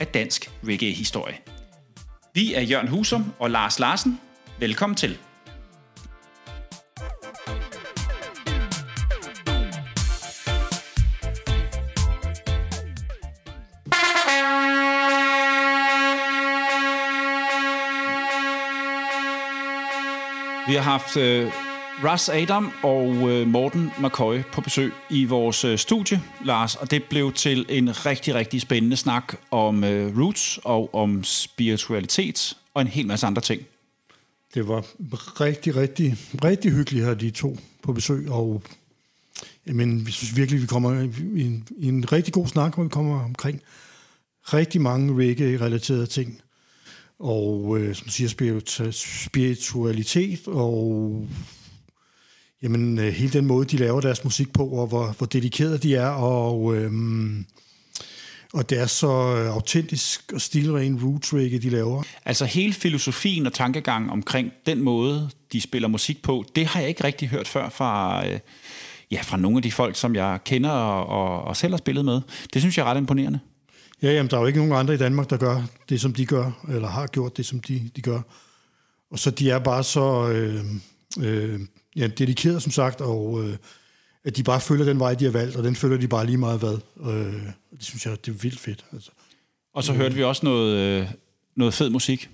af dansk reggae-historie. Vi er Jørgen Husum og Lars Larsen. Velkommen til. Vi har haft øh, Russ Adam og øh, Morten McCoy på besøg i vores øh, studie, Lars, og det blev til en rigtig, rigtig spændende snak om øh, roots og om spiritualitet og en hel masse andre ting. Det var rigtig, rigtig, rigtig hyggeligt at have de to på besøg, og jamen, vi synes virkelig, vi kommer i en, i en rigtig god snak, hvor vi kommer omkring rigtig mange reggae-relaterede ting. Og øh, som siger, spiritualitet, og jamen, øh, hele den måde, de laver deres musik på, og hvor, hvor dedikerede de er, og, øhm, og det er så øh, autentisk og stilren roots reggae, de laver. Altså hele filosofien og tankegangen omkring den måde, de spiller musik på, det har jeg ikke rigtig hørt før fra, øh, ja, fra nogle af de folk, som jeg kender og, og, og selv har spillet med. Det synes jeg er ret imponerende. Ja, jamen, der er jo ikke nogen andre i Danmark, der gør det, som de gør, eller har gjort det, som de, de gør. Og så de er bare så øh, øh, ja, dedikerede, som sagt, og øh, at de bare følger den vej, de har valgt, og den følger de bare lige meget hvad. Øh, det synes jeg, det er vildt fedt. Altså. Og så hørte vi også noget, øh, noget fed musik.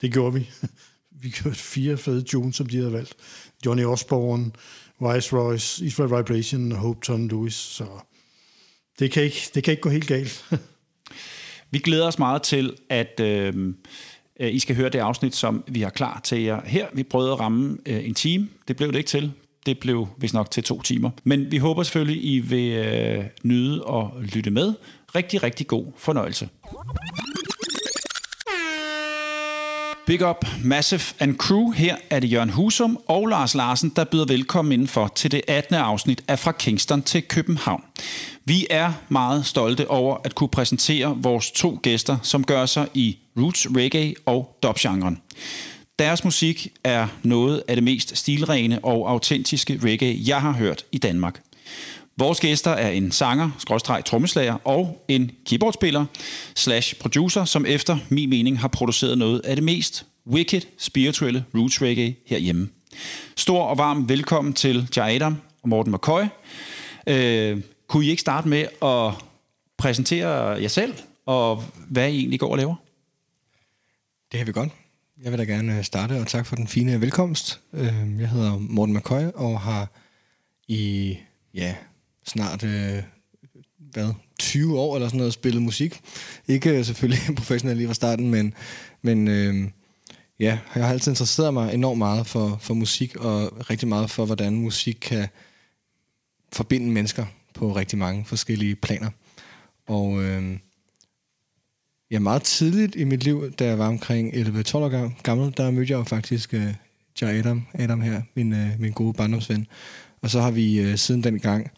Det gjorde vi. Vi hørte fire fede tunes, som de havde valgt. Johnny Osborne, Vice Royce, Israel Vibration og Hope Tom Lewis. Så det kan ikke, det kan ikke gå helt galt. Vi glæder os meget til, at øh, Øh, I skal høre det afsnit, som vi har klar til jer her. Vi prøvede at ramme øh, en time. Det blev det ikke til. Det blev vist nok til to timer. Men vi håber selvfølgelig, I vil øh, nyde og lytte med. Rigtig, rigtig god fornøjelse. Big Up Massive and Crew. Her er det Jørgen Husum og Lars Larsen, der byder velkommen indenfor til det 18. afsnit af Fra Kingston til København. Vi er meget stolte over at kunne præsentere vores to gæster, som gør sig i roots, reggae og dubgenren. Deres musik er noget af det mest stilrene og autentiske reggae, jeg har hørt i Danmark. Vores gæster er en sanger, skråstreg trommeslager og en keyboardspiller slash producer, som efter min mening har produceret noget af det mest wicked spirituelle roots reggae herhjemme. Stor og varm velkommen til Jai Adam og Morten McCoy. Øh, kunne I ikke starte med at præsentere jer selv, og hvad I egentlig går og laver? Det har vi godt. Jeg vil da gerne øh, starte, og tak for den fine velkomst. Øh, jeg hedder Morten McCoy, og har i ja, snart øh, hvad, 20 år eller sådan noget spillet musik. Ikke øh, selvfølgelig professionelt lige fra starten, men, men øh, ja, jeg har altid interesseret mig enormt meget for, for musik, og rigtig meget for, hvordan musik kan forbinde mennesker på rigtig mange forskellige planer. Og øh, ja, meget tidligt i mit liv, da jeg var omkring 11-12 år gammel, der mødte jeg jo faktisk øh, Jai Adam, Adam her, min, øh, min gode barndomsven. Og så har vi øh, siden den gang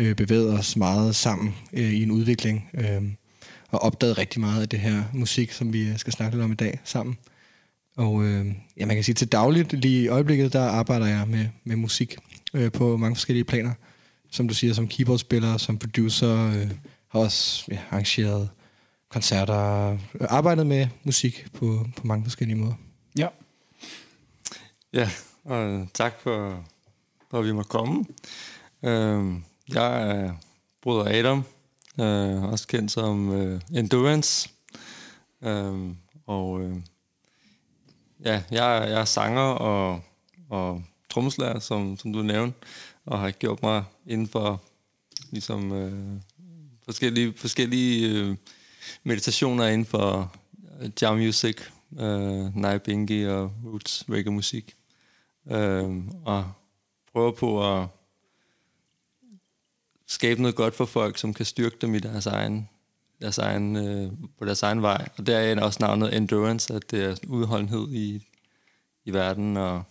øh, bevæget os meget sammen øh, i en udvikling, øh, og opdaget rigtig meget af det her musik, som vi øh, skal snakke lidt om i dag sammen. Og øh, ja, man kan sige, til dagligt lige i øjeblikket, der arbejder jeg med, med musik øh, på mange forskellige planer. Som du siger, som keyboardspiller, som producer, øh, har også ja, arrangeret koncerter, øh, arbejdet med musik på, på mange forskellige måder. Ja. Ja, og tak for, for at vi må komme. Øhm, jeg øh, er bruder Adam, øh, også kendt som øh, Endurance. Øhm, og øh, ja, jeg, jeg er sanger og, og trommeslager, som, som du nævnte, og har gjort mig inden for ligesom, øh, forskellige, forskellige øh, meditationer inden for øh, jam music, øh, Nai og roots reggae musik. Øh, og prøver på at skabe noget godt for folk, som kan styrke dem i deres egen, deres egen, øh, på deres egen vej. Og der er også navnet endurance, at det er udholdenhed i, i verden, og,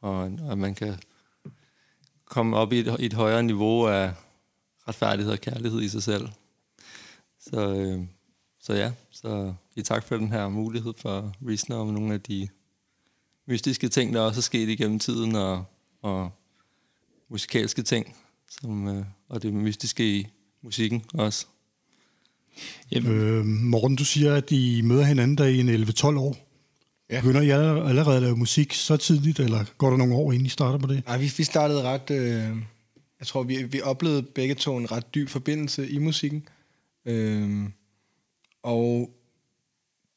og, og man kan komme op i et, et højere niveau af retfærdighed og kærlighed i sig selv. Så, øh, så ja, så i tak for den her mulighed for at visne om nogle af de mystiske ting, der også er sket igennem tiden, og, og musikalske ting, som, øh, og det mystiske i musikken også. Øh, Morten, du siger, at I møder hinanden der i en 11-12 år. Ja. Begynder I allerede at lave musik så tidligt, eller går der nogle år, inden I starter på det? Nej, vi, vi startede ret... Øh, jeg tror, vi, vi oplevede begge to en ret dyb forbindelse i musikken. Øh, og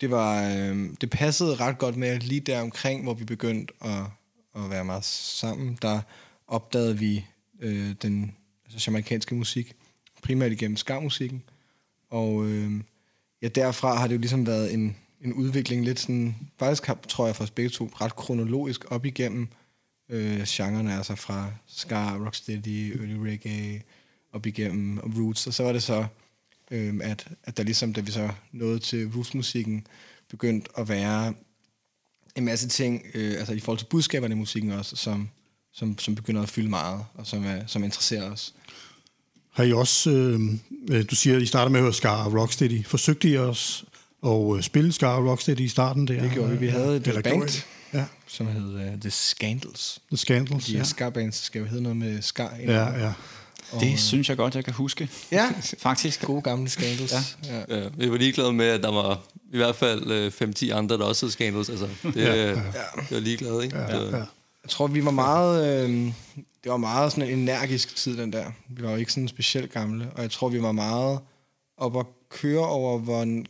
det var øh, det passede ret godt med, at lige der omkring, hvor vi begyndte at, at være meget sammen, der opdagede vi øh, den altså, jamaikanske musik, primært igennem skarmusikken. Og øh, ja, derfra har det jo ligesom været en, en udvikling lidt sådan, faktisk har, tror jeg for os begge to, ret kronologisk op igennem øh, genrerne, altså fra ska, rocksteady, early reggae, op igennem og roots, og så var det så, øh, at, at der ligesom, da vi så nåede til rootsmusikken, begyndte at være en masse ting, øh, altså i forhold til budskaberne i musikken også, som, som, som begynder at fylde meget, og som, er, som interesserer os. Har I også, øh, øh du siger, at I starter med at høre Scar og Rocksteady. Forsøgte I også at øh, spille Scar og Rocksteady i starten der? Det gjorde vi. Vi havde et Eller band, ja. som hed uh, The Scandals. The Scandals, De ja. ska-bands skal jo hedde noget med ska. Ja, ja. Det synes jeg godt, jeg kan huske. Ja, Faktisk. gode gamle Scandals. Ja. Ja. Ja, vi var ligeglade med, at der var i hvert fald øh, 5-10 andre, der også havde Scandals. Altså, det, ja, ja. det var ligeglade, ikke? Ja, Det- ja. Jeg tror, vi var meget... Øh, det var meget sådan en energisk tid, den der. Vi var jo ikke sådan specielt gamle, og jeg tror, vi var meget op at køre over, hvor en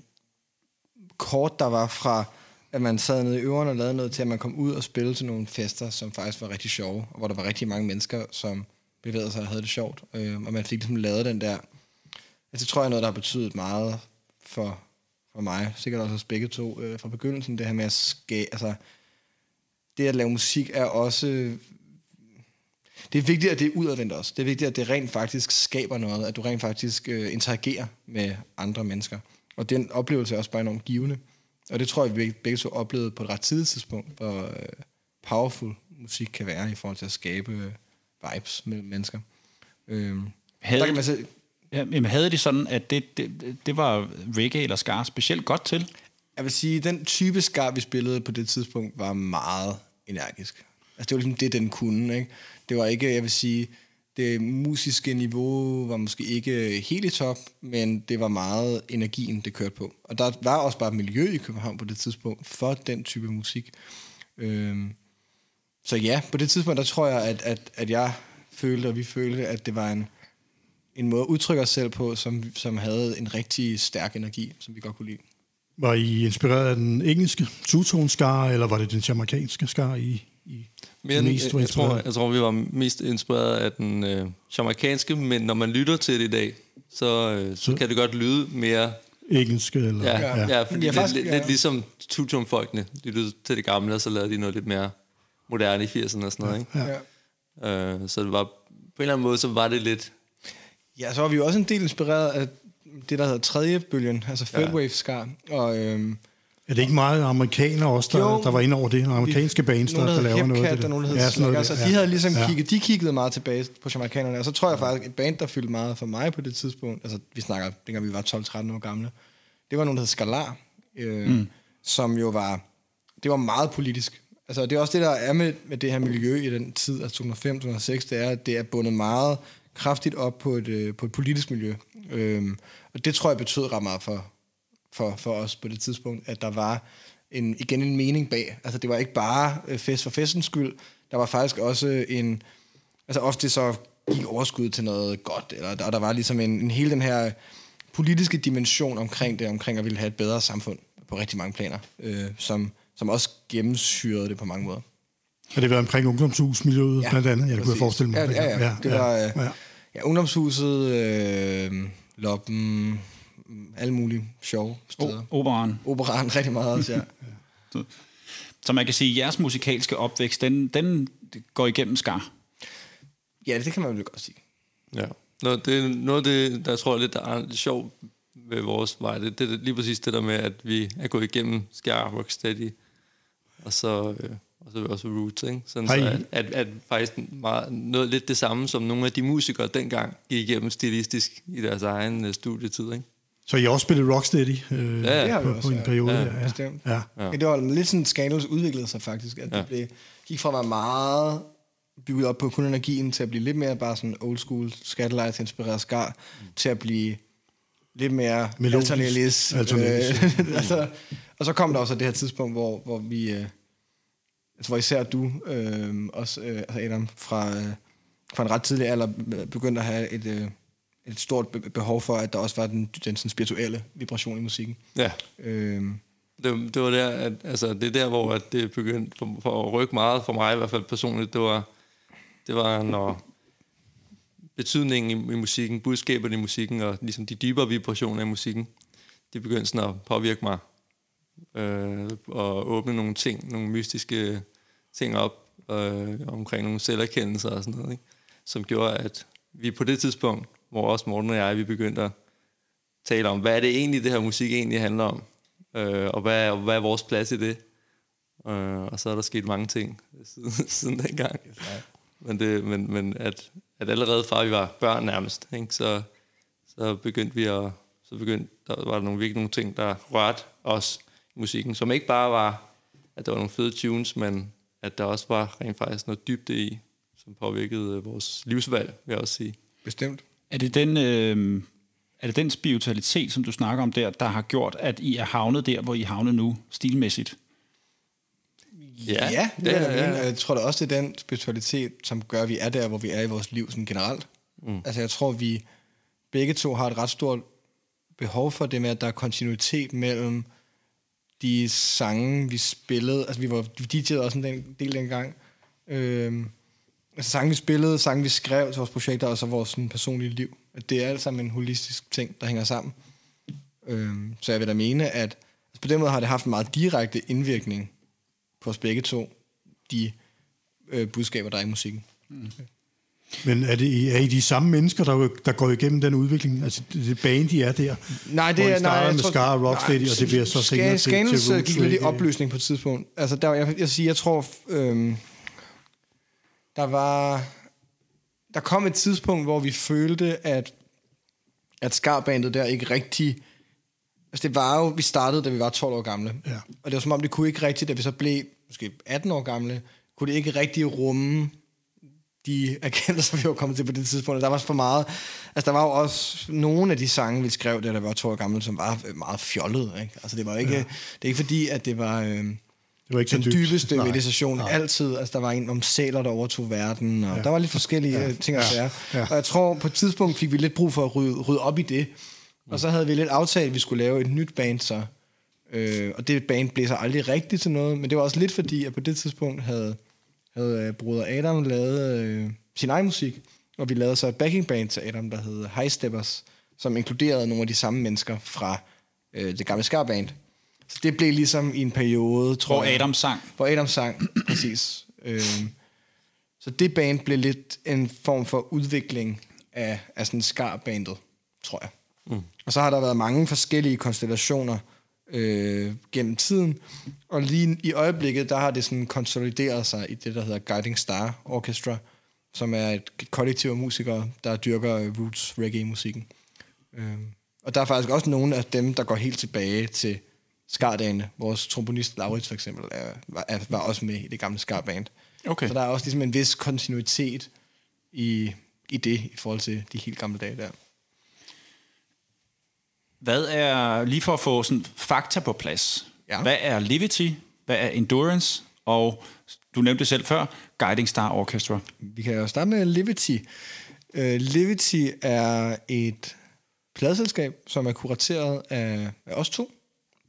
kort der var fra, at man sad nede i øveren og lavede noget, til at man kom ud og spillede til nogle fester, som faktisk var rigtig sjove, og hvor der var rigtig mange mennesker, som bevægede sig og havde det sjovt. Øh, og man fik ligesom lavet den der... Altså, det tror jeg er noget, der har betydet meget for, for mig. Sikkert også os begge to øh, fra begyndelsen, det her med at skabe... Altså, det at lave musik er også... Det er vigtigt, at det er udadvendt også. Det er vigtigt, at det rent faktisk skaber noget, at du rent faktisk øh, interagerer med andre mennesker. Og den oplevelse er også bare enormt givende. Og det tror jeg, vi begge, to oplevede på et ret tidligt tidspunkt, hvor øh, powerful musik kan være i forhold til at skabe øh, vibes mellem mennesker. Øh, Havde, der kan man se, ja, jamen, havde de sådan, at det, det, det var reggae eller ska specielt godt til? Jeg vil sige, den type skar, vi spillede på det tidspunkt, var meget energisk. Altså, det var ligesom det, den kunne, ikke? Det var ikke, jeg vil sige, det musiske niveau var måske ikke helt i top, men det var meget energien, det kørte på. Og der var også bare et miljø i København på det tidspunkt for den type musik. Øhm, så ja, på det tidspunkt, der tror jeg, at, at, at jeg følte, og vi følte, at det var en, en måde at udtrykke os selv på, som, som havde en rigtig stærk energi, som vi godt kunne lide. Var I inspireret af den engelske two-tone skar, eller var det den jamaikanske skar, I, I Men mest jeg, var jeg, tror, inspireret? jeg tror, vi var mest inspireret af den øh, jamaikanske, men når man lytter til det i dag, så, øh, så, Så- kan det godt lyde mere... engelske? Eller, Ja, ja. ja fordi Ja, det er faktisk, lidt, ja. lidt ligesom Tutum-folkene. De lyttede til det gamle, og så lavede de noget lidt mere moderne i 80'erne og sådan noget. Ikke? Ja. Øh, så det var, på en eller anden måde, så var det lidt... Ja, så var vi jo også en del inspireret af det, der hedder tredje bølgen, altså third Ja. wave ska. Og øhm, Er det ikke meget amerikanere også, der, Jo. der var inde over det? Amerikanske bands, der, der der laver hedder noget af Hepcat, det. og nogle, der Ja, sådan noget der. og de havde ligesom Ja. kigget, de kiggede meget tilbage på jamaikanerne, og så tror jeg faktisk, et band, der fyldte meget for mig på det tidspunkt, altså vi snakker, dengang vi var 12-13 år gamle, det var nogen, der hed Skalar, øh, mm. som jo var, det var meget politisk. Altså det er også det, der er med, med det her miljø i den tid, altså 2005-2006, det er, at det er bundet meget kraftigt op på et, øh, på et politisk miljø. Øhm, og det tror jeg betød ret meget for, for, for os på det tidspunkt, at der var en, igen en mening bag. Altså det var ikke bare øh, fest for festens skyld, der var faktisk også en, altså ofte så gik overskud til noget godt, eller der, der var ligesom en, en hele den her politiske dimension omkring det, omkring at ville have et bedre samfund på rigtig mange planer, øh, som, som også gennemsyrede det på mange måder. Og det var omkring ungdomshusmiljøet, ja, blandt andet. Ja, det kunne jeg forestille mig. Ja, ja, ja. Det var øh, ja. Ja, ungdomshuset, øh, loppen, alle mulige sjove steder. O- operan. Operan rigtig meget også, ja. så, så man kan sige, at jeres musikalske opvækst, den, den går igennem skar. Ja, det kan man vel godt sige. Ja. Noget, det, noget af det, der jeg tror lidt der er lidt sjovt ved vores vej, det, det er lige præcis det der med, at vi er gået igennem Skar Rocksteady, og så, øh, og så også Roots, ikke? Sådan, så at, at, at, faktisk meget, noget lidt det samme, som nogle af de musikere dengang gik igennem stilistisk i deres egen uh, studietid, ikke? Så I også spillet Rocksteady øh, ja, ja. på, på en periode? Ja, ja. ja. ja. ja. Det var lidt sådan, Scandals udviklede sig faktisk, at ja. det blev, gik fra at være meget bygget op på kun energien, til at blive lidt mere bare sådan old school, Scatterlights inspireret skar, mm. til at blive lidt mere alternalis. Øh, altså, og så kom der også det her tidspunkt, hvor, hvor vi, øh, altså hvor især du, øh, også øh, altså Adam, fra, øh, fra en ret tidlig alder, begyndte at have et, øh, et stort behov for, at der også var den, den sådan spirituelle vibration i musikken. Ja. Øh, det, det var der, at, altså, det er der, hvor at det begyndte for, for at rykke meget for mig, i hvert fald personligt. Det var, det var når betydningen i, i musikken, budskaberne i musikken, og ligesom de dybere vibrationer i musikken, det begyndte sådan at påvirke mig, øh, og åbne nogle ting, nogle mystiske ting op, øh, omkring nogle selverkendelser og sådan noget, ikke? som gjorde, at vi på det tidspunkt, hvor også Morten og jeg, vi begyndte at tale om, hvad er det egentlig, det her musik egentlig handler om, øh, og hvad, er, hvad er vores plads i det. Øh, og så er der sket mange ting siden, siden dengang. Men, det, men, men at, at allerede fra vi var børn nærmest, ikke, så, så begyndte vi at, så begyndte, der var der nogle virkelig nogle ting, der rørte os i musikken, som ikke bare var, at der var nogle fede tunes, men at der også var rent faktisk noget dybde i, som påvirkede vores livsvalg, vil jeg også sige. Bestemt. Er det den, øh, er det den spiritualitet, som du snakker om der, der har gjort, at I er havnet der, hvor I havnet nu, stilmæssigt? Ja, ja det er ja, ja. Jeg tror da også, det er den spiritualitet, som gør, at vi er der, hvor vi er i vores liv sådan generelt. Mm. Altså jeg tror, vi begge to har et ret stort behov for det med, at der er kontinuitet mellem de sange, vi spillede. Altså vi var DJ'ede også en del dengang. Øhm, altså sange, vi spillede, sange, vi skrev til vores projekter, og så vores sådan, personlige liv. At det er alt sammen en holistisk ting, der hænger sammen. Øhm, så jeg vil da mene, at altså på den måde har det haft en meget direkte indvirkning på os begge to, de øh, budskaber, der er i musikken. Mm. Men er, det, er I de samme mennesker, der, der går igennem den udvikling? Altså det band, de er der? Nej, det er... Nej, med Scar og Rocksteady, og det bliver så senere til, til Roots. gik lidt i opløsning på et tidspunkt. Altså, der, jeg, jeg, siger, jeg tror, øhm, der var... Der kom et tidspunkt, hvor vi følte, at, at Scar-bandet der ikke rigtig Altså det var jo, vi startede, da vi var 12 år gamle. Ja. Og det var som om, det kunne ikke rigtigt, da vi så blev måske 18 år gamle, kunne det ikke rigtig rumme de erkendelser, vi var kommet til på det tidspunkt. Der var for meget. Altså, der var jo også nogle af de sange, vi skrev, da der var to år gamle, som var meget fjollede. Ikke? Altså, det var ikke, ja. det er ikke fordi, at det var... Øh, det var ikke den dybeste Nej. meditation Nej. altid. Altså, der var en om sæler, der overtog verden, og ja. der var lidt forskellige ja. ting at ja. Ja. Og jeg tror, på et tidspunkt fik vi lidt brug for at rydde, rydde op i det. Og så havde vi lidt aftalt, at vi skulle lave et nyt band, så. Øh, og det band blev så aldrig rigtigt til noget, men det var også lidt fordi, at på det tidspunkt havde, havde øh, bruder Adam lavet øh, sin egen musik, og vi lavede så et backing band til Adam, der hed High Steppers, som inkluderede nogle af de samme mennesker fra øh, det gamle Skarband. Så det blev ligesom i en periode, tror hvor jeg. Adam sang. Hvor Adam sang, præcis. Øh, så det band blev lidt en form for udvikling af, af sådan Skarbandet, tror jeg. Mm. Og så har der været mange forskellige konstellationer øh, gennem tiden, og lige i øjeblikket, der har det sådan konsolideret sig i det, der hedder Guiding Star Orchestra, som er et kollektiv af musikere, der dyrker roots reggae-musikken. Øh, og der er faktisk også nogle af dem, der går helt tilbage til Skardagene. Vores trombonist Laurits for eksempel er, var, var også med i det gamle Skarband. Okay. Så der er også ligesom en vis kontinuitet i, i det, i forhold til de helt gamle dage der. Hvad er, lige for at få sådan fakta på plads, ja. hvad er Livity, hvad er Endurance, og du nævnte det selv før, Guiding Star Orchestra? Vi kan jo starte med Livity. Uh, Livity er et pladselskab, som er kurateret af, af os to,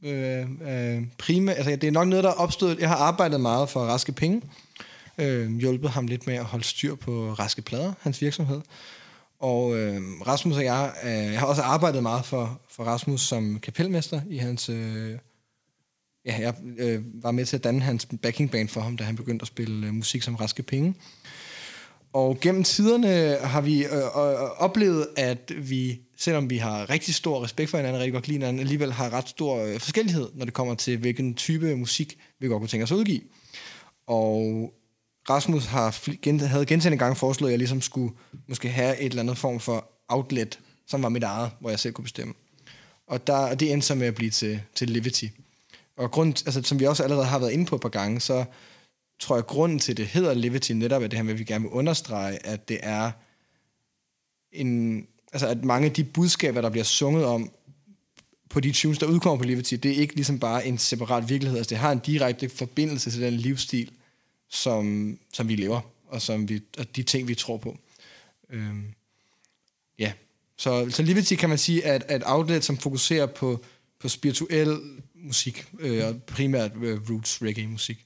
Øh, øh, prima, altså, det er nok noget, der er opstået. Jeg har arbejdet meget for Raske Penge. Øh, hjulpet ham lidt med at holde styr på Raske Plader, hans virksomhed. Og øh, Rasmus og jeg, øh, jeg har også arbejdet meget for, for Rasmus som kapelmester i hans... Øh, ja, jeg øh, var med til at danne hans backing band for ham, da han begyndte at spille øh, musik som Raske Penge. Og gennem tiderne har vi øh, øh, oplevet, at vi, selvom vi har rigtig stor respekt for hinanden, rigtig godt lide hinanden, alligevel har ret stor øh, forskellighed, når det kommer til, hvilken type musik vi godt kunne tænke os at udgive. Og Rasmus har gen, havde gentagende gange foreslået, at jeg ligesom skulle måske have et eller andet form for outlet, som var mit eget, hvor jeg selv kunne bestemme. Og der, det endte så med at blive til, til Liberty. Og grund, altså, som vi også allerede har været inde på et par gange, så tror jeg, grunden til, det hedder Liberty netop er det her med, at vi gerne vil understrege, at det er en, altså at mange af de budskaber, der bliver sunget om på de tunes, der udkommer på Liberty, det er ikke ligesom bare en separat virkelighed. Altså det har en direkte forbindelse til den livsstil, som, som vi lever, og, som vi, og de ting, vi tror på. Øhm, ja, så, så Liberty kan man sige, at, at outlet, som fokuserer på, på spirituel musik, øh, og primært øh, roots reggae musik.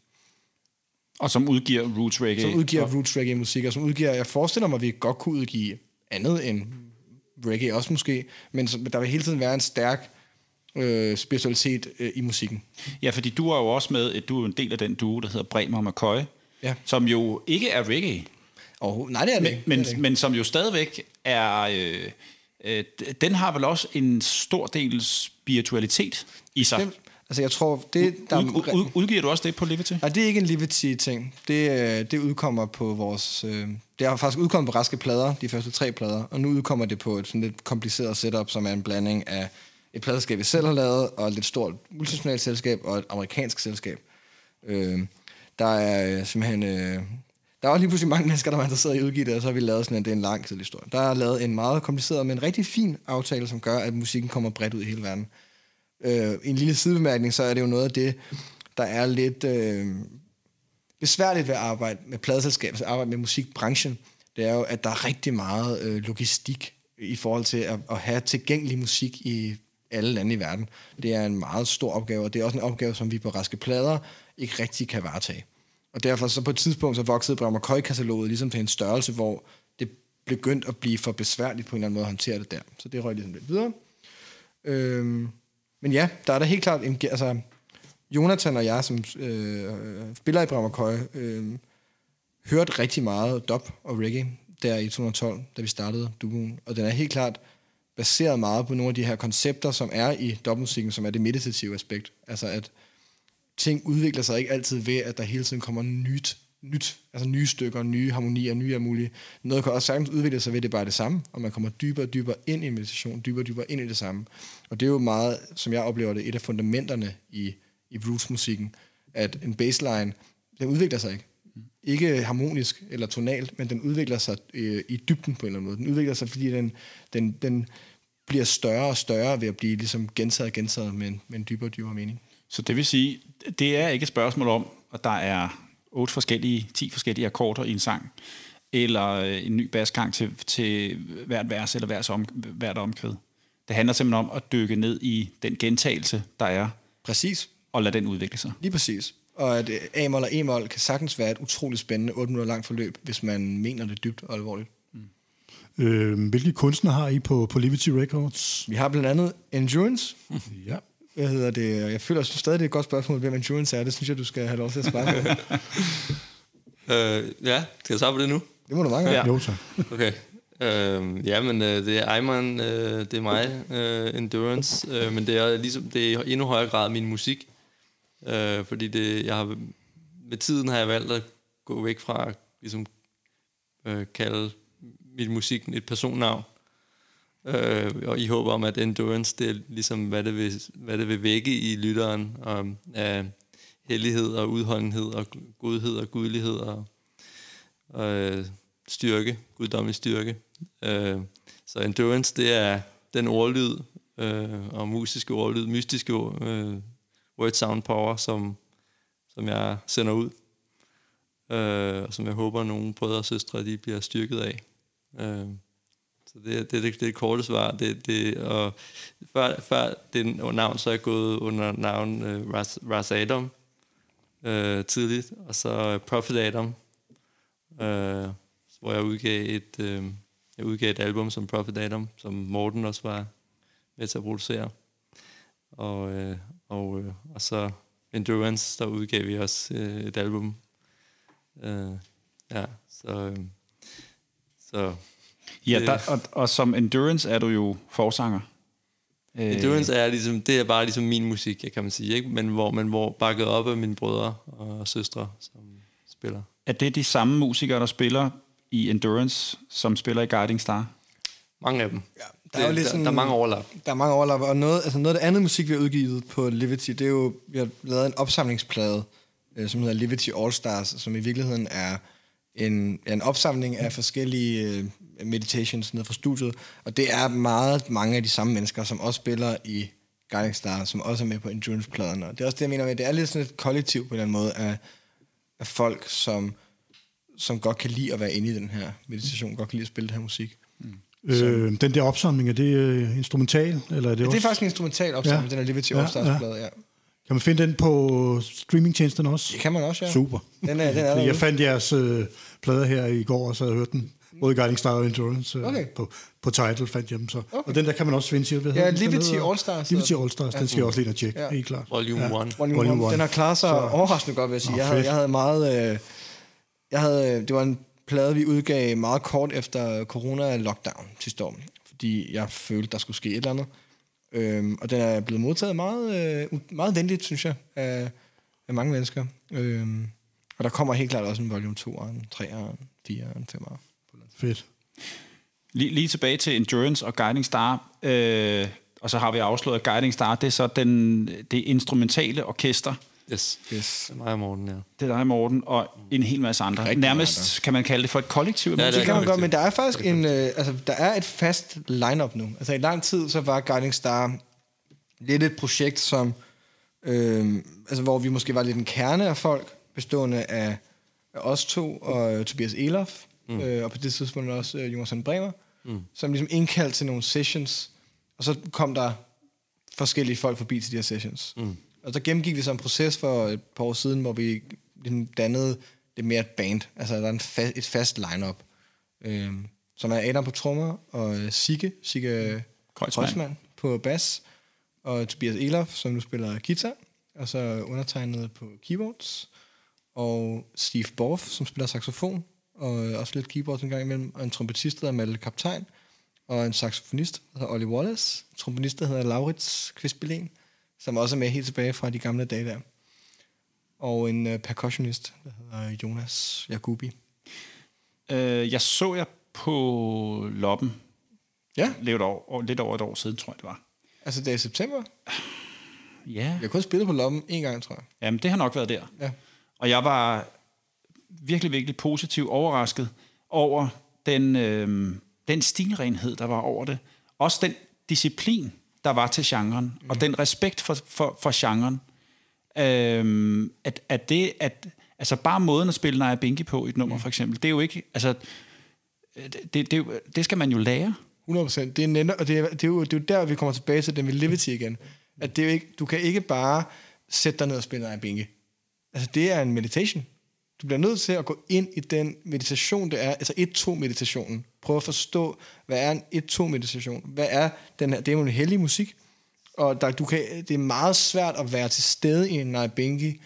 Og som udgiver roots reggae. Som udgiver og, roots reggae musik, og som udgiver, jeg forestiller mig, at vi godt kunne udgive andet end reggae også måske, men som, der vil hele tiden være en stærk øh, spiritualitet øh, i musikken. Ja, fordi du er jo også med, du er en del af den duo, der hedder Bremer og McCoy, Ja. som jo ikke er reggae, Og, nej, det er det men, ikke. men, det er det men som jo stadigvæk er... Øh, øh, den har vel også en stor del spiritualitet i sig. Det, altså, jeg tror, det, der, Ud, ud, ud, udgiver du også det på Liberty? Nej, det er ikke en Liberty-ting. Det, øh, det udkommer på vores... Øh, det har faktisk udkommet på raske plader, de første tre plader, og nu udkommer det på et sådan lidt kompliceret setup, som er en blanding af et pladeskab, vi selv har lavet, og et lidt stort multinationalt selskab, og et amerikansk selskab. Øh, der er øh, simpelthen... Øh, der var lige pludselig mange mennesker, der var interesseret i at udgive det, og så har vi lavet sådan en, det er en lang tid historie. Der er lavet en meget kompliceret, men rigtig fin aftale, som gør, at musikken kommer bredt ud i hele verden. Øh, en lille sidebemærkning, så er det jo noget af det, der er lidt øh, besværligt ved at arbejde med pladeselskab, altså arbejde med musikbranchen. Det er jo, at der er rigtig meget øh, logistik i forhold til at, at have tilgængelig musik i alle lande i verden. Det er en meget stor opgave, og det er også en opgave, som vi på Raske Plader ikke rigtig kan varetage. Og derfor så på et tidspunkt så voksede Brammer kataloget ligesom til en størrelse, hvor det begyndte at blive for besværligt på en eller anden måde at håndtere det der. Så det røg ligesom lidt videre. Øhm, men ja, der er da helt klart en, altså, Jonathan og jeg, som øh, spiller i Brammer øh, hørte rigtig meget dub og reggae der i 2012, da vi startede duoen. Og den er helt klart baseret meget på nogle af de her koncepter, som er i dubmusikken, som er det meditative aspekt. Altså at ting udvikler sig ikke altid ved, at der hele tiden kommer nyt, nyt altså nye stykker, nye harmonier, nye er mulige. Noget kan også sagtens udvikle sig ved, at det bare er det samme, og man kommer dybere og dybere ind i meditation, dybere og dybere ind i det samme. Og det er jo meget, som jeg oplever det, et af fundamenterne i, i rootsmusikken, at en baseline, den udvikler sig ikke. Ikke harmonisk eller tonalt, men den udvikler sig øh, i dybden på en eller anden måde. Den udvikler sig, fordi den, den, den bliver større og større ved at blive ligesom gentaget og gentaget med en, med en dybere og dybere mening. Så det vil sige, det er ikke et spørgsmål om, at der er otte forskellige, 10 forskellige akkorder i en sang, eller øh, en ny basgang til, til hvert vers eller hvert, om, hvert omkvæd. Det handler simpelthen om at dykke ned i den gentagelse, der er, Præcis. og lade den udvikle sig. Lige præcis. Og at øh, A-mol og E-mol kan sagtens være et utroligt spændende 8 minutter langt forløb, hvis man mener det dybt og alvorligt. Øh, hvilke kunstnere har I på, på Liberty Records? Vi har blandt andet Endurance. Ja. Hvad hedder det? Jeg føler synes stadig, det er et godt spørgsmål, hvem Endurance er. Det synes jeg, du skal have lov til at svare på. Øh, ja, skal jeg svare på det nu? Det må du mange Ja. gange. Jo, tak. Okay. Øh, ja, men øh, det er Ayman, øh, det er mig, øh, Endurance, øh, men det er ligesom det er i endnu højere grad min musik, øh, fordi det, jeg har, med tiden har jeg valgt at gå væk fra ligesom øh, kalde mit musik et personnavn, øh, og i håb om, at Endurance, det er ligesom, hvad det vil, hvad det vil vække i lytteren om, af øh, hellighed og udholdenhed og godhed og gudlighed og, og øh, styrke, guddommelig styrke. Øh, så endurance, det er den ordlyd øh, og musiske ordlyd, mystiske øh, word sound power, som, som jeg sender ud. Øh, og som jeg håber, nogle brødre og søstre de bliver styrket af. Øh, så det, det, det, det er korte svar. Det, det, og før, før det navn, så er jeg gået under navn uh, Ras, Ras Adam uh, tidligt, og så øh, Prophet Adam, uh, hvor jeg udgav et, uh, jeg udgav et album som Prophet Adam, som Morten også var med til at producere. Og, uh, og, uh, og så Endurance, der udgav vi også uh, et album. Uh, ja, så... Um, så Ja, der, og, og som Endurance er du jo forsanger. Øh. Endurance er ligesom, det er bare ligesom min musik, kan man sige, ikke? Men hvor man hvor bakket op af mine brødre og søstre, som spiller. Er det de samme musikere, der spiller i Endurance, som spiller i Guiding Star? Mange af dem. Ja, der, er jo lidt der, der er mange overlap. Der er mange overlap, og noget, altså noget af det andet musik, vi har udgivet på Liberty, det er jo, vi har lavet en opsamlingsplade, øh, som hedder Liberty All Stars, som i virkeligheden er en, en opsamling af forskellige øh, meditations ned fra studiet, og det er meget mange af de samme mennesker, som også spiller i Guiding Star, som også er med på Endurance-pladerne. Og det er også det, jeg mener med, det er lidt sådan et kollektiv på den måde af, af folk, som, som godt kan lide at være inde i den her meditation, godt kan lide at spille den her musik. Mm. Øh, den der opsamling, er det øh, instrumental? Eller er det, ja, også? det er faktisk en instrumental opsamling, ja. den er Liberty All Stars ja, ja. ja. Kan man finde den på streamingtjenesterne også? Det kan man også, ja. Super. Den er, den er jeg fandt jeres øh, plader her i går, og så havde jeg hørt den. Både Guiding Star og Endurance. Øh, okay. på, på Title fandt jeg dem så. Okay. Og den der kan man også finde, siger Ja, Liberty All Stars. Liberty All Stars, den skal jeg også lige ind og tjekke, ja. helt klart. Volume 1. Ja. Volume, Volume 1. Den har klaret sig så. overraskende godt, vil jeg sige. Oh, jeg, havde, jeg havde meget... Øh, jeg havde, det var en plade, vi udgav meget kort efter corona-lockdown sidste år, fordi jeg følte, der skulle ske et eller andet. Øhm, og den er blevet modtaget meget, øh, meget venligt, synes jeg, af, af mange mennesker. Øhm, og der kommer helt klart også en volume 2, en 3, en 4, en 5. Fedt. Lige, lige tilbage til Endurance og Guiding Star, øh, og så har vi afslået, at Guiding Star, det er så den, det instrumentale orkester. Yes, yes. Det er mig og Morten, ja. Det er dig, Morten, og en hel masse andre. Rigtig Nærmest meget, kan man kalde det for et kollektiv. Ja, det, det kan man godt, men der er faktisk en, øh, altså, der er et fast lineup nu. Altså i lang tid, så var Guiding Star lidt et projekt, som, øh, altså, hvor vi måske var lidt en kerne af folk, bestående af, af os to og Tobias Elof, mm. øh, og på det tidspunkt også øh, Jonas Bremer, mm. som ligesom indkaldte til nogle sessions, og så kom der forskellige folk forbi til de her sessions. Mm. Og så gennemgik vi så en proces for et par år siden, hvor vi ligesom dannede det mere et band. Altså der er en fa- et fast lineup, øh, som er Adam på trommer, og øh, Sigge, Sigge Kreutzmann på bas, og Tobias Elof, som nu spiller guitar, og så undertegnet på keyboards, og Steve Borf, som spiller saxofon, og også lidt keyboards en gang imellem, og en trompetist, der hedder Malte Kaptajn, og en saxofonist, der hedder Ollie Wallace, en trompetist, der hedder Laurits Kvistbelen, som også er med helt tilbage fra de gamle dage der. Og en uh, percussionist, der hedder Jonas Jacobi. Øh, jeg så jer på Loppen. Ja. Lidt over, lidt over et år siden, tror jeg, det var. Altså, det er i september? Ja. Jeg har kun spillet på Loppen en gang, tror jeg. Jamen, det har nok været der. Ja. Og jeg var virkelig, virkelig positivt overrasket over den, øh, den stilrenhed, der var over det. Også den disciplin, der var til genren, mm. og den respekt for, for, for genren. Øhm, at, at det, at, altså bare måden at spille Naja Binky på i et nummer, mm. for eksempel, det er jo ikke, altså, det, det, det skal man jo lære. 100%. Det er, netop, og det er, det, er jo, det er jo der, vi kommer tilbage til den med Liberty igen. At det er jo ikke, du kan ikke bare sætte dig ned og spille Naja Binky. Altså, det er en meditation. Du bliver nødt til at gå ind i den meditation, det er, altså 1-2-meditationen. Prøv at forstå, hvad er en 1-2-meditation? Hvad er den her? Det er jo en hellig musik, og der, du kan, det er meget svært at være til stede i en Naibengi,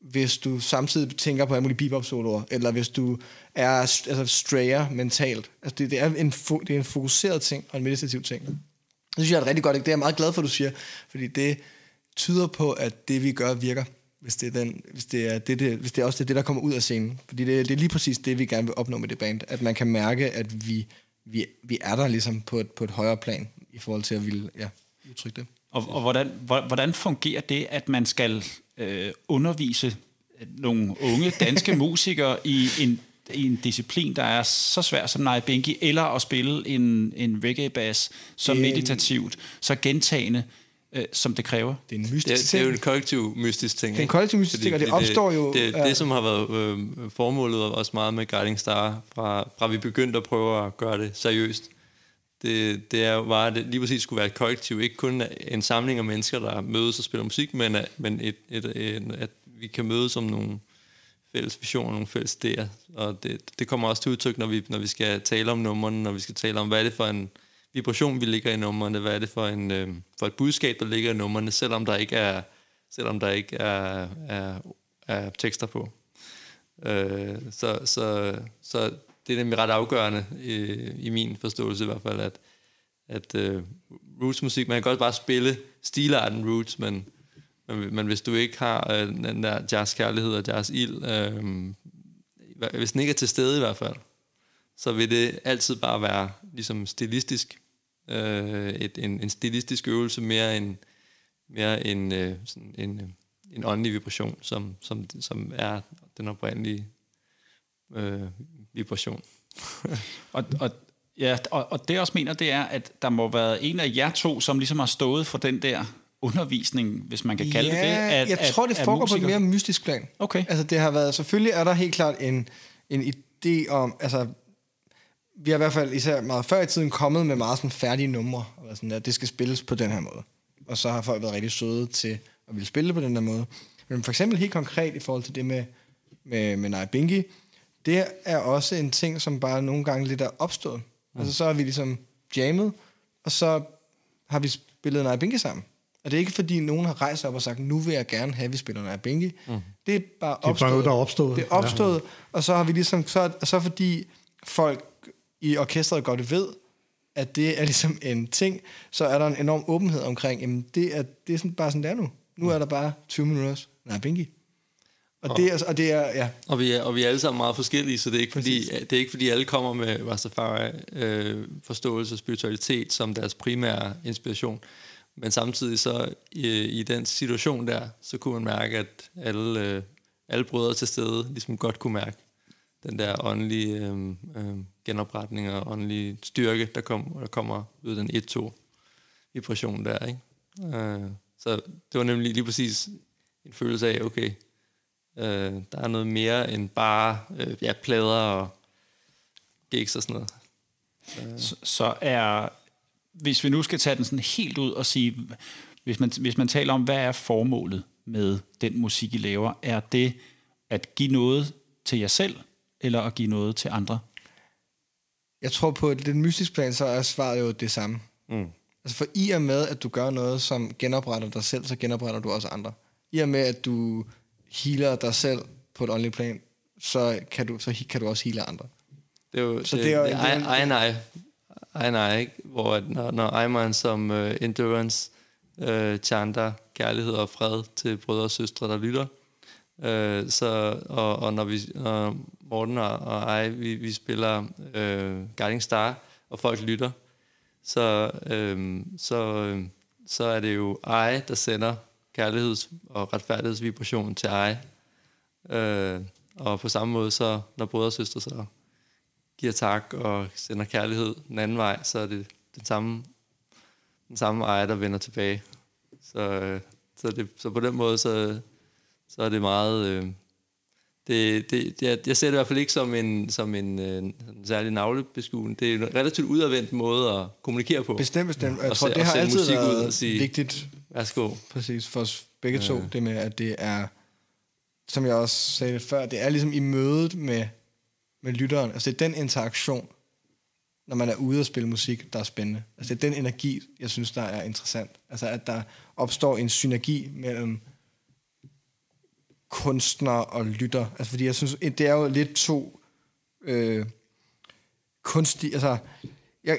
hvis du samtidig tænker på alle mulige bebop-soloer, eller hvis du er altså, strayer mentalt. Altså, det, det, er en, det er en fokuseret ting, og en meditativ ting. Det synes jeg er rigtig godt. Det er jeg meget glad for, at du siger, fordi det tyder på, at det vi gør virker hvis det er, den, hvis det er, det, det, hvis det er også det, det, der kommer ud af scenen. Fordi det, det er lige præcis det, vi gerne vil opnå med det band. At man kan mærke, at vi, vi, vi er der ligesom på et, på et højere plan, i forhold til at ville ja, udtrykke det. Og, og hvordan, hvordan fungerer det, at man skal øh, undervise nogle unge danske musikere i en, i en disciplin, der er så svær som Nai Benki, eller at spille en, en reggae-bass så meditativt, så gentagende, øh, som det kræver. Det er en mystisk det, ting. Det er jo en kollektiv mystisk ting. Det er en kollektiv mystisk ting, og det opstår det, jo... Det, det, det, som har været øh, formålet også meget med Guiding Star, fra, fra vi begyndte at prøve at gøre det seriøst, det, det er jo bare, at det lige præcis skulle være et kollektiv, ikke kun en samling af mennesker, der mødes og spiller musik, men, at, men et, et, et, at vi kan mødes som nogle fælles visioner, nogle fælles idéer. Og det, det kommer også til udtryk, når vi, når vi skal tale om numrene, når vi skal tale om, hvad er det for en vibration, vi ligger i numrene, hvad er det for, en, øh, for et budskab, der ligger i numrene, selvom der ikke er, selvom der ikke er, er, er tekster på. Øh, så, så, så det er nemlig ret afgørende i, i min forståelse i hvert fald, at, at øh, roots-musik, man kan godt bare spille stilarten roots, men, men, men hvis du ikke har øh, den der jazz-kærlighed og jazz-ild, øh, hvis den ikke er til stede i hvert fald, så vil det altid bare være ligesom stilistisk, uh, et, en, en stilistisk øvelse mere end, mere end uh, sådan en, en åndelig vibration, som, som, som er den oprindelige øh, vibration. og, og, ja, og, og det jeg også mener, det er, at der må være en af jer to, som ligesom har stået for den der undervisning, hvis man kan kalde ja, det det. At, jeg tror, det foregår på et mere mystisk plan. Okay. Altså, det har været, selvfølgelig er der helt klart en, en idé om, altså, vi har i hvert fald især meget før i tiden kommet med meget sådan færdige numre, og sådan, at det skal spilles på den her måde. Og så har folk været rigtig søde til at ville spille på den her måde. Men for eksempel helt konkret i forhold til det med, med, med Naya Bingi, det er også en ting, som bare nogle gange lidt er opstået. Mm. Altså så har vi ligesom jammet, og så har vi spillet Naya Bingi sammen. Og det er ikke fordi, nogen har rejst op og sagt, nu vil jeg gerne have, at vi spiller Naya Bingi. Mm. Det er bare opstået. Det er bare noget, der er opstået. Det er opstået, ja. og så har vi ligesom, så, så fordi folk i orkestret godt ved, at det er ligesom en ting, så er der en enorm åbenhed omkring, jamen det er, det er sådan, bare sådan, det er nu. Nu er der bare 20 minutter Naya Bingi. Og, og, det er, og det er, ja. Og vi er, og vi er alle sammen meget forskellige, så det er ikke, fordi, det er ikke fordi, alle kommer med Rastafari øh, forståelse og spiritualitet som deres primære inspiration. Men samtidig så i, i den situation der, så kunne man mærke, at alle, øh, alle brødre til stede ligesom godt kunne mærke den der åndelige øh, øh, genopretning og åndelige styrke, der, kom, der kommer ud af den 1-2 vibration der. Ikke? Øh, så det var nemlig lige præcis en følelse af, okay, Øh, der er noget mere end bare øh, ja, plader og gigs og sådan noget. Øh. Så, så er, hvis vi nu skal tage den sådan helt ud og sige, hvis man, hvis man taler om, hvad er formålet med den musik, I laver, er det at give noget til jer selv, eller at give noget til andre? Jeg tror på, at den mystiske plan, så er svaret jo det samme. Mm. Altså for i og med, at du gør noget, som genopretter dig selv, så genopretter du også andre. I og med, at du healer dig selv på et åndeligt plan, så kan du, så kan du også heale andre. Det er jo, så det, det er jo det, ej, nej, ej, nej, ikke? Hvor når, når Ayman som uh, endurance uh, chanter kærlighed og fred til brødre og søstre, der lytter, uh, så, og, og når vi, uh, Morten og, og jeg, vi, vi spiller øh, Guiding Star, og folk lytter, så, øh, så, øh, så er det jo jeg, der sender kærligheds- og retfærdighedsvibrationen til ej. Øh, og på samme måde, så når brødre og søstre så giver tak og sender kærlighed den anden vej, så er det den samme, den samme ejer, der vender tilbage. Så, øh, så, det, så på den måde, så, så er det meget... Øh, det, det, det, jeg ser det i hvert fald ikke som en, som en, en, øh, særlig navlebeskuen. Det er en relativt udadvendt måde at kommunikere på. Bestemt, bestemt. Jeg tror, det har altid været sige, vigtigt Værsgo. Præcis, for os begge to, det med, at det er, som jeg også sagde lidt før, det er ligesom i mødet med, med lytteren. Altså det er den interaktion, når man er ude og spille musik, der er spændende. Altså det er den energi, jeg synes, der er interessant. Altså at der opstår en synergi mellem kunstner og lytter. Altså fordi jeg synes, det er jo lidt to øh, kunstige, altså jeg,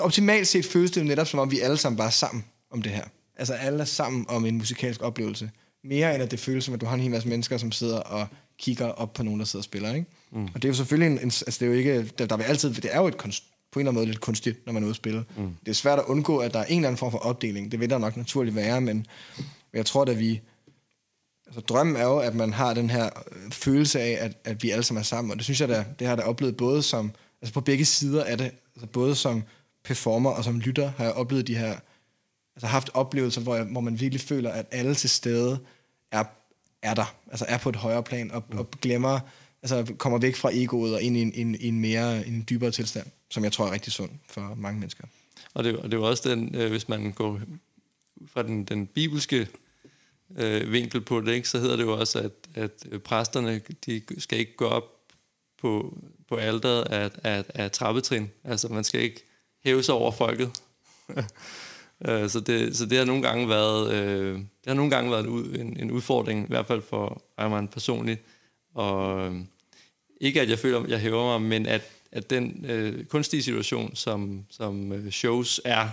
optimalt set føles det jo netop som om vi alle sammen er sammen om det her. Altså alle er sammen om en musikalsk oplevelse. Mere end at det føles som, at du har en hel masse mennesker, som sidder og kigger op på nogen, der sidder og spiller. Ikke? Mm. Og det er jo selvfølgelig en, en altså det er jo ikke, der, der vil altid, det er jo et kunst, på en eller anden måde lidt kunstigt, når man er ude at spille. Mm. Det er svært at undgå, at der er en eller anden form for opdeling. Det vil der nok naturligt være, men jeg tror, at vi... Altså, drømmen er jo, at man har den her øh, følelse af, at, at vi alle sammen er sammen, og det synes jeg, der, det har jeg oplevet både som... Altså på begge sider af det, altså både som performer og som lytter, har jeg oplevet de her altså haft oplevelser, hvor, jeg, hvor man virkelig føler, at alle til stede er, er der, altså er på et højere plan, og, mm. og glemmer altså kommer væk fra egoet og ind i en, en, en mere en dybere tilstand, som jeg tror er rigtig sund for mange mennesker. Og det, og det er jo også den, øh, hvis man går fra den, den bibelske øh, vinkel på det, ikke, så hedder det jo også, at, at præsterne de skal ikke gå op på, på alderet af, af, af trappetrin. Altså man skal ikke hæve sig over folket. Øh, så, det, så det har nogle gange været, øh, det har nogle gange været en, en, en udfordring, i hvert fald for Ejman personligt. Og øh, ikke at jeg føler, at jeg hæver mig, men at, at den øh, kunstige situation, som, som øh, shows er,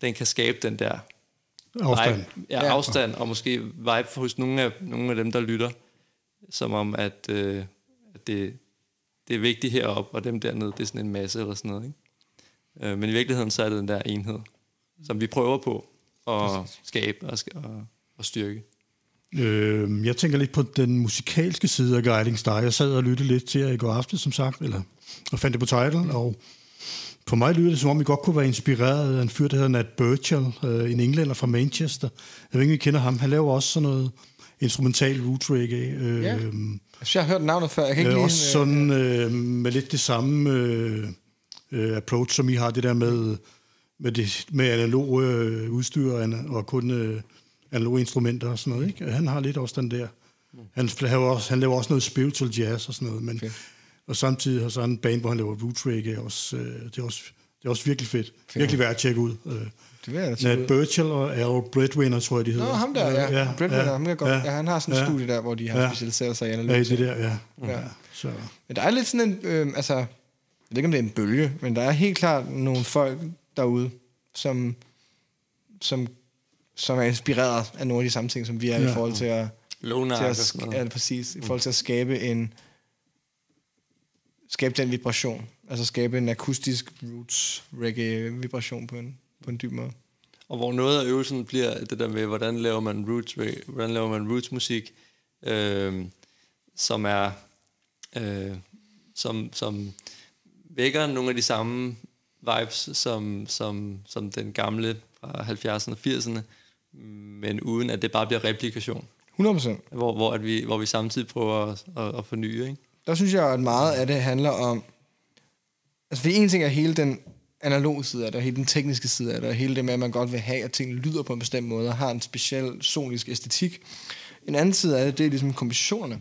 den kan skabe den der Afstand. Vibe, ja, afstand, og måske vibe hos nogle af, nogle af dem, der lytter, som om, at, øh, at det, det er vigtigt heroppe, og dem dernede, det er sådan en masse eller sådan noget. Ikke? Øh, men i virkeligheden, så er det den der enhed, som vi prøver på at skabe og, og, og styrke. Øh, jeg tænker lidt på den musikalske side af Guiding Star. Jeg sad og lyttede lidt til jer i går aften, som sagt, eller, og fandt det på title, og på mig lyder det, som om I godt kunne være inspireret af en fyr, der hedder Nat Burchell, øh, en englænder fra Manchester. Jeg ved ikke, I kender ham. Han laver også sådan noget instrumental root reggae. Øh, Ja. Jeg har hørt navnet før. Jeg kan ikke øh, lige... også sådan øh, med lidt det samme øh, øh, approach, som I har, det der med, med, det, med analog øh, udstyr og, og kun øh, analoge instrumenter og sådan noget. Ikke? Han har lidt også den der. Han laver også, han laver også noget spiritual jazz og sådan noget, men, Fedt. Og samtidig har så en band, hvor han laver root reggae. Også, øh, det, er også, det er også virkelig fedt. Virkelig værd at tjekke ud. Øh, det vil jeg da Nat og Al Breadwinner, tror jeg, de hedder. Nå, ham der, ja. ja Breadwinner, ham kan godt. Ja, han har sådan et ja. studie der, hvor de har Ja. specialiseret sig i Ja, analyse. det der, ja. Ja. ja. Så. Men der er lidt sådan en, øh, altså, jeg ved ikke, om det er en bølge, men der er helt klart nogle folk derude, som, som, som er inspireret af nogle af de samme ting, som vi er ja. i Ja. forhold til at, Lånark til og at, sådan ja, præcis, i forhold til at skabe en skabe den vibration, altså skabe en akustisk roots reggae vibration på en, på en dyb måde. Og hvor noget af øvelsen bliver det der med, hvordan laver man roots, hvordan laver man roots musik, øh, som er, øh, som, som vækker nogle af de samme vibes, som, som, som den gamle fra 70'erne og 80'erne, men uden at det bare bliver replikation. 100%. Hvor, hvor, at vi, hvor vi samtidig prøver at, at, at forny, ikke? Der synes jeg, at meget af det handler om... Altså, for en ting er hele den analoge side af det, og hele den tekniske side af det, og hele det med, at man godt vil have, at tingene lyder på en bestemt måde, og har en speciel sonisk æstetik. En anden side af det, det er ligesom kompositionerne.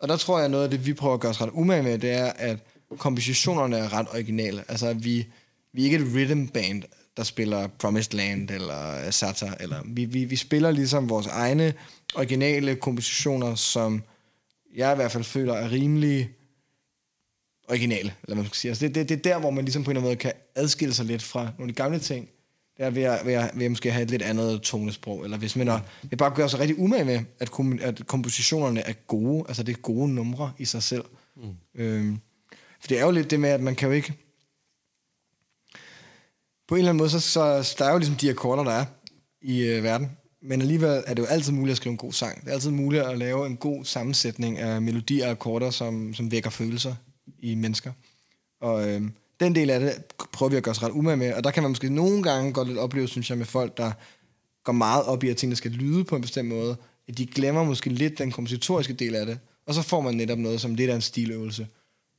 Og der tror jeg, at noget af det, vi prøver at gøre os ret umage med, det er, at kompositionerne er ret originale. Altså, at vi, vi er ikke et rhythm band, der spiller Promised Land eller Sata. Eller, vi, vi, vi spiller ligesom vores egne originale kompositioner, som jeg i hvert fald føler er rimelig originale, eller man skal sige. Altså det, det, det er der, hvor man ligesom på en eller anden måde kan adskille sig lidt fra nogle af de gamle ting. Det er ved at, ved at, ved at måske have et lidt andet tonesprog, eller hvis man er, vil bare gøre sig rigtig umage med, at, kom, at kompositionerne er gode, altså det er gode numre i sig selv. Mm. Øhm, for det er jo lidt det med, at man kan jo ikke... På en eller anden måde, så, så der er jo ligesom de akkorder, der er i øh, verden. Men alligevel er det jo altid muligt at skrive en god sang. Det er altid muligt at lave en god sammensætning af melodier og akkorder, som, som vækker følelser i mennesker. Og øh, den del af det prøver vi at gøre os ret umage med. Og der kan man måske nogle gange godt lidt opleve, synes jeg, med folk, der går meget op i, at tingene skal lyde på en bestemt måde, at de glemmer måske lidt den kompositoriske del af det. Og så får man netop noget som lidt af en stiløvelse,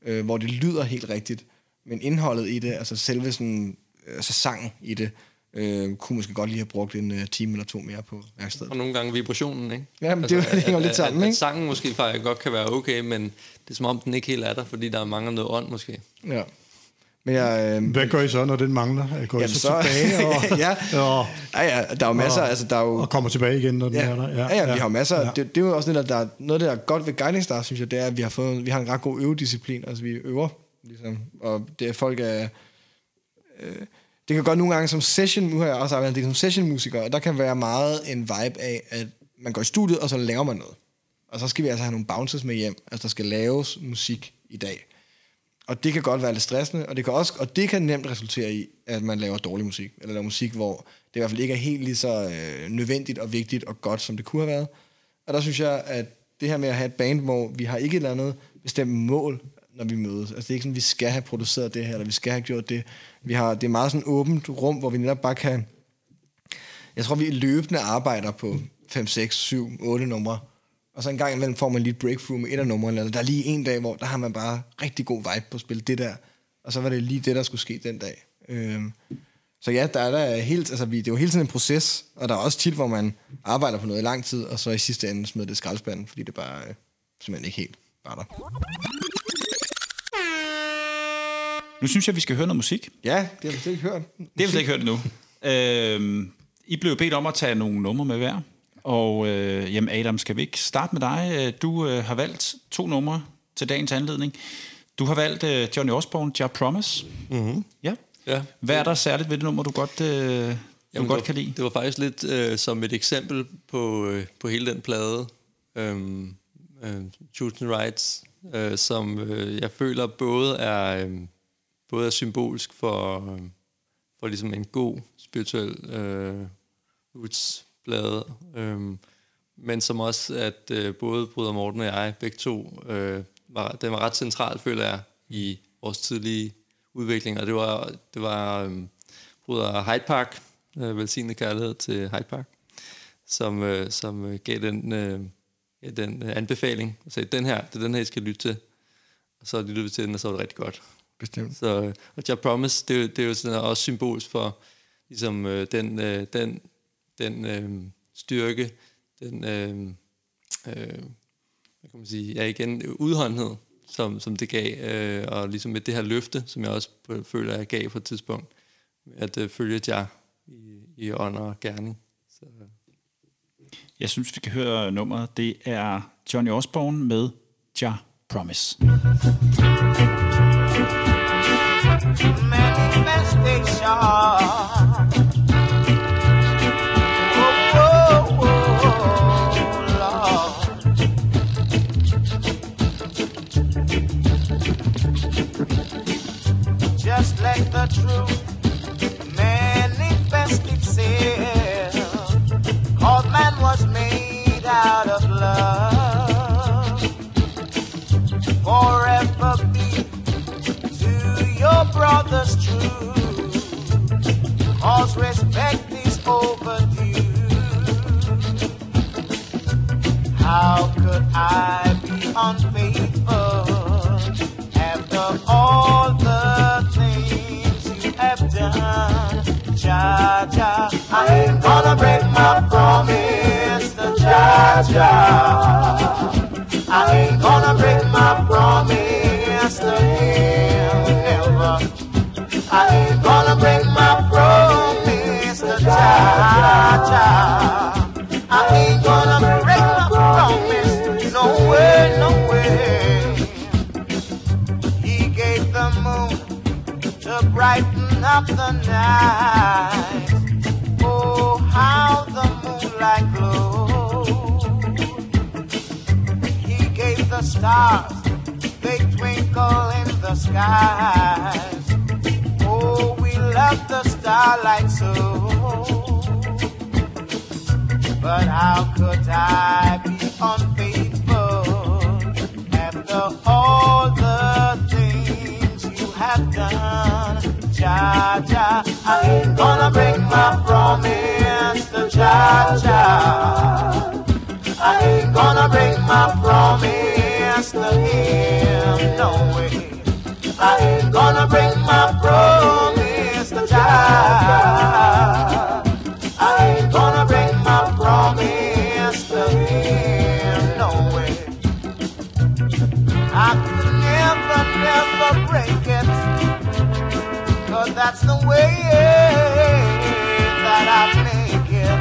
øh, hvor det lyder helt rigtigt. Men indholdet i det, altså selve sådan, øh, altså sangen i det, øh, kunne måske godt lige have brugt en uh, time eller to mere på værkstedet. Og nogle gange vibrationen, ikke? Ja, men det, det hænger lidt sammen, at, ikke? At sangen måske faktisk godt kan være okay, men det er som om, den ikke helt er der, fordi der mangler noget ånd måske. Ja. Men jeg, øh, Hvad gør I så, når den mangler? Går I Jamen, så, så- tilbage og, Ja. og, ja, ja, der er jo masser, og, altså der er jo... og kommer tilbage igen, når den Ja, er der? ja, ja, vi har masser. Ja. Ja. Det, det, er jo også det, der, der, noget der er godt ved Guiding Star, synes jeg, det er, at vi har, fået, vi har en ret god øvedisciplin. Altså, vi øver, ligesom. Og det er folk er... Øh, det kan godt nogle gange som session, nu har jeg også arbejdet en del som sessionmusiker, og der kan være meget en vibe af, at man går i studiet, og så laver man noget. Og så skal vi altså have nogle bounces med hjem. Altså, der skal laves musik i dag. Og det kan godt være lidt stressende, og det kan, også, og det kan nemt resultere i, at man laver dårlig musik, eller laver musik, hvor det i hvert fald ikke er helt lige så øh, nødvendigt og vigtigt og godt, som det kunne have været. Og der synes jeg, at det her med at have et band, hvor vi har ikke et eller andet bestemt mål, når vi mødes. Altså det er ikke sådan, at vi skal have produceret det her, eller vi skal have gjort det. Vi har, det er meget sådan et åbent rum, hvor vi netop bare kan... Jeg tror, vi løbende arbejder på 5, 6, 7, 8 numre, Og så en gang imellem får man lige et breakthrough med et af numrene, eller der er lige en dag, hvor der har man bare rigtig god vibe på spil, det der. Og så var det lige det, der skulle ske den dag. Øhm, så ja, der er der helt, altså, vi, det er jo hele tiden en proces, og der er også tit, hvor man arbejder på noget i lang tid, og så i sidste ende smider det skraldespanden, fordi det bare øh, simpelthen ikke helt var der. Nu synes jeg, vi skal høre noget musik. Ja, det har vi slet ikke hørt. Det har vi slet ikke hørt endnu. Øhm, I blev bedt om at tage nogle numre med hver. Og øh, jamen Adam, skal vi ikke starte med dig? Øh, Du øh, har valgt to numre til dagens anledning. Du har valgt øh, Johnny Osborne, Ja Promise. Mm-hmm. Ja. Ja. Hvad er der særligt ved det nummer, du godt, øh, du Jamen, godt det var, kan lide? Det var faktisk lidt øh, som et eksempel på, øh, på hele den plade, øhm, øh, Choosing Rights, øh, som øh, jeg føler både er, øh, både er symbolsk for, øh, for ligesom en god spirituel øh, roots-plade, øh, men som også, at øh, både Bruder Morten og jeg, begge to, øh, var, den var ret central, føler jeg, i vores tidlige udvikling, og det var, det var øh, Bruder Hyde Park, øh, velsignet kærlighed til Hyde Park, som, øh, som øh, gav den, øh, ja, den øh, anbefaling, og sagde, den her, det er den her, I skal lytte til. Og så lyttede vi til den, og så var det rigtig godt. Bestemt. Så, øh, og Jeg Promise, det, er jo- det er jo sådan også symbolsk for ligesom, øh, den, øh, den, den øh, styrke, den, øh, øh, hvad kan man sige, ja igen, udholdenhed, som, som det gav, øh, og ligesom med det her løfte, som jeg også føler, jeg gav på et tidspunkt, at øh, følge jer i, i ånd og gerning. Så, Jeg synes, vi skal høre nummeret. Det er Johnny Osborne med Ja Promise. Manifestation. Oh, stars, they twinkle in the skies. Oh, we love the starlight so. But how could I I ain't gonna break my promise to Jah Jah. I ain't gonna break my promise to him, no way. I ain't gonna break my promise to Jah. I that's the way that I make it.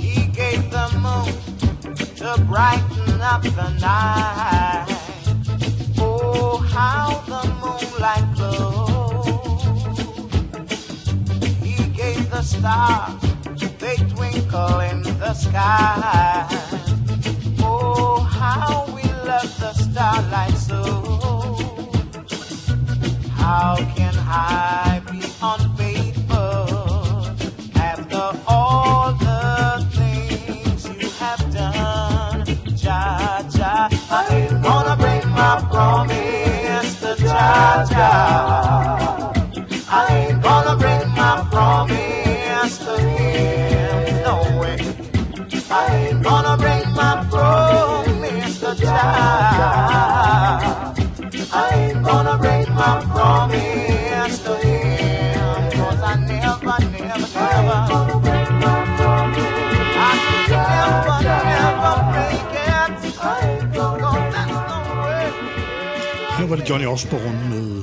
He gave the moon to brighten up the night. Sky. Var det Johnny Osborne med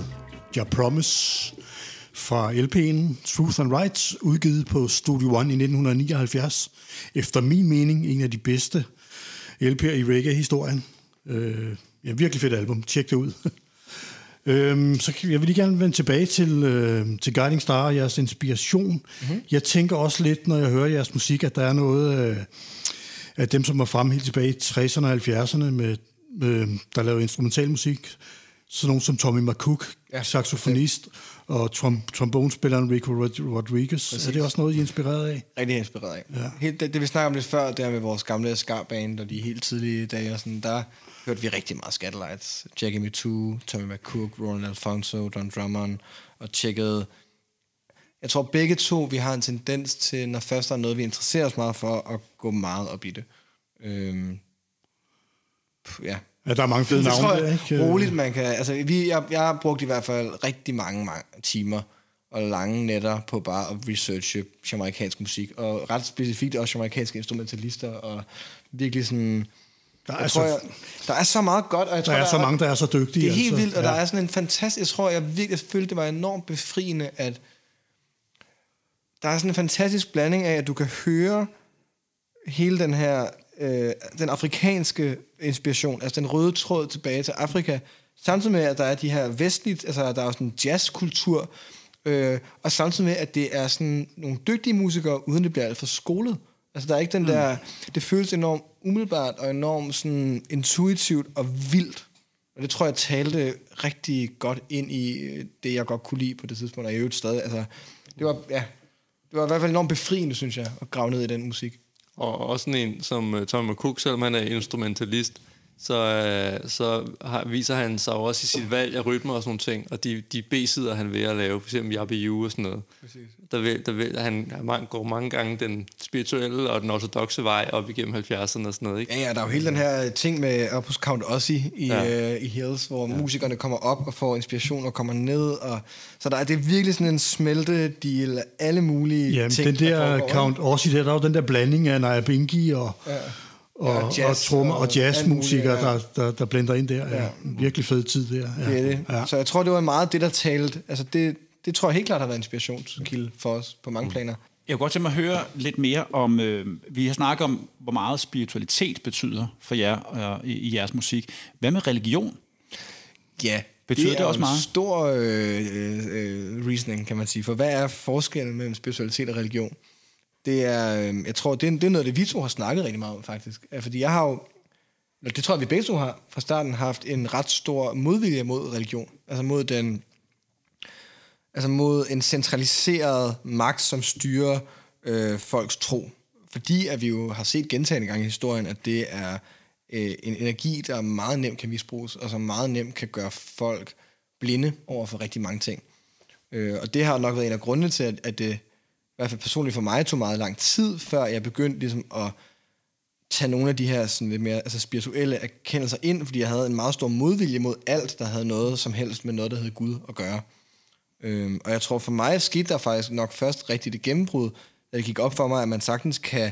Ja Promise fra LP'en Truth and Rights, udgivet på Studio One i 1979. Efter min mening en af de bedste LP'er i reggae-historien. Øh, ja, virkelig fedt album. Tjek det ud. øhm, så jeg vil lige gerne vende tilbage til, øh, til Guiding Star og jeres inspiration. Mm-hmm. Jeg tænker også lidt, når jeg hører jeres musik, at der er noget øh, af dem, som var frem helt tilbage i 60'erne og 70'erne, med, med, der lavede instrumental musik. Sådan nogen som Tommy McCook, ja, Ja, saxofonist, og trom, trombonespilleren Rico Rod- Rodriguez. Præcis. Er det også noget, I er inspireret af? rigtig inspireret af. Ja. Ja. Helt, det, det, vi snakker om lidt før, der med vores gamle skarband og de helt tidlige dage, og sådan, der hørte vi rigtig meget Scatterlights. Jackie Me Too, Tommy McCook, Roland Alfonso, Don Drummond, og tjekkede... Jeg tror begge to, vi har en tendens til, når først der er noget, vi interesserer os meget for, at gå meget op i det. Øhm, ja, Ja, der er mange fede det tror navne jeg der, ikke? roligt, man kan... Altså, vi, jeg, jeg har brugt i hvert fald rigtig mange, mange timer og lange nætter på bare at researche jamaikansk musik, og ret specifikt også jamaikanske instrumentalister, og virkelig sådan... Der er jeg så- tror, jeg, der er så meget godt, og jeg Der tror, er så mange, der er så dygtige. Det er helt altså. vildt, og Ja. der er sådan en fantastisk... Jeg tror, jeg virkelig følte, det var enormt befriende, at der er sådan en fantastisk blanding af, at du kan høre hele den her, øh, den afrikanske inspiration, altså den røde tråd tilbage til Afrika, samtidig med, at der er de her vestligt, altså der er sådan en jazzkultur, øh, og samtidig med, at det er sådan nogle dygtige musikere, uden det bliver alt for skolet. Altså der er ikke den der, det føles enormt umiddelbart og enormt sådan intuitivt og vildt. Og det tror jeg talte rigtig godt ind i øh, det, jeg godt kunne lide på det tidspunkt, og i øvrigt stadig. Altså, det var, ja, det var i hvert fald enormt befriende, synes jeg, at grave ned i den musik. Og også sådan en som øh, uh, Tom McCook, selvom han er instrumentalist, så, uh, så har, viser han sig jo også i sit valg af rytmer og sådan nogle ting, og de, de B-sider, han vil at lave, for eksempel Yabby You og sådan noget. Der, vil, der vil, han han går mange gange den spirituelle og den ortodoxe vej op igennem 70'erne og sådan noget, ikke? Ja, ja, der er jo hele den her ting med op hos Count Ossie i, Ja. øh, i Hills, hvor ja. musikerne kommer op og får inspiration og kommer ned. Og, så der er det er virkelig sådan en smeltedeal af alle mulige Ja, ting, den der foregår, Count Ossie, der, der er jo den der blanding af Naya Bingi og, ja. Og, Ja, og, og jazz, og jazz trommer og, og jazzmusikere, muligt, der, der, der blender ind der. Ja. Ja. Virkelig fed tid der. Ja. Det er det. Ja. Ja. Så jeg tror, det var meget det, der talte. Altså det, det tror jeg helt klart har været inspirationskilde for os på mange planer. Jeg kunne godt tænke mig at høre lidt mere om, øh, vi har snakket om, hvor meget spiritualitet betyder for jer øh, i, i jeres musik. Hvad med religion? Ja, Betyder det, det også jo en meget? stor øh, øh, øh, reasoning, kan man sige. For hvad er forskellen mellem spiritualitet og religion? Det er, øhm, jeg tror, det er, det er noget, det vi to har snakket rigtig meget om, faktisk. Fordi jeg har jo, eller det tror jeg, vi begge to har, fra starten haft en ret stor modvilje mod religion. Altså mod den, altså mod en centraliseret magt, som styrer øh, folks tro. Fordi at vi jo har set gentagende gange i historien, at det er øh, en energi, der meget nemt kan misbruges, og som meget nemt kan gøre folk blinde over for rigtig mange ting. Øh, og det har nok været en af grundene til, at, at det i hvert fald personligt for mig tog meget lang tid, før jeg begyndte ligesom at tage nogle af de her sådan lidt mere altså spirituelle erkendelser ind, fordi jeg havde en meget stor modvilje mod alt, der havde noget som helst med noget, der hed Gud at gøre. Øhm, og jeg tror for mig skete der faktisk nok først rigtigt det gennembrud, da det gik op for mig, at man sagtens kan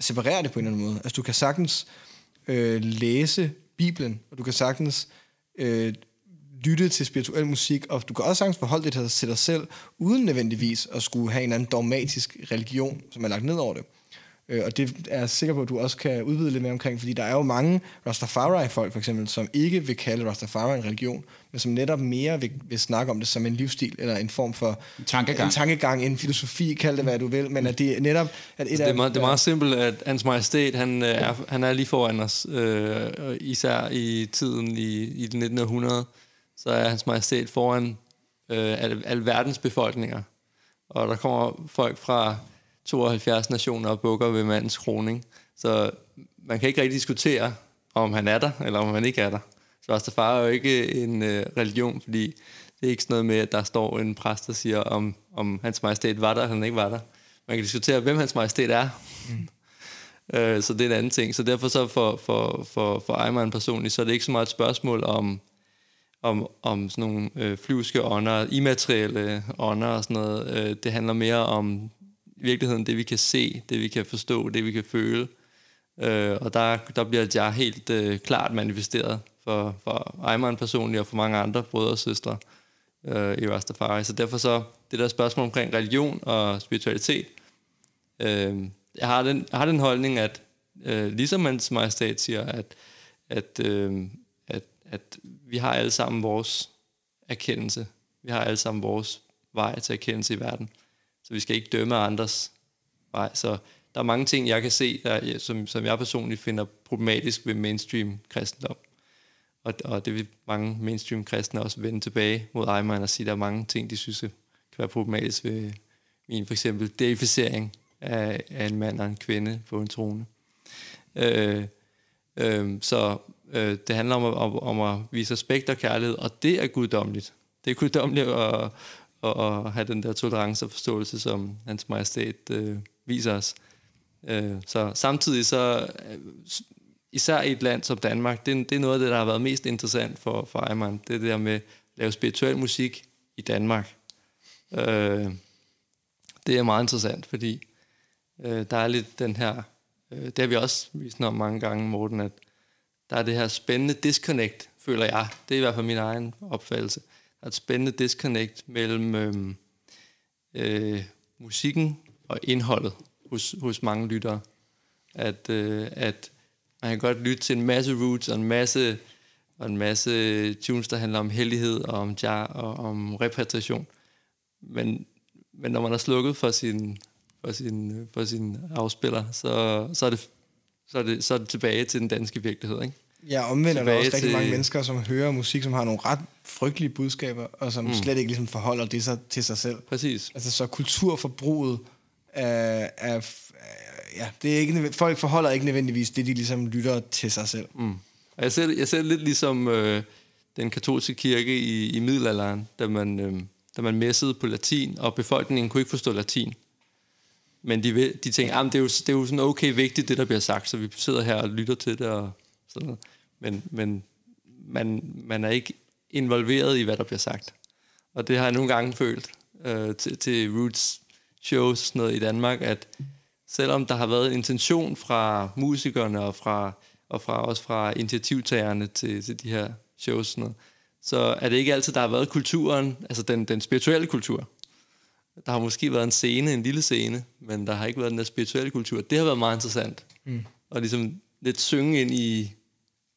separere det på en eller anden måde. Altså du kan sagtens øh, læse Bibelen, og du kan sagtens øh, lytte til spirituel musik, og du kan også sagtens forholde dig til- til dig selv, uden nødvendigvis at skulle have en eller anden dogmatisk religion, som er lagt ned over det. Øh, og det er jeg sikker på, at du også kan udvide lidt mere omkring, fordi der er jo mange Rastafari-folk for eksempel, som ikke vil kalde Rastafari en religion, men som netop mere vil, vil snakke om det som en livsstil, eller en form for En tankegang. en, tankegang, en filosofi, kald det hvad du vil, men at det er netop... At et Altså, det, er meget, det er meget simpelt, at hans majestæt, han, øh, er, han er lige foran os, øh, især i tiden i, i det 1900, så er hans majestæt foran øh, al, al verdens befolkninger. Og der kommer folk fra 72 nationer og bukker ved mandens kroning. Så man kan ikke rigtig diskutere, om han er der, eller om han ikke er der. Så Rastafari er jo ikke en øh, religion, fordi det er ikke sådan noget med, at der står en præst, der siger, om, om hans majestæt var der, eller han ikke var der. Man kan diskutere, hvem hans majestæt er. Mm. Øh, så det er en anden ting. Så derfor så for, for, for, for Eimann personligt, så er det ikke så meget et spørgsmål om, om, om sådan nogle øh, flyvske ånder, immaterielle ånder og sådan noget. Øh, det handler mere om i virkeligheden det, vi kan se, det, vi kan forstå, det, vi kan føle. Øh, og der, der bliver jeg helt øh, klart manifesteret for, for Ayman personligt og for mange andre brødre og søstre øh, i Rastafari. Så derfor så, det der spørgsmål omkring religion og spiritualitet, øh, jeg, har den, jeg har den holdning, at øh, ligesom hans majestæt siger, at, at, øh, at, at vi har alle sammen vores erkendelse. Vi har alle sammen vores vej til erkendelse i verden. Så vi skal ikke dømme andres vej. Så der er mange ting, jeg kan se, der, som, som jeg personligt finder problematisk ved mainstream kristendom. Og, og det vil mange mainstream kristne også vende tilbage mod Eichmann og sige, at der er mange ting, de synes kan være problematisk ved min for eksempel deificering af, af en mand og en kvinde på en trone. Øh, øh, så øh, det handler om om, om at vise respekt og kærlighed, og det er guddommeligt. Det er guddommeligt at, at, at have den der tolerance og forståelse, som hans majestæt øh, viser os. Øh, så samtidig så, øh, især i et land som Danmark, det, det er noget af det, der har været mest interessant for, for Eimann. Det er det der med at lave spirituel musik i Danmark. Øh, det er meget interessant, fordi øh, der er lidt den her, øh, det har vi også vist om mange gange, Morten, at der er det her spændende disconnect, føler jeg. Det er i hvert fald min egen opfattelse. Der er et spændende disconnect mellem øh, øh, musikken og indholdet hos, hos mange lyttere. At, øh, at man kan godt lytte til en masse roots og en masse, og en masse tunes, der handler om hellighed og om jar og om repatriation. Men, men når man er slukket for sin, for sin, for sin afspiller, så, så, er det, så, er det, så er det tilbage til den danske virkelighed. Ikke? Ja, omvendt er der også rigtig til- mange mennesker, som hører musik, som har nogle ret frygtelige budskaber, og som mm. slet ikke ligesom forholder det sig til sig selv. Præcis. Altså, så kulturforbruget er, er, ja, det er ikke, folk forholder ikke nødvendigvis det, de ligesom lytter til sig selv. Mm. Og jeg ser, det- jeg ser det lidt ligesom øh, den katolske kirke i, i middelalderen, da man, øh, da man messede på latin, og befolkningen kunne ikke forstå latin. Men de, de tænkte, at det, er jo, det er jo sådan okay vigtigt, det der bliver sagt, så vi sidder her og lytter til det og sådan noget. Men, men man, man er ikke involveret i, hvad der bliver sagt. Og det har jeg nogle gange følt øh, til, til Roots shows sådan noget i Danmark, at selvom der har været en intention fra musikerne og fra, og fra, også fra initiativtagerne til, til de her shows sådan noget, så er det ikke altid, der har været kulturen, altså den, den spirituelle kultur. Der har måske været en scene, en lille scene, men der har ikke været den der spirituelle kultur. Det har været meget interessant. Mm. Og ligesom lidt synge ind i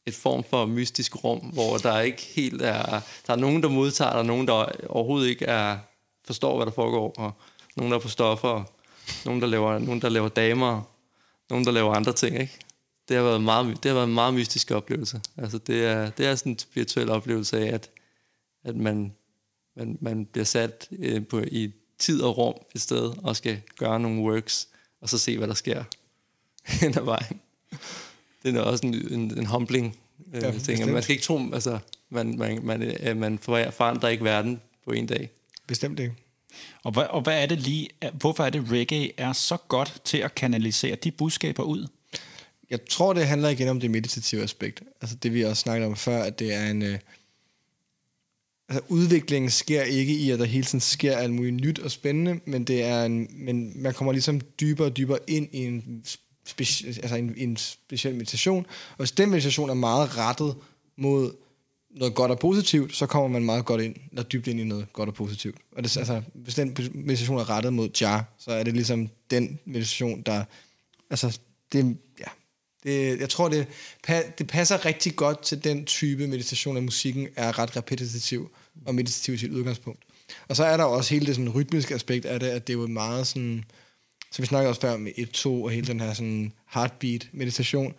et form for mystisk rum, hvor der ikke helt er... Der er nogen, der modtager, der er nogen, der overhovedet ikke er, forstår, hvad der foregår, og nogen, der er på stoffer, nogen, der laver, nogen, der laver damer, nogen, der laver andre ting, ikke? Det har været, meget, det har været en meget mystisk oplevelse. Altså, det er, det er sådan en spirituel oplevelse af, at, at man, man, man bliver sat øh, på, i tid og rum et sted, og skal gøre nogle works, og så se, hvad der sker hen ad vejen. Det er også en, en, en humbling øh, Ja, ting. bestemt. Man skal ikke tro, altså, man, man, man, øh, man forandrer ikke verden på en dag. Bestemt ikke. Og hvad, og hvad er det lige, hvorfor er det reggae er så godt til at kanalisere de budskaber ud? Jeg tror, det handler igen om det meditative aspekt. Altså det, vi også snakkede om før, at det er en... Øh, altså udviklingen sker ikke i, at der hele tiden sker alt muligt nyt og spændende, men det er en, men man kommer ligesom dybere og dybere ind i en, speci, altså en, en speciel meditation, og hvis den meditation er meget rettet mod noget godt og positivt, så kommer man meget godt ind, eller dybt ind i noget godt og positivt. Og det, altså, hvis den meditation er rettet mod ja, så er det ligesom den meditation, der, altså, det, ja, det, jeg tror, det, det passer rigtig godt til den type meditation, at musikken er ret repetitiv og meditativ i sit udgangspunkt. Og så er der også hele det sådan, rytmiske aspekt af det, at det er jo meget sådan, så vi snakkede også før om 1-2 og hele den her sådan heartbeat meditation,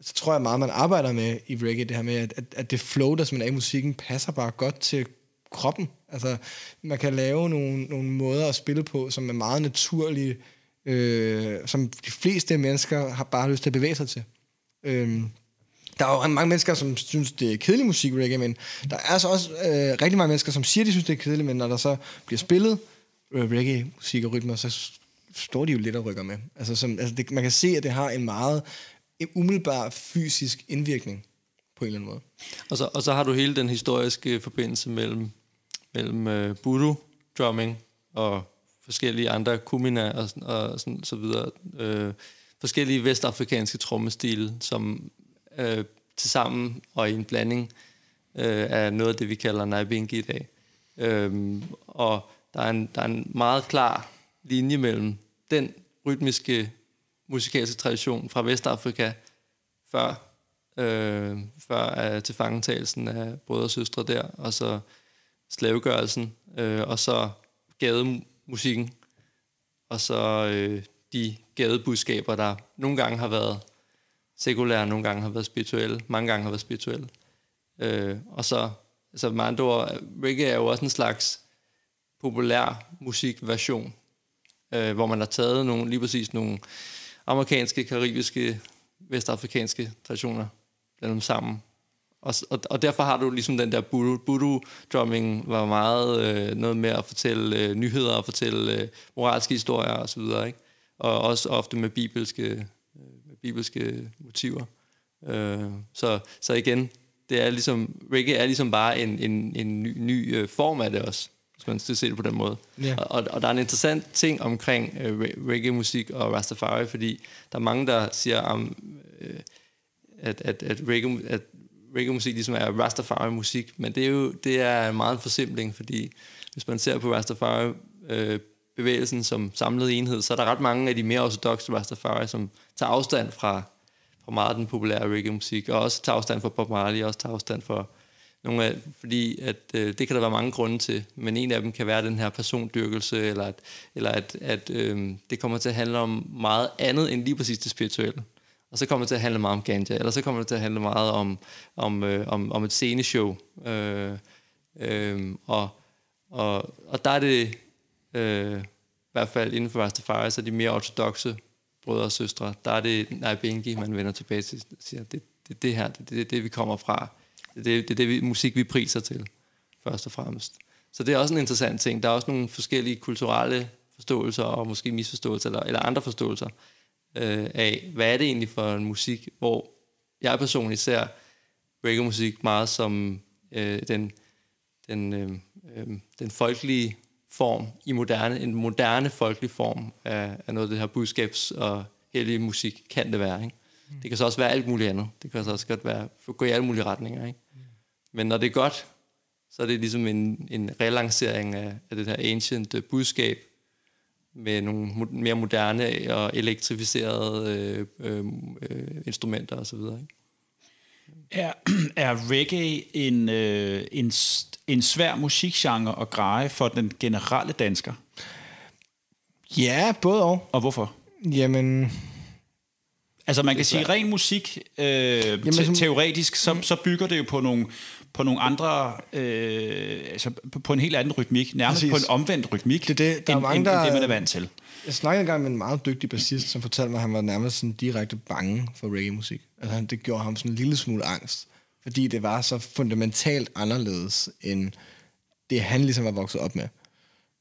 så tror jeg meget, man arbejder med i reggae, det her med, at, at, det flow, der man er i musikken, passer bare godt til kroppen. Altså, man kan lave nogle, nogle måder at spille på, som er meget naturlige, øh, som de fleste mennesker har bare lyst til at bevæge sig til. Øh, der er jo mange mennesker, som synes, det er kedelig musik, reggae, men der er altså også øh, rigtig mange mennesker, som siger, de synes, det er kedeligt, men når der så bliver spillet øh, reggae, musik og rytmer, så står de jo lidt og rykker med. Altså, som, altså det, man kan se, at det har en meget en umiddelbar fysisk indvirkning på en eller anden måde. Og så, og så har du hele den historiske forbindelse mellem, mellem uh, voodoo drumming og forskellige andre kumina og, sådan- og sådan, så videre. Uh, forskellige vestafrikanske trommestile, som øh, uh, til sammen og i en blanding øh, af noget af det, vi kalder Naibingi i dag. Øhm, og der er, en, der er en meget klar linje mellem den rytmiske musikalske tradition fra Vestafrika før, øh, før uh, tilfangetagelsen af brødre og søstre der, og så slavegørelsen, øh, og så gademusikken, og så øh, de gadebudskaber, der nogle gange har været sekulære, nogle gange har været spirituelle, mange gange har været spirituelle. Øh, og så, altså med andre ord, reggae er jo også en slags populær musikversion, øh, hvor man har taget nogle, lige præcis nogle amerikanske, karibiske, vestafrikanske traditioner, blandet dem sammen. Og, og, og derfor har du ligesom den der voodoo-drumming, var meget øh, noget med at fortælle øh, nyheder og fortælle øh, moralske historier osv., ikke? Og også ofte med bibelske, øh, med bibelske motiver. Øh, så, så igen, det er ligesom, reggae er ligesom bare en, en, en ny, ny øh, form af det også, hvis man skal se det på den måde. Ja. Og, og der er en interessant ting omkring øh, reggae-musik og Rastafari, fordi der er mange, der siger, om, øh, at, at, at, reggae, at reggae-musik ligesom er Rastafari-musik, men det er jo det er en meget forsimpling, fordi hvis man ser på Rastafari øh, bevægelsen som samlet enhed, så er der ret mange af de mere ortodoxe Rastafari, som tager afstand fra, fra meget af den populære reggae-musik, og også tager afstand fra Bob Marley, og også tager afstand for nogle af, fordi at, øh, det kan der være mange grunde til, men en af dem kan være den her persondyrkelse, eller at, eller at, at øh, det kommer til at handle om meget andet end lige præcis det spirituelle. Og så kommer det til at handle meget om ganja, eller så kommer det til at handle meget om, om, øh, om, om et sceneshow. Øh, øh, og, og, og der er det, øh, i hvert fald inden for Rastafari, så de mere ortodoxe brødre og søstre, der er det Naibengi, man vender tilbage til siger, det, det, det her, det, det, det, det vi kommer fra. Det, det, det, det vi, musik, vi priser til, først og fremmest. Så det er også en interessant ting. Der er også nogle forskellige kulturelle forståelser, og måske misforståelser, eller, eller andre forståelser, øh, af, hvad er det egentlig for en musik, hvor jeg personligt ser reggae-musik meget som øh, den, den, øh, øh, den folkelige form i moderne, en moderne folkelig form af, af noget af det her budskabs- og hellige musik, kan det være. Ikke? Det kan så også være alt muligt andet. Det kan så også godt være, gå i alle mulige retninger. Ikke? Men når det er godt, så er det ligesom en, en relancering af, af det her ancient uh, budskab, med nogle mere moderne og elektrificerede øh, øh, øh, instrumenter osv. Ikke? Er, er reggae en, øh, en, en svær musikgenre at greje for den generelle dansker? Ja, både og. Og hvorfor? Jamen, Altså man kan sige, ren musik, øh, Jamen, te- teoretisk, så, så bygger det jo på nogle, på nogle andre, øh, altså på- en helt anden rytmik, nærmest Præcis. på en omvendt rytmik, Det er det. Der er end, mange, end, der- end det, man er vant til. jeg snakkede engang med en meget dygtig bassist, som fortalte mig, at han var nærmest sådan direkte bange for reggae-musik. Altså, han- det gjorde ham sådan en lille smule angst, fordi det var så fundamentalt anderledes, end det han ligesom var vokset op med.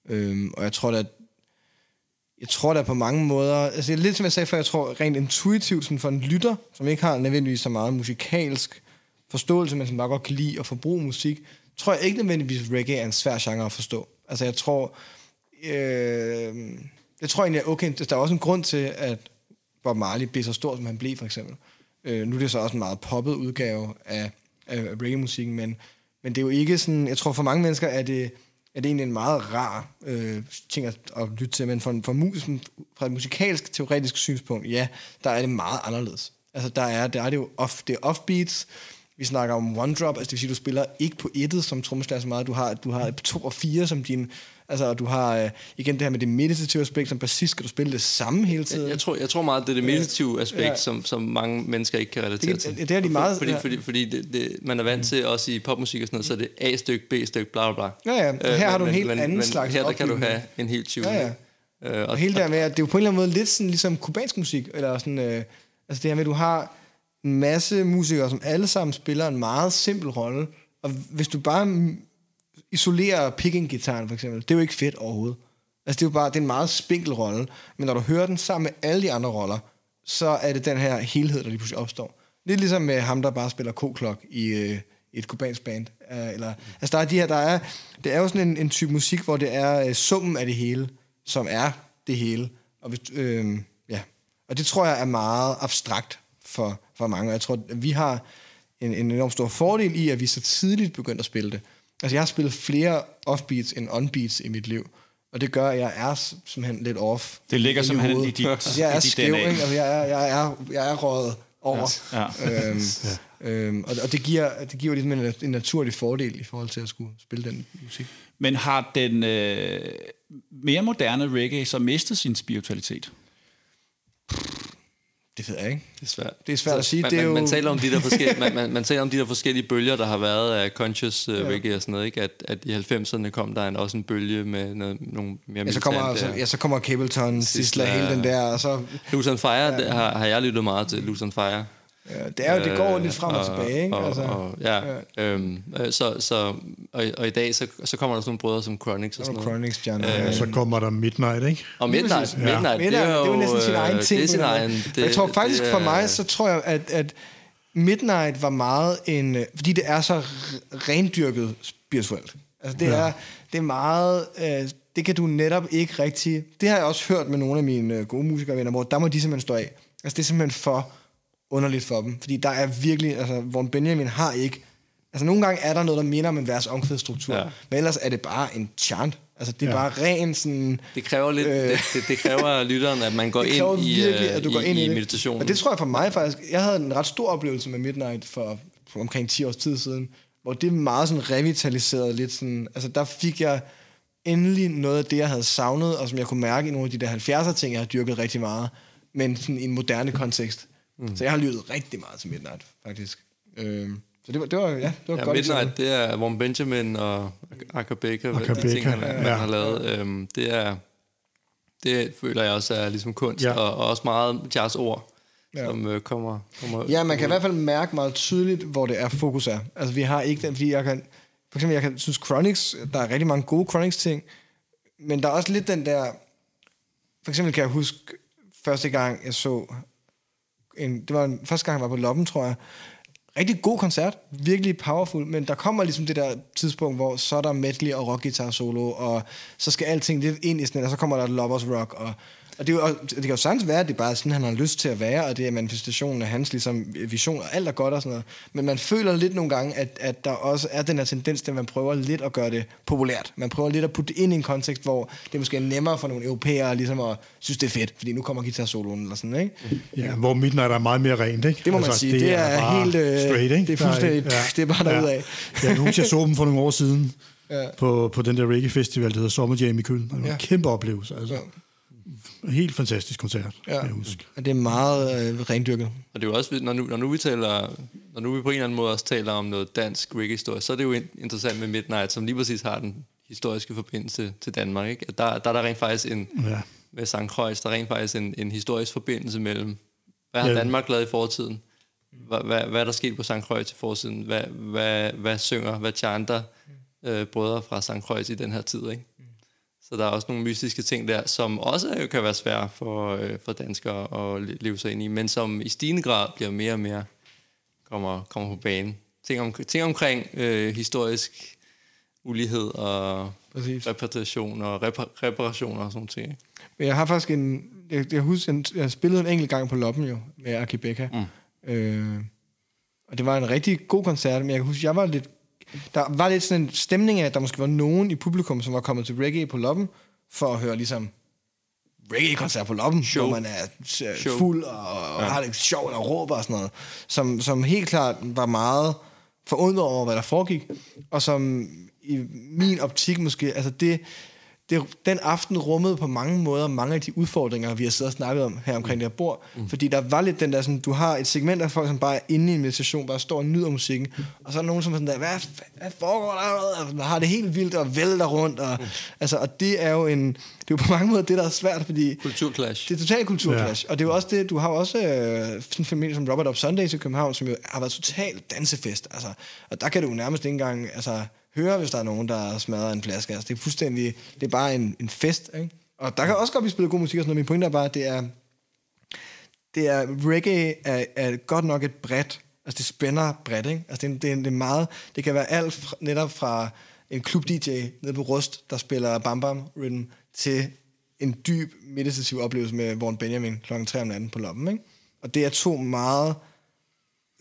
Øhm, og jeg tror, at jeg tror da på mange måder, altså lidt som jeg sagde før, jeg tror rent intuitivt sådan for en lytter, som ikke har nødvendigvis så meget musikalsk forståelse, men som bare godt kan lide at forbruge musik, tror jeg ikke nødvendigvis reggae er en svær genre at forstå. Altså jeg tror, øh, jeg tror egentlig, at okay, der er også en grund til, at Bob Marley blev så stor, som han blev for eksempel. Øh, nu er det så også en meget poppet udgave af, af reggae-musikken, men, men det er jo ikke sådan, jeg tror for mange mennesker er det, er det egentlig en meget rar øh, ting at, at lytte til, men fra, fra, musen, fra et musikalsk, teoretisk synspunkt, ja, der er det meget anderledes. Altså der er, der er det jo off, det er offbeats, vi snakker om one drop, altså det vil sige, du spiller ikke på ettet som trommeslager så meget, du har, du har to og fire som din, altså og du har øh, igen det her med det meditative aspekt, som bassist skal du spille det samme hele tiden. Jeg, jeg, tror, jeg tror meget, det er det meditative aspekt, Ja. som, som mange mennesker ikke kan relatere Det- til. det er de meget- Fordi, ja. fordi, fordi det, det, man er vant til, også i popmusik og sådan noget, så er det A-stykke, B-stykke, bla bla bla. Ja, ja. Og her har du en helt anden men slags her der kan du have en helt tune. Ja, ja. Øh, Og hele der med, at det er jo på en eller anden måde lidt sådan, ligesom kubansk musik, eller sådan, øh, altså det her med, at du har en masse musikere, som alle sammen spiller en meget simpel rolle, og hvis du bare mm, isolerer picking-gitaren for eksempel, det er jo ikke fedt overhovedet. Altså det er jo bare, det er en meget spinkel rolle, men når du hører den sammen med alle de andre roller, så er det den her helhed, der lige pludselig opstår. Lidt ligesom med ham, der bare spiller k-klok i, øh, i et kubansk band. Øh, eller, altså der er de her, der er, det er jo sådan en, en type musik, hvor det er øh, summen af det hele, som er det hele. Og, hvis, øh, ja. og det tror jeg er meget abstrakt for, for mange. Og jeg tror, at vi har, en, en enorm stor fordel i, at vi så tidligt begyndte at spille det. Altså, jeg har spillet flere offbeats end onbeats i mit liv. Og det gør, at jeg er simpelthen lidt off. Det ligger simpelthen hovedet. i dit- altså, jeg er dit skæv, DNA. ikke? Altså, jeg er, jeg er, jeg er røget over. Ja. Øhm, øhm, og, og det giver, det giver ligesom en, en naturlig fordel i forhold til at skulle spille den musik. Men har den øh, mere moderne reggae så mistet sin spiritualitet? Det ved jeg ikke. Det er svært. Det er svært at sige. Man, Det er man, jo- man, taler om de der forskellige, man, man, man taler om de der forskellige bølger, der har været af conscious uh, reggae og sådan noget, ikke? At, at i 90'erne kom der en, også en bølge med noget, nogle mere Ja, så kommer, militante- altså, ja, så kommer Cableton, Sisla, hele den der, og så... Loose on Fire, ja. har, har jeg lyttet meget til, Loose on Fire. Ja, det, er jo, det går Øh, lidt frem og, tilbage, ikke? Og, altså, og, ja, øhm, øh, så, så, og, og i dag, så, så kommer der sådan nogle brødre som Chronix og sådan noget. Chronix, John. Ja, Øh, så kommer der Midnight, ikke? Og Midnight, Ja. Midnight, det, det er jo... det er jo næsten sin øh, egen ting. Det er sin egen... Det, jeg tror faktisk det for mig, så tror jeg, at, at Midnight var meget en... øh, Fordi det er så rendyrket spirituelt. Altså det, Ja. er, det er meget... Øh, det kan du netop ikke rigtig... Det har jeg også hørt med nogle af mine øh, gode musikervenner, hvor der må de simpelthen stå af. Altså det er simpelthen for underligt for dem. Fordi der er virkelig... Altså, hvor Benjamin har ikke... Altså nogle gange er der noget, der minder om en vers omkvædsstruktur. Ja. Men ellers er det bare en chant. Altså det er Ja. bare ren sådan... Det kræver lidt, Øh. det, det, det kræver lytteren, at man går ind i, virkelig, øh, at du går i, ind i, i det. meditationen. Og det tror jeg for mig faktisk, jeg havde en ret stor oplevelse med Midnight for, for omkring 10 års tid siden, hvor det meget sådan revitaliseret lidt sådan, altså der fik jeg endelig noget af det, jeg havde savnet, og som jeg kunne mærke i nogle af de der 70'er ting, jeg har dyrket rigtig meget, men sådan i en moderne kontekst. Mm. Så jeg har lyttet rigtig meget til Midnight, faktisk. Øhm, så det var, det var, ja, det var Ja, godt Midnight, eksempel. det er Warren Benjamin og Aka Baker, Aka de ting, han, man ja. har lavet. Øhm, det er, det føler jeg også er ligesom kunst, Ja. og, og også meget jazz ord, Ja. som øh, kommer, kommer Ja, man kan i hvert fald mærke meget tydeligt, hvor det er fokus er. Altså, vi har ikke den, fordi jeg kan... For eksempel, jeg kan synes Chronics, der er rigtig mange gode Chronics-ting, men der er også lidt den der... For eksempel kan jeg huske, første gang jeg så... En, det var en, første gang, jeg var på Loppen, tror jeg. Rigtig god koncert, virkelig powerful, men der kommer ligesom det der tidspunkt, hvor så er der medley og rockguitar solo, og så skal alting lidt ind i sådan, og så kommer der lovers rock, og, og det, er jo, det kan jo sagtens være, at det er bare sådan, han har lyst til at være, og det er manifestationen af hans ligesom, vision, og alt er godt og sådan noget. Men man føler lidt nogle gange, at, at der også er den her tendens til, at man prøver lidt at gøre det populært. Man prøver lidt at putte det ind i en kontekst, hvor det måske er nemmere for nogle europæere ligesom at synes, det er fedt, fordi nu kommer guitar-soloen eller sådan, ikke? Ja, hvor Midnight er meget mere rent, ikke? Det må man sige. Det er bare helt, øh, straight, ikke? det er fuldstændig- det er bare derudad. Ja. Jeg kan huske, jeg så dem for nogle år siden Ja. på, på den der reggae-festival, der hedder Sommer Jam i Køln. Det var en Ja. kæmpe oplevelse. Altså. Helt fantastisk koncert, Ja. jeg huske. Og det er meget øh, rendyrket. Og det er jo også, når nu, når nu vi taler, når nu vi på en eller anden måde også taler om noget dansk reggae-historie, så er det jo in- interessant med Midnight, som lige præcis har den historiske forbindelse til Danmark. Ikke? At der, der er der rent faktisk en, Ja. med St. Kreuz, der er rent faktisk en, en historisk forbindelse mellem, hvad har Ja. Danmark lavet i fortiden? Hvad, hvad, hvad er der sket på St. Kreuz i fortiden? Hvad, hvad, hvad synger, hvad chanter øh, brødre fra St. Kreuz i den her tid? Ikke? Så der er også nogle mystiske ting der, som også kan være svære for, øh, for danskere at le- leve sig ind i, men som i stigende grad bliver mere og mere kommer, kommer på banen. Ting, om, ting omkring øh, historisk ulighed og Præcis. og repar- reparationer og sådan ting. Men jeg har faktisk en... Jeg, jeg husker, en, jeg spillede en enkelt gang på Loppen jo, med Becca. Mm. Øh, og det var en rigtig god koncert, men jeg kan huske, jeg var lidt... Der var lidt sådan en stemning af, at der måske var nogen i publikum, som var kommet til reggae på Loppen, for at høre ligesom reggae-koncert på Loppen, Show. hvor man er øh, Show. fuld og, og ja. har det sjovt og råber og sådan noget, som, som helt klart var meget forundret over, hvad der foregik, og som i min optik måske, altså det, det, den aften rummede på mange måder mange af de udfordringer, vi har siddet og snakket om her omkring mm. det her bord. Mm. Fordi der var lidt den der, sådan, du har et segment af folk, som bare er inde i en meditation, bare står og nyder musikken, og så er der nogen, som er sådan der, hvad, hvad foregår der? Og har det helt vildt og vælter rundt. Og, mm. altså, og det er jo en, det er jo på mange måder det, der er svært, fordi Kulturclash. det er totalt kulturclash. Ja. Og det er jo også det, du har jo også øh, sådan en familie som Robert Up Sundays i København, som jo har været totalt dansefest. Altså, og der kan du jo nærmest ikke engang altså, høre, hvis der er nogen, der smadrer en flaske. Altså, det er fuldstændig, det er bare en, en fest. Ikke? Og der kan også godt blive spillet god musik og sådan noget. Min pointe er bare, at det er, det er reggae er, er godt nok et bredt, altså det spænder bredt, ikke? Altså det, er- det, er- det er meget, det kan være alt fra, netop fra en klub DJ nede på Rust, der spiller Bam Bam Rhythm, til en dyb meditativ oplevelse med Warren Benjamin kl. 3 om natten på loppen, ikke? Og det er to meget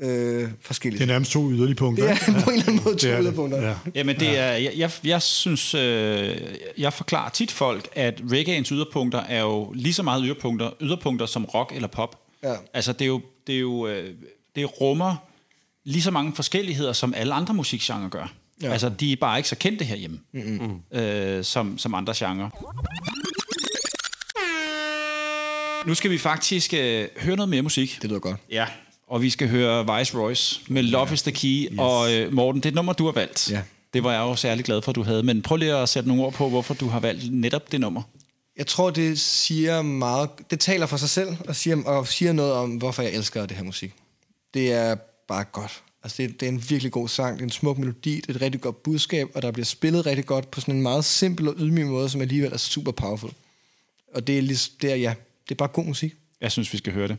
øh, forskelligt. Det er nærmest to yderlige punkter. Det er ikke? på en eller anden måde to det er det. yderpunkter. Ja. Jamen det er, jeg, jeg, jeg synes, øh, jeg forklarer tit folk, at reggaeens yderpunkter er jo lige så meget yderpunkter, yderpunkter som rock eller pop. Ja. Altså det er jo, det er jo, øh, det rummer lige så mange forskelligheder, som alle andre musikgenre gør. Ja. Ja. Altså de er bare ikke så kendte herhjemme, mm-hmm. øh, som, som andre genrer. Nu skal vi faktisk øh, høre noget mere musik. Det lyder godt. Ja, og vi skal høre Vice Royce med Love ja. is the Key. Yes. Og øh, Morten, det er et nummer, du har valgt. Ja. Det var jeg jo særlig glad for, at du havde. Men prøv lige at sætte nogle ord på, hvorfor du har valgt netop det nummer. Jeg tror, det siger meget... Det taler for sig selv og siger, og siger noget om, hvorfor jeg elsker det her musik. Det er bare godt. Altså, det, det er en virkelig god sang. Det er en smuk melodi. Det er et rigtig godt budskab, og der bliver spillet rigtig godt på sådan en meget simpel og ydmyg måde, som alligevel er super powerful. Og det er, lig- det er, ja, det er bare god musik. Jeg synes, vi skal høre det.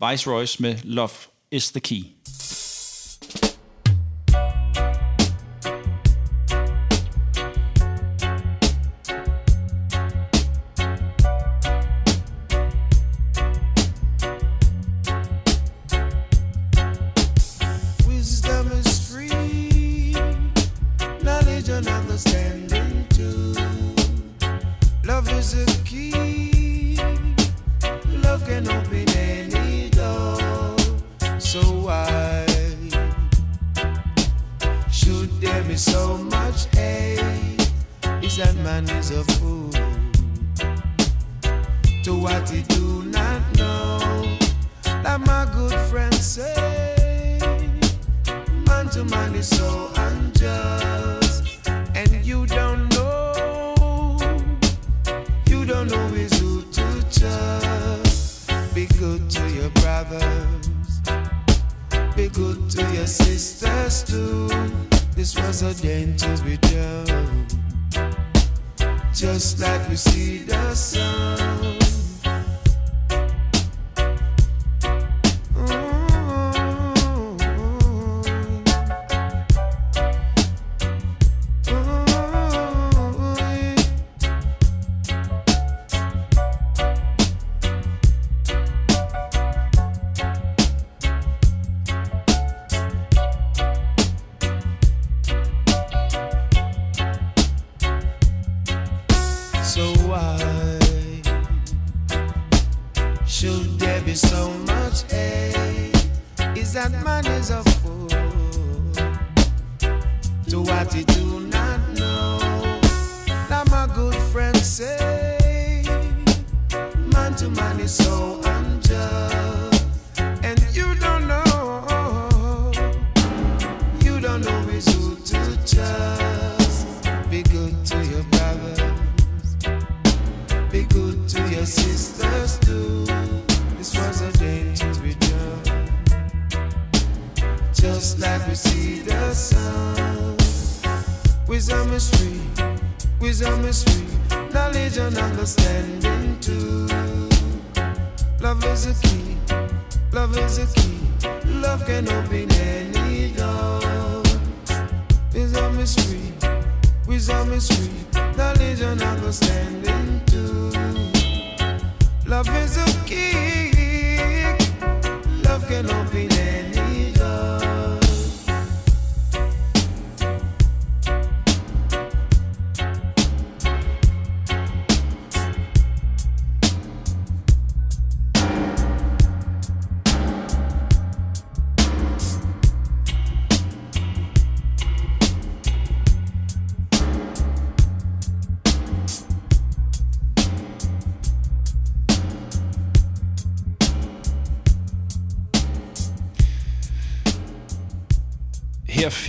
Vice med Love is the Key.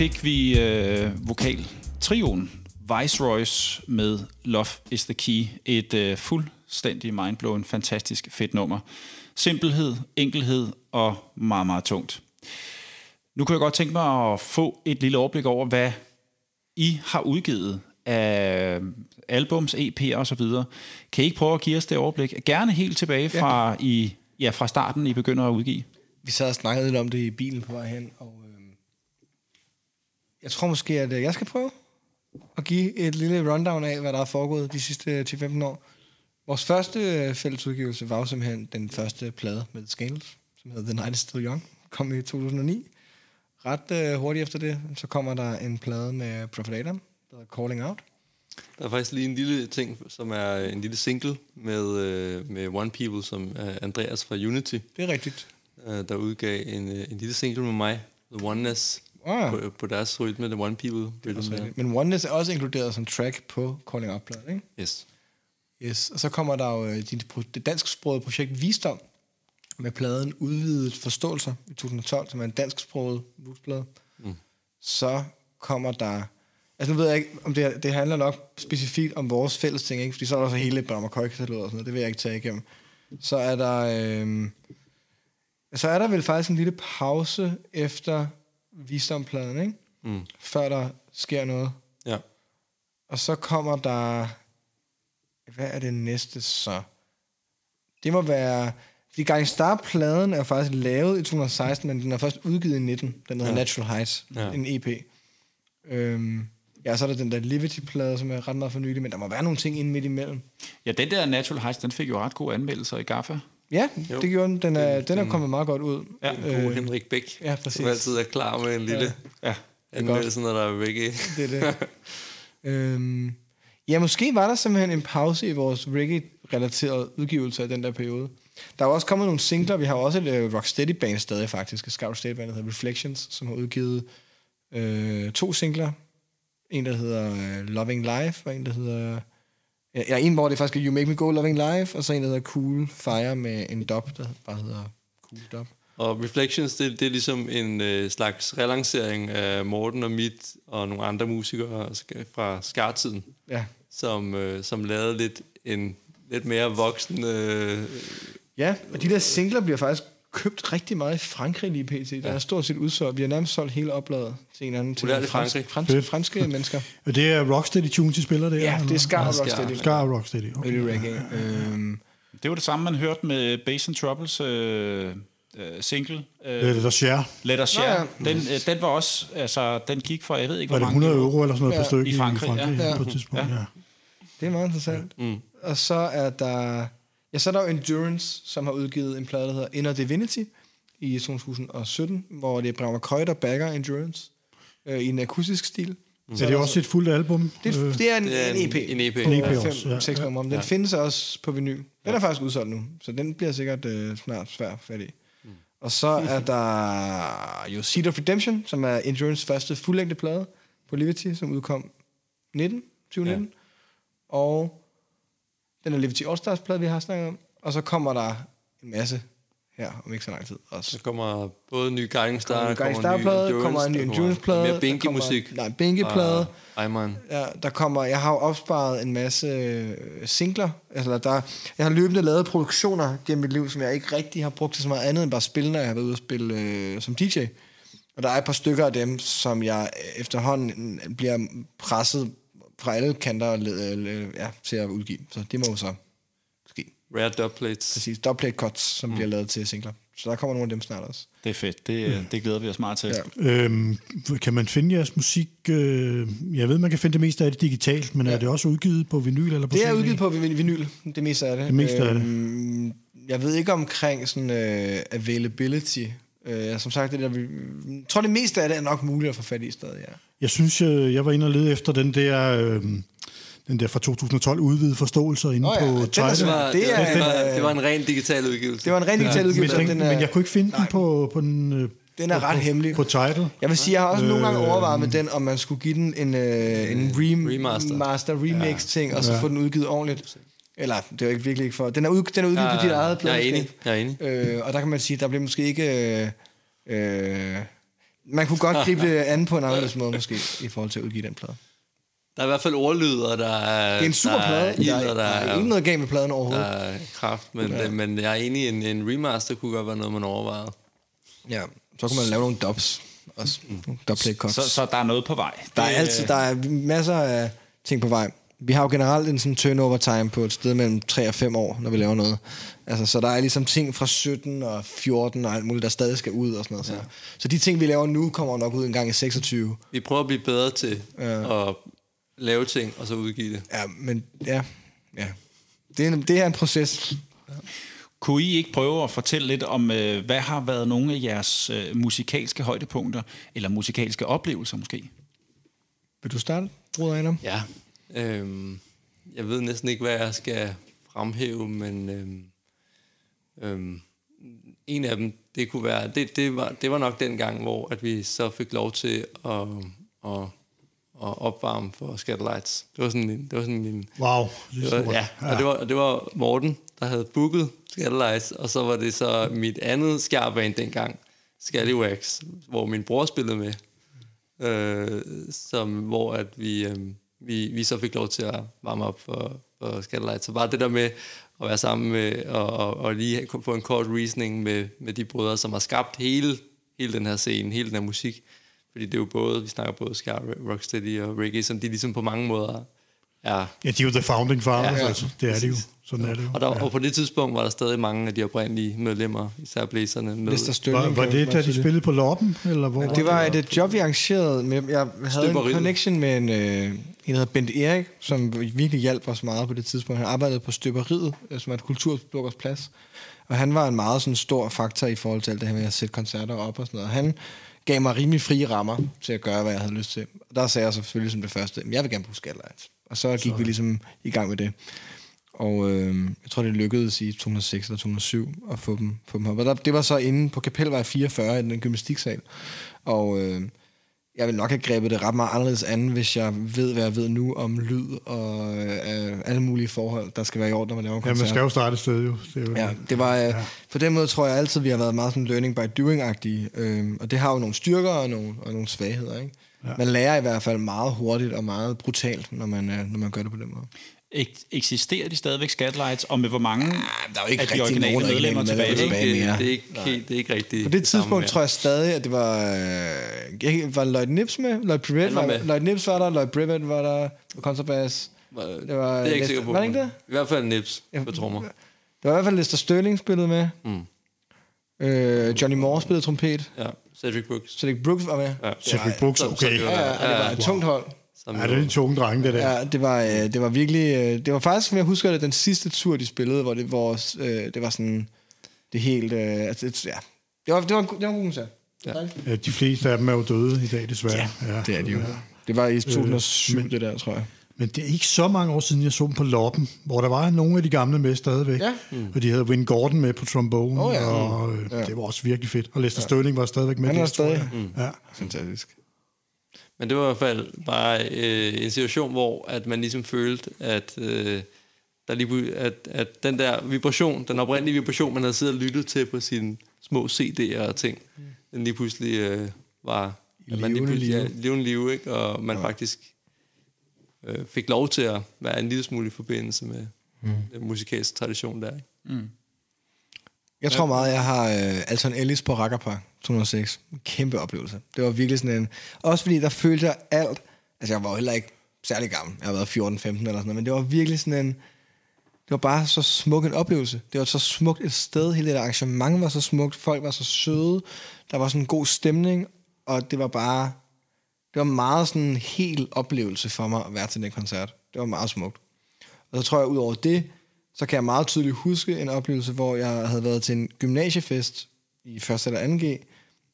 Fik vi øh, vokal trioen Vice Royce med Love is the Key. Et øh, fuldstændig mindblowing, fantastisk fedt nummer. Simpelhed, enkelhed og meget, meget tungt. Nu kan jeg godt tænke mig at få et lille overblik over, hvad I har udgivet af albums, EP'er og så videre. Kan I ikke prøve at give os det overblik? Gerne helt tilbage fra, i, ja, fra starten, I begynder at udgive. Vi sad og snakkede lidt om det i bilen på vej hen, og jeg tror måske, at øh, jeg skal prøve at give et lille rundown af, hvad der er foregået de sidste 10-15 år. Vores første øh, fællesudgivelse var jo simpelthen den første plade med The Scales, som hedder The Night is Still Young. kom i 2009. Ret øh, hurtigt efter det, så kommer der en plade med Prophet Adam, der hedder Calling Out. Der er faktisk lige en lille ting, som er en lille single med, øh, med One People, som er Andreas fra Unity, Det er rigtigt. øh, der udgav en, øh, en lille single med mig, The Oneness, Ah, på, på deres rytme, The One People. Rhythm der. men Oneness er også inkluderet som track på Calling Out-pladen, ikke? Yes. Yes, og så kommer der jo øh, dit, det dansksprogede projekt Visdom med pladen Udvidet Forståelser i 2012, som er en dansksproget vuxplade. Mm. Så kommer der... Altså nu ved jeg ikke, om det, det handler nok specifikt om vores fælles ting, ikke? Fordi så er der også hele Brammer og sådan noget, det vil jeg ikke tage igennem. Så er der... Øh, så er der vel faktisk en lille pause efter Visdom-pladen, ikke? Mm. Før der sker noget. Ja. Og så kommer der... Hvad er det næste så? Det må være... Fordi Gangstar-pladen er faktisk lavet i 2016, men den er først udgivet i 19. Den hedder Ja. Natural Heights, Ja. en EP. Øhm, ja, så er der den der Liberty-plade, som er ret meget for nylig, men der må være nogle ting inde midt imellem. Ja, den der Natural Heights, den fik jo ret gode anmeldelser i GAFFA. Ja, Jo. det gjorde den. Den er, Den- den er kommet meget godt ud. Ja, Den gode Henrik Bæk, ja, præcis. som altid er klar med en lille Ja. anmeldelse, når der er reggae. det er det. øhm, ja, måske var der simpelthen en pause i vores reggae-relaterede udgivelse af den der periode. Der er også kommet nogle singler. Vi har også et uh, Rocksteady-band stadig faktisk. Et Scout Steady-band, der hedder Reflections, som har udgivet øh, to singler. En, der hedder uh, Loving Life, og en, der hedder... Ja, en, hvor det faktisk er You Make Me Go Loving Life, og så en, der hedder Cool Fire med en dub, der bare hedder Cool Dub. Og Reflections, det, det er ligesom en øh, slags relancering af Morten og mit og nogle andre musikere fra skartiden, Ja. som, øh, som lavede lidt en lidt mere voksen... Øh, Ja, og de der singler bliver faktisk købt rigtig meget i Frankrig lige pt. Der er stort set udsolgt. Vi har nærmest solgt hele opladet til en anden til det franske, Fedt. franske mennesker. Og det er Rocksteady Tunes, de spiller der? Ja, det er Scar Ja, Scar. Rocksteady. Scar Rocksteady. Okay. Early reggae. Øhm, Det var det samme, man hørte med Bass and Troubles øh, øh, single. Øh, Det det, der share. Let Us Share. Nå, Den, øh, den var også, altså, den gik for, jeg ved ikke, Var hvor det mange 100 euro eller sådan noget Ja, per stykke i Frankrig, i Frankrig ja. ja. på et tidspunkt? Ja. det er meget interessant. mm. Og så er der... Ja, så er der jo Endurance, som har udgivet en plade, der hedder Inner Divinity i 2017, hvor det er Bram McCoy, der backer Endurance øh, i en akustisk stil. Er det også et fuldt album? Det, Øh, det er en, Det er en EP. en EP. En EP også, fem, ja. seks numre. Men den Ja. findes også på vinyl. Den er faktisk udsolgt nu, så den bliver sikkert øh, snart svær fat i. Mm. Og så er der jo Seed of Redemption, som er Endurance første fuldlængde plade på Liberty, som udkom 19, 2019. Ja. Og den er Liberty All-Stars plade, vi har snakket om. Og så kommer der en masse her om ikke så lang tid også. Så kommer både ny Guiding Star, Der kommer en kommer en ny Star-plade, kommer en ny der kommer Endurance-plade. Mere der Binky-musik. kommer- Nej, Binky-plade. Ayman. Ja, der kommer, jeg har jo opsparet en masse øh, singler. Altså, der, jeg har løbende lavet produktioner gennem mit liv, som jeg ikke rigtig har brugt til så meget andet end bare spille, når jeg har været ude og spille øh, som DJ. Og der er et par stykker af dem, som jeg efterhånden bliver presset fra alle kanter øh, øh, ja, til at udgive. Så det må jo så ske. Rare dubplates. Præcis. Dubplate cuts, som mm. bliver lavet til singler. Så der kommer nogle af dem snart også. Det er fedt. Det, det glæder vi os meget til. Ja. Øhm, kan man finde jeres musik? Øh, jeg ved, man kan finde det meste af det digitalt, men ja. er det også udgivet på vinyl eller på Det er udgivet på vin- vinyl, det meste af det. Det meste af det. Øhm, Jeg ved ikke omkring sådan uh, availability. Uh, som sagt, det der, vi, jeg tror det meste af det er nok muligt at få fat i stadig, ja. Jeg synes, jeg, jeg var inde og lede efter den der, øh, den der fra 2012 udvidede forståelser inde ja, på den er Det Tidal. var, Det er var, en, det, var, øh, det var en ren digital udgivelse. Det var en ren digital Men, udgivelse. den, den, men jeg kunne ikke finde den nej. på, på den... Øh, Den er på, ret på, hemmelig. På Tidal. Jeg vil sige, jeg har også nogle gange Øh, overvejet med den, om man skulle give den en, øh, en rem- Remaster. master remix ting, og så Ja. få den udgivet ordentligt. Eller, det er jo ikke virkelig ikke for... Den er, ud, den er udgivet Ja, på dit eget jeg er enig. Jeg er enig. Øh, og der kan man sige, der bliver måske ikke... Øh, øh, man kunne godt gribe det an på en anderledes måde, måske, i forhold til at udgive den plade. Der er i hvert fald ordlyder, der er... Det er en super der plade. Er ild, Der og er, der der er ikke noget galt med pladen der overhovedet. er kraft, men, ja. men jeg er enig, en, en remaster kunne godt være noget, man overvejede. Ja, så kan man lave nogle dubs. Også nogle dubplate cuts. Så, så der er noget på vej. Der er altid der er masser af ting på vej. Vi har jo generelt en sådan turnover time på et sted mellem 3 og 5 år, når vi laver noget. Altså, så der er ligesom ting fra 17 og 14 og alt muligt, der stadig skal ud og sådan noget. Så, så de ting, vi laver nu, kommer nok ud en gang i 26. Vi prøver at blive bedre til Ja. at lave ting, og så udgive det. Ja, men ja, ja. Det er en, det er en proces. Kunne I ikke prøve at fortælle lidt om, øh, hvad har været nogle af jeres øh, musikalske højdepunkter, eller musikalske oplevelser måske? Vil du starte, Bruder Adam? Ja. Øhm, jeg ved næsten ikke, hvad jeg skal fremhæve, men øhm, øhm, en af dem, det kunne være, det, det, var, det var nok den gang, hvor at vi så fik lov til at, at, at opvarme for Scatterlights. Det var sådan, en- det var sådan min... Wow. Det Det var, stort. ja, og det var, og det var Morten, der havde booket Scatterlights, og så var det så mit andet skærband dengang, Scallywags, hvor min bror spillede med, øh, som, hvor at vi, øh, vi, vi så fik lov til at varme op for, for Scatterlights. Så bare det der med at være sammen med, og, og, og lige få en kort reasoning med, med de brødre, som har skabt hele, hele den her scene, hele den her musik. Fordi det er jo både, vi snakker både ska, rocksteady og reggae, som de ligesom på mange måder er Ja, de er jo the founding fathers, Ja, ja, ja. altså. Det er det jo. Sådan er det jo. Og, der, ja. og på det tidspunkt var der stadig mange af de oprindelige medlemmer, især blæserne, med. Var, var det, da de det. spillede på Loppen? Eller hvor Det var et, et job, vi arrangerede. Med, jeg havde en Støberiet. connection med en, øh, en der hedder Bent Erik, som virkelig hjalp os meget på det tidspunkt. Han arbejdede på Støberiet, øh, som er et kulturblokkers plads. Og han var en meget sådan, stor faktor i forhold til alt det her med at sætte koncerter op og sådan noget. Han gav mig rimelig frie rammer til at gøre, hvad jeg havde lyst til. Og der sagde jeg selvfølgelig som det første, "Jamen, jeg vil gerne bruge Scatlights. Og så gik vi ligesom i gang med det. Og øh, jeg tror, det lykkedes i 2006 eller 2007 at få dem, få dem op. Og der, det var så inde på Kapelvej 44 i den gymnastiksal. Og øh, jeg vil nok have grebet det ret meget anderledes an, hvis jeg ved, hvad jeg ved nu om lyd og øh, alle mulige forhold, der skal være i orden, når man laver en Ja, koncert. man skal jo starte et sted jo. Det jo Ja, det var, øh, på den måde tror jeg altid, vi har været meget sådan learning by doing-agtige. Øh, og det har jo nogle styrker og nogle, og nogle svagheder. Ikke? Ja. Man lærer i hvert fald meget hurtigt og meget brutalt, når man, øh, når man gør det på den måde. Ek- eksisterer de stadigvæk Scatlights, og med hvor mange der er jo ikke af de rigtig originale nogen medlemmer tilbage? det, er tilbage ikke, mere. det, er ikke, helt, det er ikke rigtigt. På det tidspunkt tror jeg stadig, at det var... Øh, jeg- var Lloyd Nips med? Lloyd Privet var var, med. Lloyd Nips var der, Lloyd Privet var der på kontrabass. jeg. Det var, det er jeg ikke sikker på. Var det ikke det? I hvert fald Nips på trommer. Det var i hvert fald Lester Sterling spillede med. Mm. Øh, Johnny Moore spillede trompet. Ja, Cedric Brooks. Cedric Brooks var med. Ja. Cedric Brooks, okay. det var- Ja, ja, og det var et tungt hold. Ja, det er de tunge drenge, det der. Ja, det var, øh, det var virkelig... Øh, det var faktisk, som jeg husker det, den sidste tur, de spillede, hvor det, hvor, øh, det var sådan... Det helt... Øh, altså, det, ja. Det var, det var, en, det var en god koncert. Ja. Ja, de fleste af dem er jo døde i dag, desværre. Ja, Det er de jo. Det var i 2007, det der, tror jeg. Men det er ikke så mange år siden, jeg så dem på Loppen, hvor der var nogle af de gamle med stadigvæk. Ja. Mm. Og de havde Win Gordon med på trombone, Oh, ja. og øh, Ja. det var også virkelig fedt. Og Lester ja. Sterling var stadigvæk med. Han jeg. stadig- Ja. Fantastisk. Men det var i hvert fald bare øh, en situation, hvor at man ligesom følte, at, øh, der lige, at, at den der vibration, den oprindelige vibration, man havde siddet og lyttet til på sine små CD'er og ting, mm. den lige pludselig øh, var... at man lige Levende pludselig, ja, live. levende liv, ikke? Og man ja. faktisk øh, fik lov til at være en lille smule i forbindelse med mm. den musikalske tradition der. Ikke? Jeg tror meget, jeg har øh, Alton Ellis på Rackerpark 2006. En kæmpe oplevelse. Det var virkelig sådan en... Også fordi der følte jeg alt... Altså, jeg var jo heller ikke særlig gammel. Jeg har været 14-15 eller sådan noget. Men det var virkelig sådan en... Det var bare så smuk en oplevelse. Det var så smukt et sted. Hele det arrangement var så smukt. Folk var så søde. Der var sådan en god stemning. Og det var bare... Det var meget sådan en hel oplevelse for mig at være til den koncert. Det var meget smukt. Og så tror jeg, ud over det, så kan jeg meget tydeligt huske en oplevelse, hvor jeg havde været til en gymnasiefest i 1. eller 2G,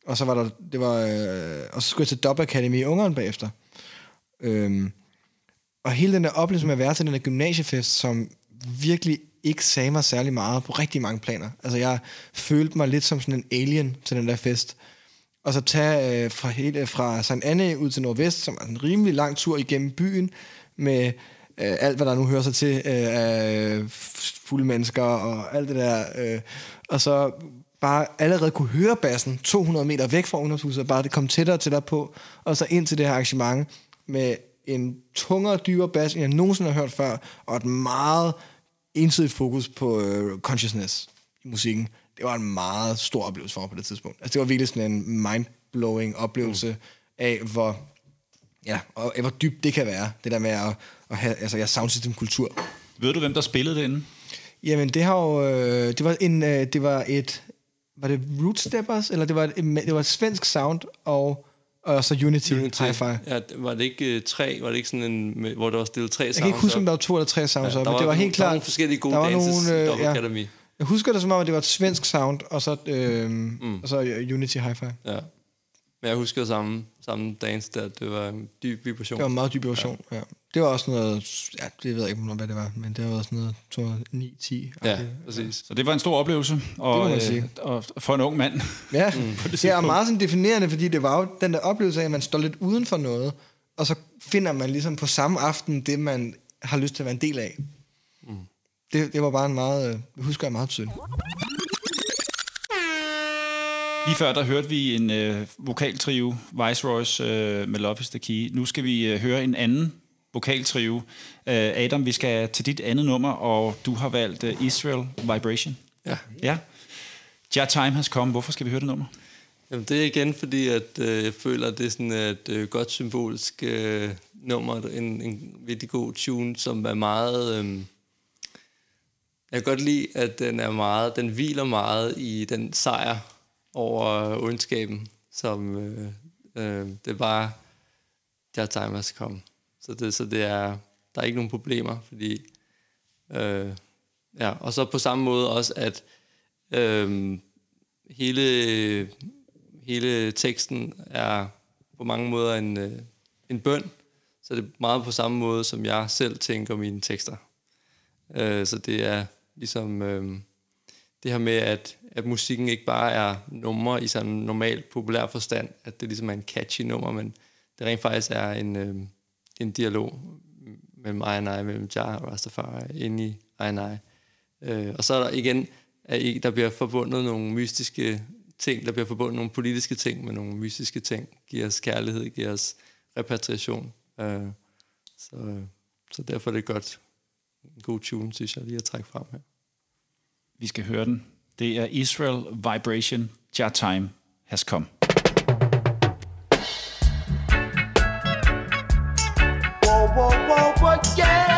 og så var der, det var, øh, og så skulle jeg til Dub Academy i Ungarn bagefter. Øhm, og hele den der oplevelse med at være til den der gymnasiefest, som virkelig ikke sagde mig særlig meget på rigtig mange planer. Altså jeg følte mig lidt som sådan en alien til den der fest. Og så tage øh, fra, hele, fra St. Anne ud til Nordvest, som er en rimelig lang tur igennem byen, med øh, alt, hvad der nu hører sig til øh, af fulde mennesker og alt det der. Øh, og så bare allerede kunne høre bassen 200 meter væk fra ungdomshuset, og bare det kom tættere og tættere på, og så ind til det her arrangement med en tungere, dybere bas, end jeg nogensinde har hørt før, og et meget ensidigt fokus på øh, consciousness i musikken. Det var en meget stor oplevelse for mig på det tidspunkt. Altså, det var virkelig sådan en mind-blowing oplevelse mm. af, hvor, ja, og af, hvor dybt det kan være, det der med at, at have altså, ja, soundsystem-kultur. Ved du, hvem der spillede det? Jamen, det har jo, øh, det var en, øh, det var et, var det Rootsteppers, eller det var et, det var et svensk sound, og, og så Unity, Unity. Hi-Fi. Ja, var det ikke uh, tre? Var det ikke sådan en, med, hvor der var stillet tre Jeg kan ikke huske, om der var to eller tre sounds, ja, der men var, det var helt der var klart... nogle forskellige gode der var dances nogle, i øh, Double ja. Academy. Jeg husker det som om, at det var et svensk sound, og så, øh, mm. og så Unity Hi-Fi. Ja. Men jeg husker samme, samme dance der. Det var en dyb vibration. Det var en meget dyb version, ja. ja. Det var også noget, ja, det ved jeg ikke, hvad det var, men det var sådan noget 9-10. Ja, præcis. Så det var en stor oplevelse, og, må man sige. øh, og for en ung mand. Ja, mm. det er meget sådan definerende, fordi det var jo den der oplevelse af, at man står lidt uden for noget, og så finder man ligesom på samme aften det, man har lyst til at være en del af. Det, det var bare en meget, øh, husker jeg meget tydeligt. Lige før der hørte vi en øh, vokaltrio, Viceroys øh, med Love is the Key. Nu skal vi øh, høre en anden vokaltrio. Øh, Adam, vi skal til dit andet nummer, og du har valgt øh, Israel Vibration. Ja. Ja. Ja, Time Has Come. Hvorfor skal vi høre det nummer? Jamen, det er igen fordi, at øh, jeg føler, at det er sådan et øh, godt symbolsk øh, nummer, en, en virkelig god tune, som er meget... Øh, jeg kan godt lide, at den er meget, den hviler meget i den sejr over øh, ondskaben, som øh, øh, det er bare, der time has come. Så det, så det er, der er ikke nogen problemer, fordi, øh, ja, og så på samme måde også, at øh, hele, hele teksten er på mange måder en, øh, en bøn, så det er meget på samme måde, som jeg selv tænker mine tekster. Øh, så det er ligesom øh, det her med, at, at musikken ikke bare er numre i sådan en normal populær forstand, at det ligesom er en catchy nummer, men det rent faktisk er en, øh, en dialog mellem I and I, mellem Jah og Rastafari, inde i I and I. Øh, og så er der igen, at der bliver forbundet nogle mystiske ting, der bliver forbundet nogle politiske ting med nogle mystiske ting, giver os kærlighed, giver os repatriation. Øh, så, så derfor er det godt, en god tune, synes jeg, lige at trække frem her. Vi skal høre den. Det er Israel Vibration, Ja Time Has Come. Whoa, whoa, whoa, whoa, yeah.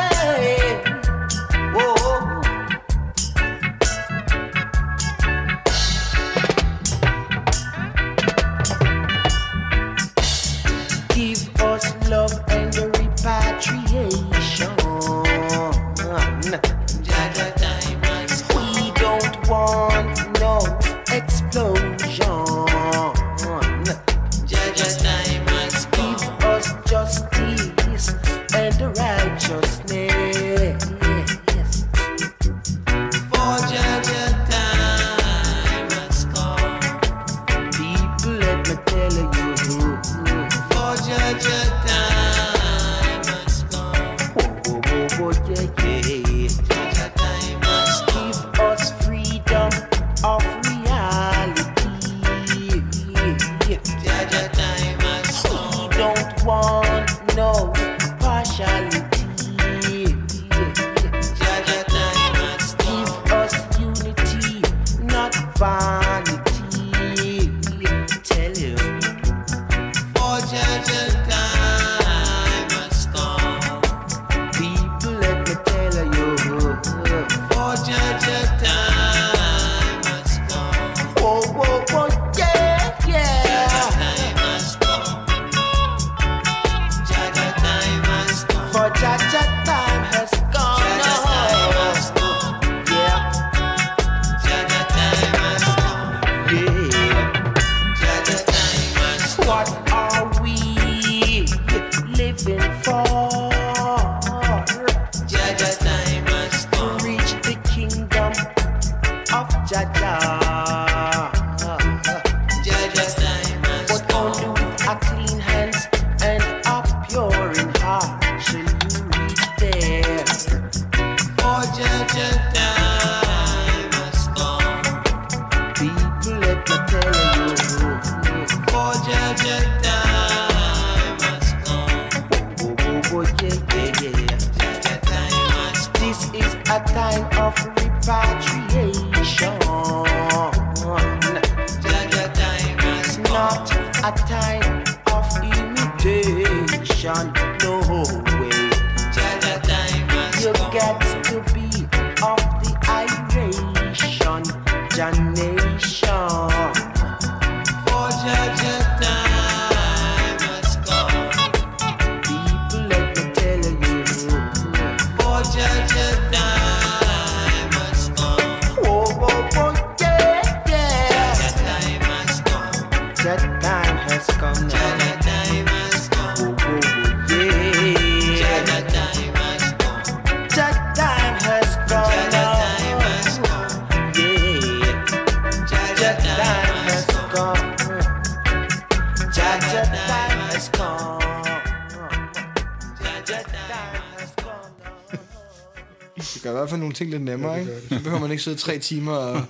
Lidt nemmere, ikke? Så behøver man ikke sidde tre timer og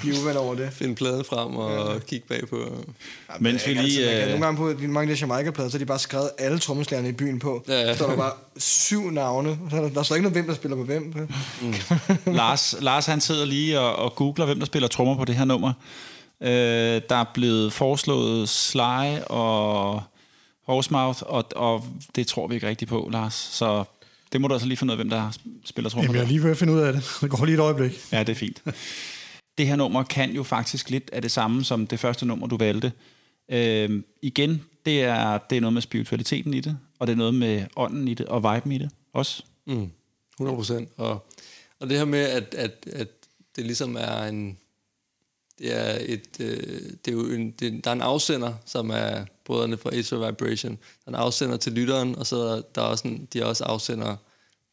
blive uven over det. Finde pladen frem og kigge bagpå. Ja, Mens men vi lige, kan, øh, nogle gange på de mange af de Jamaica-plader, så har de bare skrevet alle trommeslagerne i byen på. Ja, ja. Så står der bare syv navne. Så er der, der står ikke noget, hvem der spiller på hvem. Lars, Lars han sidder lige og, og googler, hvem der spiller trommer på det her nummer. Øh, der er blevet foreslået Sly og Horsemouth, og, og det tror vi ikke rigtigt på, Lars. Så det må du altså lige finde ud af, hvem der spiller trommer. Jamen, jeg er lige ved at finde ud af det. Det går lige et øjeblik. Ja, det er fint. Det her nummer kan jo faktisk lidt af det samme som det første nummer, du valgte. Øh, igen, det er, det er noget med spiritualiteten i det, og det er noget med ånden i det, og viben i det også. Mm, 100 procent. Og, og det her med, at, at, at det ligesom er en... Det er, et, øh, det er jo en, det, der er en afsender, som er brødrene fra Ace of Vibration. Der er en afsender til lytteren, og så er der er også en, de er også afsender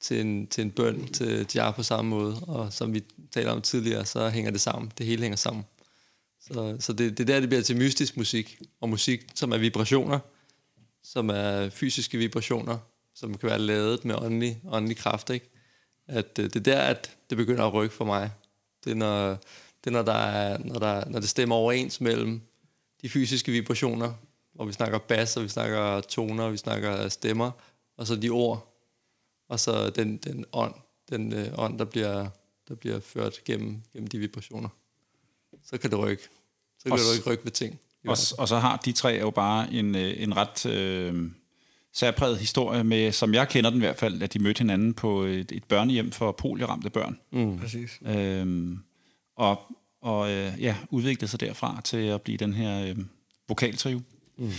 til en, til en bøn til Jar på samme måde. Og som vi taler om tidligere, så hænger det sammen. Det hele hænger sammen. Så, så det, det er der, det bliver til mystisk musik. Og musik, som er vibrationer, som er fysiske vibrationer, som kan være lavet med åndelig, åndelig kraft. Ikke? At øh, det er der, at det begynder at rykke for mig. Det er, når, det er, når, der er, når, der, når det stemmer overens mellem de fysiske vibrationer, hvor vi snakker bas, og vi snakker toner, og vi snakker stemmer, og så de ord, og så den, den ånd, den øh, ånd, der bliver, der bliver ført gennem, gennem de vibrationer. Så kan det rykke. Så kan Og det rykke, rykke ved ting. Og, og så har de tre jo bare en, øh, en ret øh, særpræget historie med, som jeg kender den i hvert fald, at de mødte hinanden på et, et børnehjem for polioramte børn. Mm. Præcis. Øhm, og og øh, ja, udviklede sig derfra til at blive den her øh, vokaltrio. Mm.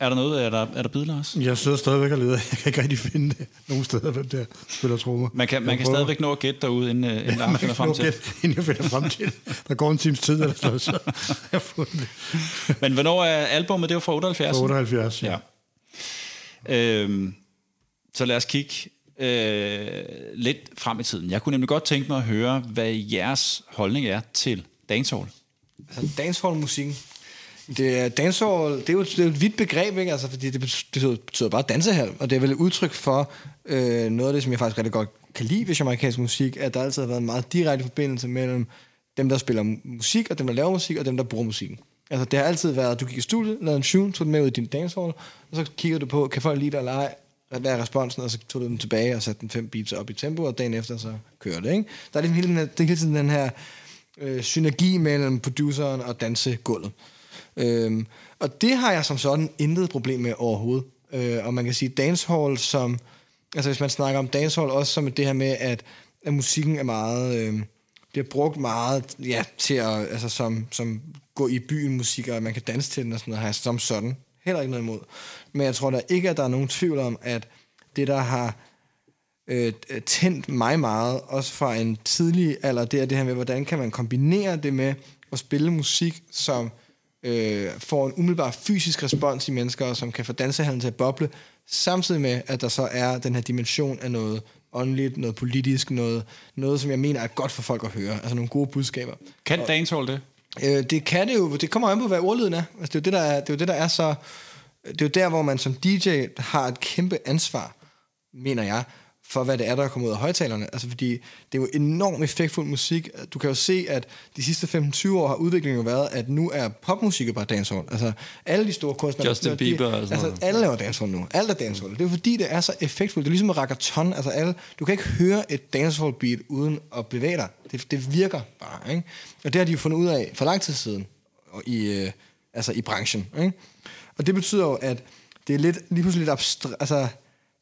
Er der noget, er der, er der bid, Lars? Jeg sidder stadigvæk og leder. Jeg kan ikke rigtig finde det nogen steder, hvem der spiller trommer. Man kan, man Jeg kan prøver. stadigvæk nå at gætte derude, inden, øh, inden Lars Man finder frem til. gætte, inden jeg finder frem til. Der går en times tid eller så har jeg fundet det. Men hvornår er albumet? Det var fra 78? Fra 78, ja. Ja. Øhm, så lad os kigge øh, lidt frem i tiden. Jeg kunne nemlig godt tænke mig at høre, hvad jeres holdning er til dancehall. Altså dancehall-musikken. Det er dancehall, det er jo det er et vidt begreb, ikke? Altså, fordi det betyder, det betyder bare dansehal, og det er vel et udtryk for øh, noget af det, som jeg faktisk rigtig godt kan lide ved amerikansk musik, at der altid har været en meget direkte forbindelse mellem dem, der spiller musik, og dem, der laver musik, og dem, der bruger musikken. Altså, det har altid været, at du gik i studiet, lavede en tune, tog den med ud i din dancehall, og så kigger du på, kan folk lide det eller ej, hvad er responsen, og så tog du den tilbage og satte den fem beats op i tempo, og dagen efter så kører det, ikke? Der er ligesom hele, den her, det er hele tiden den her øh, synergi mellem produceren og dansegulvet. Øhm, og det har jeg som sådan intet problem med overhovedet. Øh, og man kan sige dancehall som... Altså hvis man snakker om dancehall også som det her med, at, at musikken er meget... Øh, bliver brugt meget ja, til at... Altså som, som gå i byen musik, og man kan danse til den og sådan noget, har jeg som sådan heller ikke noget imod. Men jeg tror da ikke, at der er nogen tvivl om, at det, der har øh, tændt mig meget, også fra en tidlig alder, det er det her med, hvordan kan man kombinere det med at spille musik, som øh, får en umiddelbar fysisk respons i mennesker, og som kan få dansehandlen til at boble, samtidig med, at der så er den her dimension af noget åndeligt, noget politisk, noget, noget som jeg mener er godt for folk at høre, altså nogle gode budskaber. Kan dancehall det? Øh, det kan det jo, det kommer an på, hvad ordlyden er. Altså, det, er jo det, der er, det er jo det, der er så... Det er jo der, hvor man som DJ har et kæmpe ansvar, mener jeg, for hvad det er, der er kommet ud af højtalerne. Altså, fordi det er jo enormt effektfuld musik. Du kan jo se, at de sidste 15-20 år har udviklingen jo været, at nu er popmusik bare dancehall. Altså, alle de store kunstnere... Justin de- Bieber og sådan Altså, noget. alle laver dancehall nu. Alt er dancehall. Det er fordi, det er så effektfuldt. Det er ligesom rackathon. Altså, alle, du kan ikke høre et dancehall beat uden at bevæge dig. Det, det virker bare, ikke? Og det har de jo fundet ud af for lang tid siden og i, øh, altså i branchen, ikke? Og det betyder jo, at det er lidt, lige pludselig lidt abstrakt, altså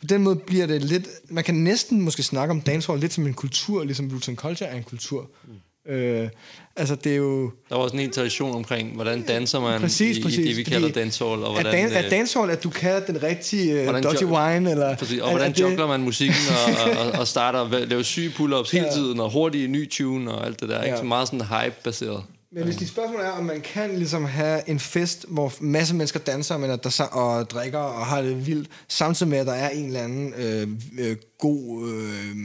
på den måde bliver det lidt, man kan næsten måske snakke om dancehall lidt som en kultur, ligesom Roots Culture er en kultur. Mm. Øh, altså det er jo, Der var også en hel tradition omkring, hvordan danser man Præcis, i, præcis, i det, vi kalder dancehall, og at, hvordan, dan- at øh, dancehall, at du kan den rigtige uh, dodgy wine, eller... Præcis, og at- hvordan det- juggler man musikken, og, og, og starter at lave syge pull-ups hele Ja. tiden, og hurtige ny tune, og alt det der. Ikke? Ja. Så meget sådan hype-baseret. Men hvis dit spørgsmål er, om man kan ligesom have en fest, hvor masse mennesker danser men at der, og drikker og har det vildt, samtidig med, at der er en eller anden øh, øh, god øh,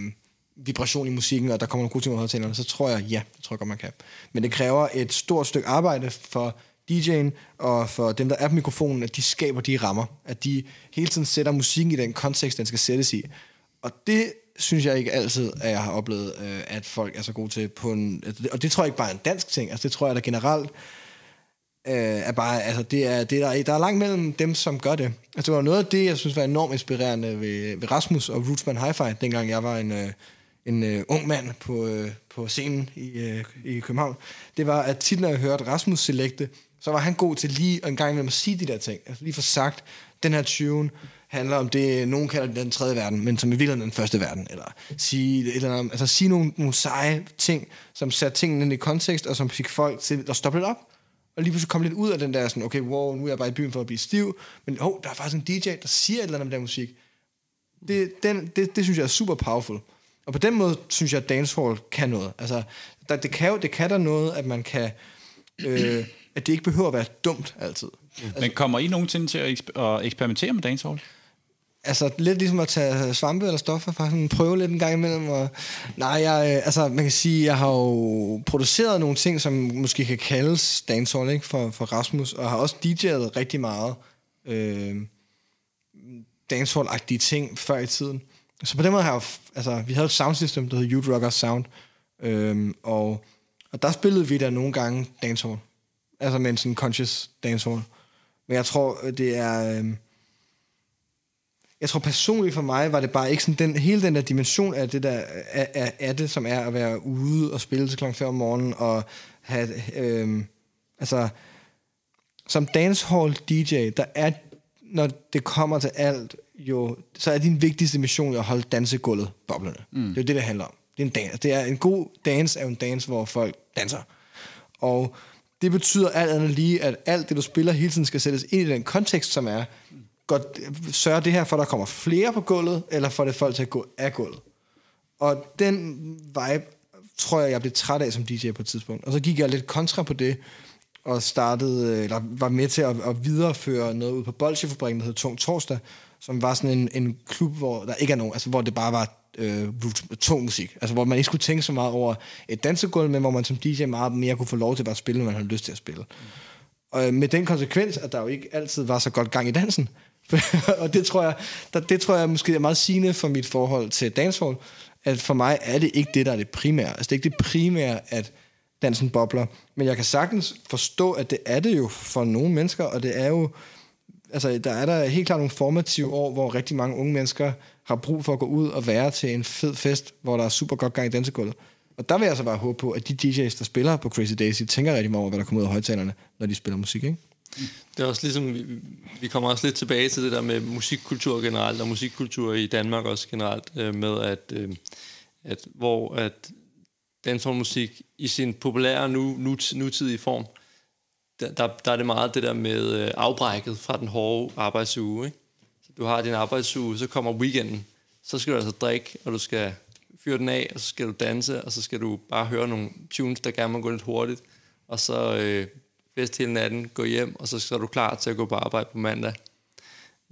vibration i musikken, og der kommer nogle gode ting ud af højtalerne, så tror jeg, ja, det tror jeg godt, man kan. Men det kræver et stort stykke arbejde for DJ'en og for dem, der er på mikrofonen, at de skaber de rammer. At de hele tiden sætter musikken i den kontekst, den skal sættes i. Og det synes jeg ikke altid, at jeg har oplevet, øh, at folk er så gode til på en... Og det tror jeg ikke bare er en dansk ting. Altså, det tror jeg da generelt øh, er bare... Altså, det er, det er, der er langt mellem dem, som gør det. Altså, det var noget af det, jeg synes var enormt inspirerende ved, ved Rasmus og Rootsman Hi-Fi, dengang jeg var en... Øh, en øh, ung mand på, øh, på scenen i, øh, i København, det var, at tit når jeg hørte Rasmus selekte, så var han god til lige en gang med at sige de der ting. Altså lige for sagt, den her tune handler om det, nogen kalder den tredje verden, men som i virkeligheden den første verden. Eller sige, et eller andet, altså sige nogle, nogle seje ting, som satte tingene ind i kontekst, og som fik folk til at stoppe lidt op. Og lige pludselig kom lidt ud af den der sådan, okay, wow, nu er jeg bare i byen for at blive stiv, men oh, der er faktisk en DJ, der siger et eller andet om den musik. Det, den, det, det synes jeg er super powerful. Og på den måde synes jeg, at dancehall kan noget. Altså, der, det, kan jo, det kan der noget, at man kan... Øh, at det ikke behøver at være dumt altid. Altså, Men kommer I nogensinde til at, eksper- at eksperimentere med dancehall? Altså lidt ligesom at tage svampe eller stoffer, bare sådan prøve lidt en gang imellem. Og, nej, jeg, øh, altså man kan sige, jeg har jo produceret nogle ting, som måske kan kaldes dancehall, ikke, for, for Rasmus, og har også DJ'et rigtig meget øh, dancehall-agtige ting før i tiden. Så på den måde har jeg jo, altså vi havde et soundsystem, der hed Youth Rocker Sound, øh, og, og der spillede vi der nogle gange dancehall. Altså med en sådan conscious dancehall. Men jeg tror, det er... Øh, jeg tror personligt for mig var det bare ikke sådan den, hele den der dimension af det der af, af, af det, som er at være ude og spille til klokken 5 om morgenen og have, øh, altså som dancehall DJ, der er, når det kommer til alt, jo, så er din vigtigste mission at holde dansegulvet boblende. Mm. Det er jo det, det handler om. Det er en, dance. Det er en god dance er en dance, hvor folk danser. Og det betyder alt andet lige, at alt det, du spiller, hele tiden skal sættes ind i den kontekst, som er, godt, sørger det her for, at der kommer flere på gulvet, eller får det folk til at gå af gulvet. Og den vibe, tror jeg, jeg blev træt af som DJ på et tidspunkt. Og så gik jeg lidt kontra på det, og startede, øh, eller var med til at, at videreføre noget ud på Bolsjefabrikken, der hed Tung Torsdag, som var sådan en, en klub, hvor der ikke er nogen, altså hvor det bare var øh, tung musik. Altså hvor man ikke skulle tænke så meget over et dansegulv, men hvor man som DJ meget mere kunne få lov til bare at spille, når man havde lyst til at spille. Mm. Og øh, med den konsekvens, at der jo ikke altid var så godt gang i dansen. og det tror jeg, der, det tror jeg måske er meget sigende for mit forhold til dancehall, at for mig er det ikke det, der er det primære. Altså det er ikke det primære, at dansen bobler. Men jeg kan sagtens forstå, at det er det jo for nogle mennesker, og det er jo, altså der er der helt klart nogle formative år, hvor rigtig mange unge mennesker har brug for at gå ud og være til en fed fest, hvor der er super godt gang i dansegulvet. Og der vil jeg så bare håbe på, at de DJ's, der spiller på Crazy Daisy, tænker rigtig meget over, hvad der kommer ud af højtalerne, når de spiller musik, ikke? Det er også ligesom, vi, vi kommer også lidt tilbage til det der med musikkultur generelt, og musikkultur i Danmark også generelt, øh, med at, øh, at hvor at dancehallmusik i sin populære nu, nut, nutidige form, der, der, der er det meget det der med øh, afbrækket fra den hårde arbejdsuge. Ikke? Så du har din arbejdsuge, så kommer weekenden, så skal du altså drikke, og du skal fyre den af, og så skal du danse, og så skal du bare høre nogle tunes, der gerne må gå lidt hurtigt, og så øh, fest hele natten, gå hjem, og så er du klar til at gå på arbejde på mandag.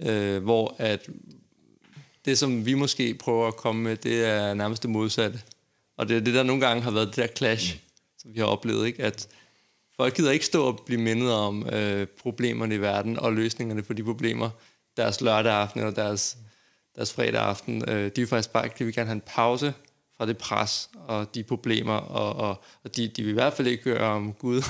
Øh, hvor at det, som vi måske prøver at komme med, det er nærmest det modsatte. Og det er det, der nogle gange har været det der clash, mm. som vi har oplevet, ikke? at folk gider ikke stå og blive mindet om øh, problemerne i verden og løsningerne på de problemer deres lørdag aften eller deres, deres fredag aften. Øh, de vil faktisk bare de vil gerne have en pause fra det pres og de problemer, og, og, og de, de vil i hvert fald ikke høre om Gud.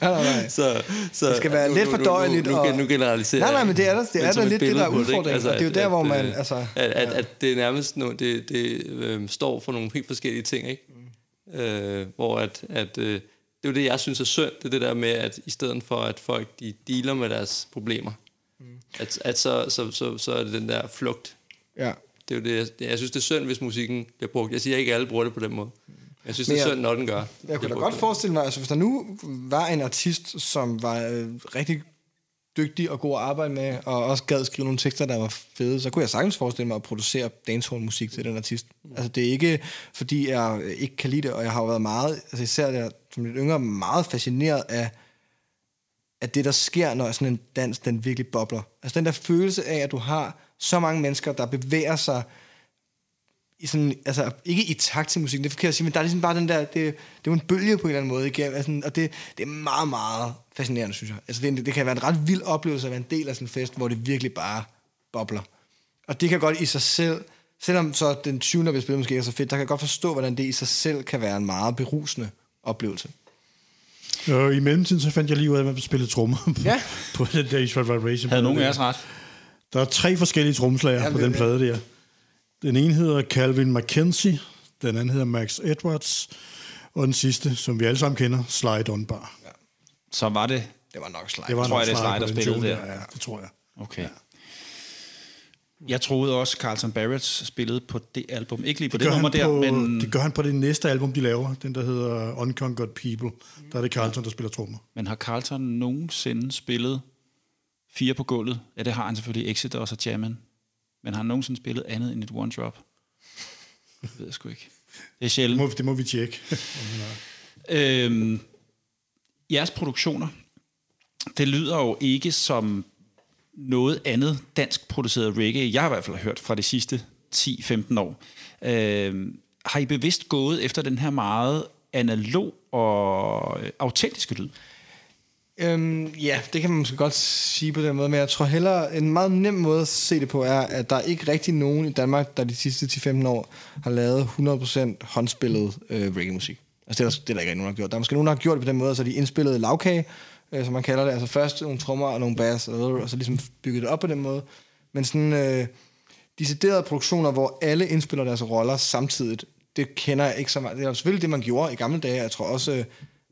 nej, nej, nej. så, så, det skal være nu, lidt nu, fordøjeligt. Nu, nu, nu, nu generaliserer Nej, nej, men det er der, det er der lidt det, der er udfordringen. Det, altså, og det er jo der, at, hvor man... Altså, at, at, at det nærmest no, det, det øh, står for nogle helt forskellige ting, ikke? Mm. Øh, hvor at, at øh, det er jo det, jeg synes er synd, det er det der med, at i stedet for, at folk de dealer med deres problemer, mm. at, at så, så, så, så er det den der flugt. Ja. Det er jo det, jeg, jeg synes, det er synd, hvis musikken bliver brugt. Jeg siger ikke, at alle bruger det på den måde. Jeg synes, Men det er synd, når den gør. Jeg kunne da godt forestille mig, altså hvis der nu var en artist, som var øh, rigtig dygtig og god at arbejde med, og også gad skrive nogle tekster, der var fede, så kunne jeg sagtens forestille mig at producere dancehall-musik til den artist. Mm. Altså det er ikke, fordi jeg ikke kan lide det, og jeg har jo været meget, altså især der, som lidt yngre, meget fascineret af, af det, der sker, når sådan en dans, den virkelig bobler. Altså den der følelse af, at du har så mange mennesker, der bevæger sig i sådan, altså, ikke i takt til musikken, det er forkert at sige, men der er ligesom bare den der, det, det er jo en bølge på en eller anden måde, ikke? Altså, og det, det er meget, meget fascinerende, synes jeg. Altså, det, det kan være en ret vild oplevelse at være en del af sådan en fest, hvor det virkelig bare bobler. Og det kan godt i sig selv, selvom så den 20. vi spiller måske ikke er så fedt, der kan jeg godt forstå, hvordan det i sig selv kan være en meget berusende oplevelse. Og i mellemtiden så fandt jeg lige ud af, at man spillede trommer på, Ja. på den der Israel Vibration. Havde nogen af os ret? Der er tre forskellige trommeslager Ja, på det- den plade der. Den ene hedder Calvin McKenzie, den anden hedder Max Edwards, og den sidste, som vi alle sammen kender, Sly Dunbar. Så var det... Det var nok slide. Det var tror nok jeg, det er Sly Sly, der spillede der. Ja, det tror jeg. Okay. Jeg troede også, Carlton Barrett spillede på det album. Ikke lige på det, gør nummer der, på, men, Det gør han på det næste album, de laver, den der hedder Unconquered People. Der er det Carlton, der spiller trommer. men har Carlton nogensinde spillet fire på gulvet? Ja, det har han selvfølgelig, Exit og så Jammin. Men har han nogensinde spillet andet end et one drop? Det ved jeg sgu ikke. Det er Det sjældent. må, det må vi tjekke. Øhm, jeres produktioner, det lyder jo ikke som noget andet dansk produceret reggae, jeg har i hvert fald hørt fra de sidste 10-15 år. Øhm, har I bevidst gået efter den her meget analog og øh, autentiske lyd? Øhm, ja, det kan man måske godt sige på den måde, men jeg tror hellere, en meget nem måde at se det på er, at der er ikke rigtig nogen i Danmark, der de sidste 10-15 år har lavet 100% håndspillet øh, reggae-musik. Altså det er, der, det er der ikke nogen, der har gjort. Der er måske nogen, der har gjort det på den måde, så de indspillede lavkage, øh, som man kalder det. Altså først nogle trommer og nogle bass, og, og så ligesom bygget det op på den måde. Men sådan øh, deciderede produktioner, hvor alle indspiller deres roller samtidigt, det kender jeg ikke så meget. Det er selvfølgelig det, man gjorde i gamle dage. Jeg tror også, øh,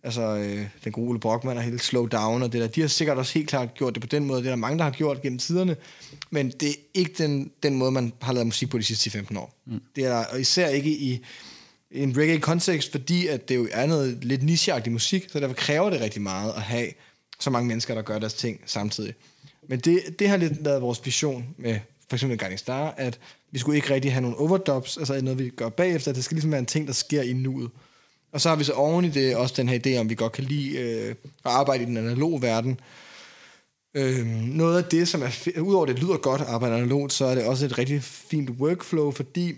altså, øh, den gode Ole Brockmann og hele Slow Down og det der, de har sikkert også helt klart gjort det på den måde. Det er der mange, der har gjort gennem tiderne. Men det er ikke den, den måde, man har lavet musik på de sidste 10-15 år. Mm. Det er der, og især ikke i en reggae-kontekst, fordi at det jo er noget lidt nicheagtig musik, så derfor kræver det rigtig meget at have så mange mennesker, der gør deres ting samtidig. Men det, det har lidt været vores vision med for eksempel Guiding Star, at vi skulle ikke rigtig have nogle overdubs, altså noget, vi gør bagefter. Det skal ligesom være en ting, der sker i nuet. Og så har vi så oven i det også den her idé om, vi godt kan lide øh, at arbejde i den analoge verden. Øh, noget af det, som er udover det lyder godt at arbejde analogt, så er det også et rigtig fint workflow, fordi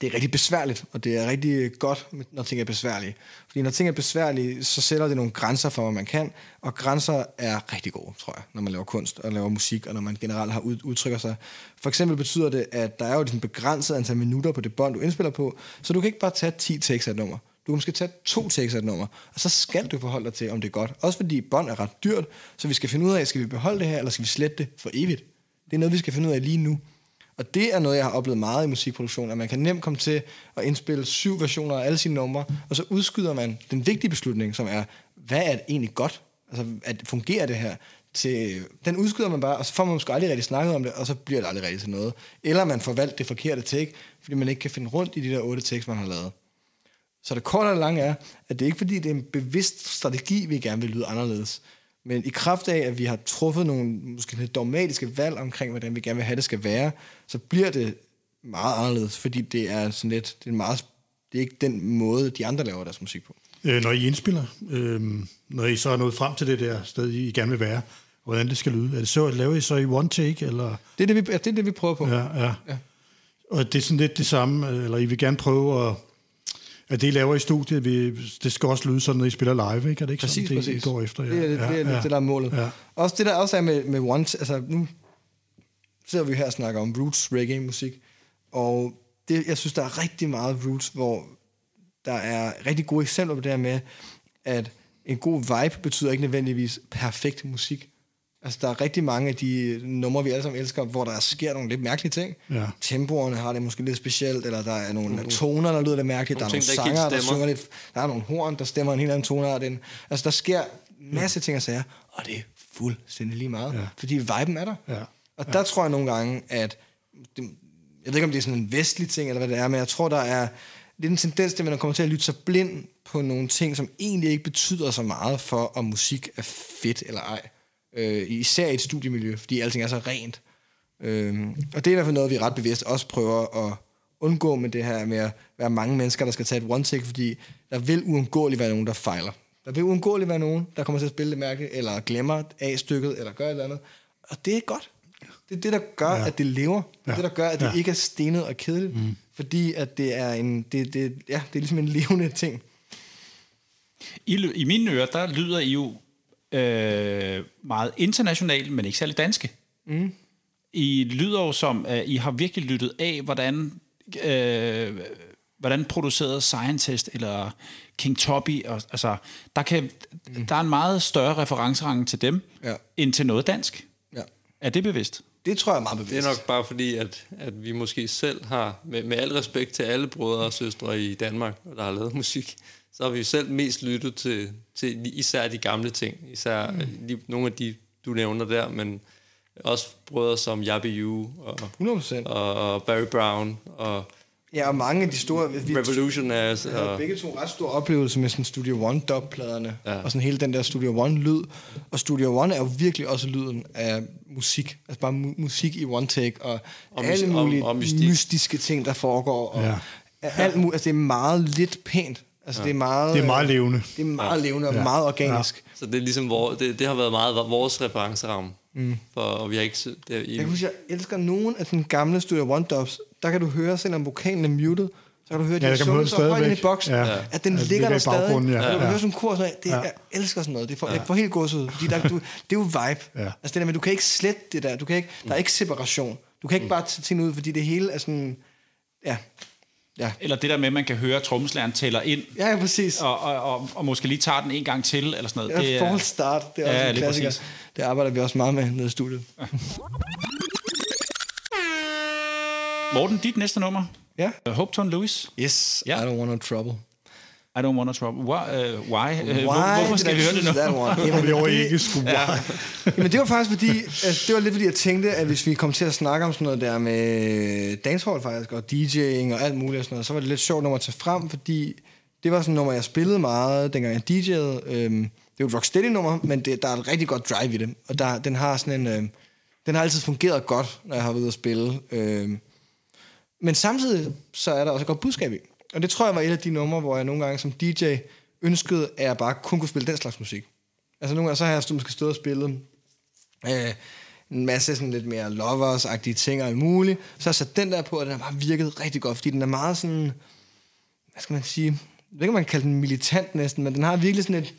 det er rigtig besværligt, og det er rigtig godt, når ting er besværlige. Fordi når ting er besværlige, så sætter det nogle grænser for, hvad man kan, og grænser er rigtig gode, tror jeg, når man laver kunst og laver musik, og når man generelt har ud, udtrykker sig. For eksempel betyder det, at der er jo et begrænset antal minutter på det bånd, du indspiller på, så du kan ikke bare tage 10 takes af et nummer. Du kan måske tage to et nummer, og så skal du forholde dig til, om det er godt. Også fordi bånd er ret dyrt, så vi skal finde ud af, skal vi beholde det her, eller skal vi slette det for evigt? Det er noget, vi skal finde ud af lige nu. Og det er noget, jeg har oplevet meget i musikproduktion, at man kan nemt komme til at indspille syv versioner af alle sine numre, og så udskyder man den vigtige beslutning, som er, hvad er det egentlig godt? Altså, at fungerer det her? Til, den udskyder man bare, og så får man måske aldrig rigtig snakket om det, og så bliver det aldrig rigtig til noget. Eller man får valgt det forkerte take, fordi man ikke kan finde rundt i de der otte takes, man har lavet. Så det korte og lange er, at det er ikke fordi, det er en bevidst strategi, vi gerne vil lyde anderledes. Men i kraft af, at vi har truffet nogle måske lidt dogmatiske valg omkring, hvordan vi gerne vil have, det skal være, så bliver det meget anderledes, fordi det er sådan lidt, det er, meget, det er ikke den måde, de andre laver deres musik på. Øh, når I indspiller, øh, når I så er nået frem til det der sted, I gerne vil være, og hvordan det skal lyde, er det så, laver I så i one take, eller... Det er det, vi, ja, det, er det, vi prøver på. Ja, ja. ja. Og det er sådan lidt det samme, eller I vil gerne prøve at... At det, I laver i studiet, vi, det skal også lyde sådan, når I spiller live, ikke? Er det ikke Præcis, sådan, det, I præcis. går efter? Ja. Det er, det, ja, det, er ja. det, der er målet. Ja. Også det der også er med, med one, altså nu sidder vi her og snakker om roots reggae musik, og det, jeg synes, der er rigtig meget roots, hvor der er rigtig gode eksempler på det her med, at en god vibe betyder ikke nødvendigvis perfekt musik. Altså, der er rigtig mange af de numre, vi alle sammen elsker, hvor der sker nogle lidt mærkelige ting. Ja. Tempoerne har det måske lidt specielt, eller der er nogle toner, der lyder lidt mærkeligt. Der er Nogle nogle der sanger, der synger lidt... Der er nogle horn, der stemmer en helt anden toneart end... Altså, der sker masse ting og sager, og det er fuldstændig lige meget. Ja. Fordi viben er der. Ja. Og der tror jeg nogle gange, at... Det, jeg ved ikke, om det er sådan en vestlig ting, eller hvad det er, men jeg tror, der er lidt en tendens til, at man kommer til at lytte sig blind på nogle ting, som egentlig ikke betyder så meget for, om musik er fedt eller ej. Øh, især i et studiemiljø, fordi alting er så rent. Øh, og det er i hvert fald noget, vi ret bevidst også prøver at undgå med det her med at være mange mennesker, der skal tage et one-take, fordi der vil uundgåeligt være nogen, der fejler. Der vil uundgåeligt være nogen, der kommer til at spille det mærkeligt, eller glemmer A-stykket, eller gør et eller andet. Og det er godt. Det er det, der gør, ja. at det lever. Det er Ja. det, der gør, at det Ja. ikke er stenet og kedeligt. Mm. fordi at det er en, det, det, ja, det er ligesom en levende ting. I, I mine ører, der lyder I jo øh, meget internationalt, men ikke særlig danske. Mm. I lyder jo som, at I har virkelig lyttet af, hvordan, øh, hvordan producerede Scientist eller King Toppy, og, altså, der, kan, mm. der er en meget større referencerange til dem, Ja. end til noget dansk. Ja. Er det bevidst? Det tror jeg er meget bevidst. Det er nok bare fordi, at, at vi måske selv har, med, med al respekt til alle brødre og søstre i Danmark, der har lavet musik, så har vi jo selv mest lyttet til, til især de gamle ting. Især mm. lige, nogle af de, du nævner der, men også brødre som Yabby U og, 100%. og, og Barry Brown og Ja, og mange af de store... Vi, Revolutionaries. Vi havde Og, begge to ret stor oplevelse med sådan Studio One dub-pladerne, ja. Og sådan hele den der Studio One-lyd. Og Studio One er jo virkelig også lyden af musik. Altså bare mu- musik i one take, og, Og alle og- mulige og mystik. mystiske ting, der foregår. Og Ja. alt mu- altså det er meget lidt pænt. Altså det er meget... Det er meget levende. Det er meget levende og meget organisk. så det er ligesom, hvor, det, det har været meget vores referenceramme. Mm. For, og vi har ikke... Det er, Jeg kan huske, jeg elsker nogle af den gamle Studio One dubs. Der kan du høre, selvom vokalen er muted, så kan du høre, at Ja, de man høre sunget den så højt i boksen, Ja. at den Ja, det ligger ligger der stadig. ja. Du kan Ja. høre sådan en kor, og sådan noget. det, Ja. jeg elsker sådan noget. Det får, jeg får helt gåsehud, fordi der, du, det er jo vibe. Ja. Altså det der med, du kan ikke slette det der. Du kan ikke, der er ikke separation. Du kan ikke bare tage tingene ud, fordi det hele er sådan... Ja, ja. Eller det der med, at man kan høre, at trommeslageren tæller ind, Ja, ja, præcis. og, og, og, og måske lige tager den en gang til, eller sådan noget. Ja, false start, det er også Ja, en lige klassiker. præcis. Det arbejder vi også meget med nede i studiet. Morten, dit næste nummer. Ja. Uh, Hope Ton Lewis. Yes, Ja. I don't want no trouble. I don't want to trouble. Why? Uh, why? Uh, Why hvor, hvorfor skal vi høre det nu? one? Det Jamen, var det- ikke sgu ja. Jamen det var faktisk fordi, altså, det var lidt fordi jeg tænkte, at hvis vi kom til at snakke om sådan noget der med dancehall faktisk, og DJ'ing og alt muligt og sådan noget, så var det lidt sjovt nummer at tage frem, fordi det var sådan et nummer, jeg spillede meget, dengang jeg DJ'ede. Øhm, det er jo et rocksteady nummer, men det, der er et rigtig godt drive i det, og der, den har sådan en, øhm, den har altid fungeret godt, når jeg har været ude at spille. Øhm, men samtidig så er der også et godt budskab i. Og det tror jeg var et af de numre, hvor jeg nogle gange som DJ ønskede, at jeg bare kun kunne spille den slags musik. Altså nogle gange så har jeg måske stået og spillet øh, en masse sådan lidt mere lovers-agtige ting og alt muligt. Så har jeg sat den der på, og den har bare virket rigtig godt, fordi den er meget sådan, hvad skal man sige, jeg ved ikke, man kan kalde den militant næsten, men den har virkelig sådan et,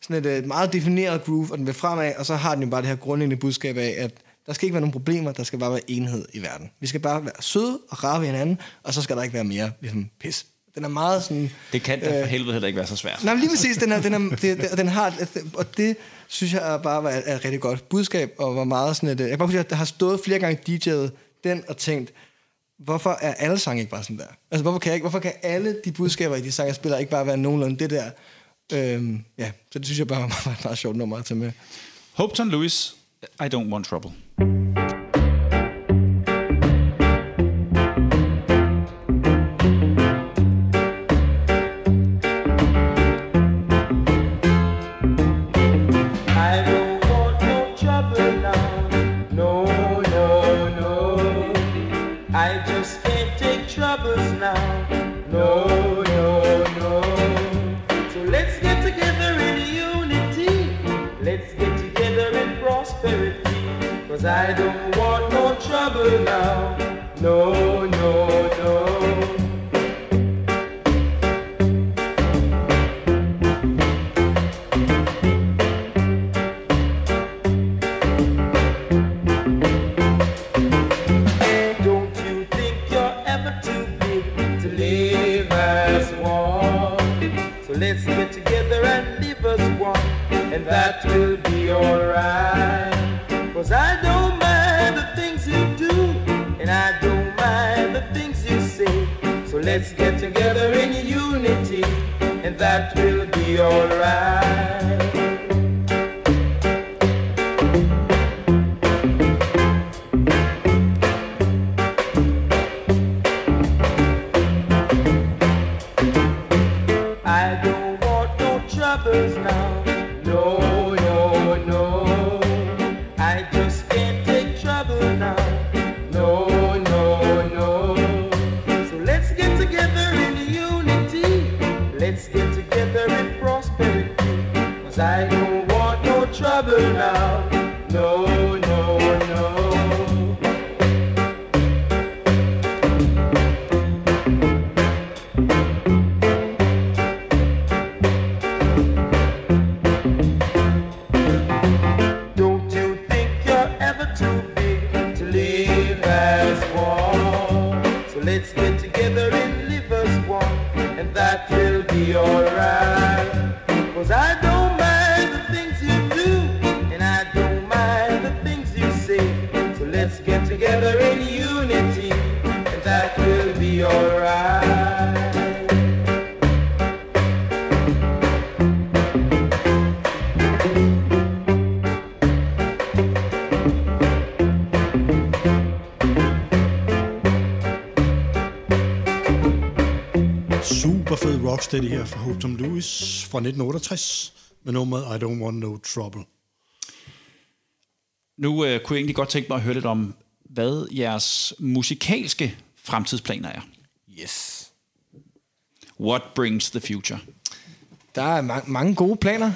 sådan et, et meget defineret groove, og den vil fremad, og så har den jo bare det her grundlæggende budskab af, at der skal ikke være nogen problemer, der skal bare være enhed i verden. Vi skal bare være søde og rare ved hinanden, og så skal der ikke være mere ligesom, pis. Den er meget sådan... Det kan da for helvede heller ikke være så svært. Nej, men lige præcis, den, er, den, er, det, den har, og det synes jeg er bare var et, et rigtig godt budskab, og var meget sådan et, jeg kan bare huske, at jeg har stået flere gange DJ'et den og tænkt, hvorfor er alle sange ikke bare sådan der? Altså, hvorfor kan, jeg ikke, hvorfor kan alle de budskaber i de sange, jeg spiller, ikke bare være nogenlunde det der? Øhm, ja, så det synes jeg bare var et meget sjovt nummer at tage med. Hope Ton Lewis, I don't want trouble. Rocksteady her fra Hope Tom Lewis fra 1968 med nummeret I Don't Want No Trouble. Nu øh, kunne jeg egentlig godt tænke mig at høre lidt om, hvad jeres musikalske fremtidsplaner er. Yes. What brings the future? Der er ma- mange gode planer.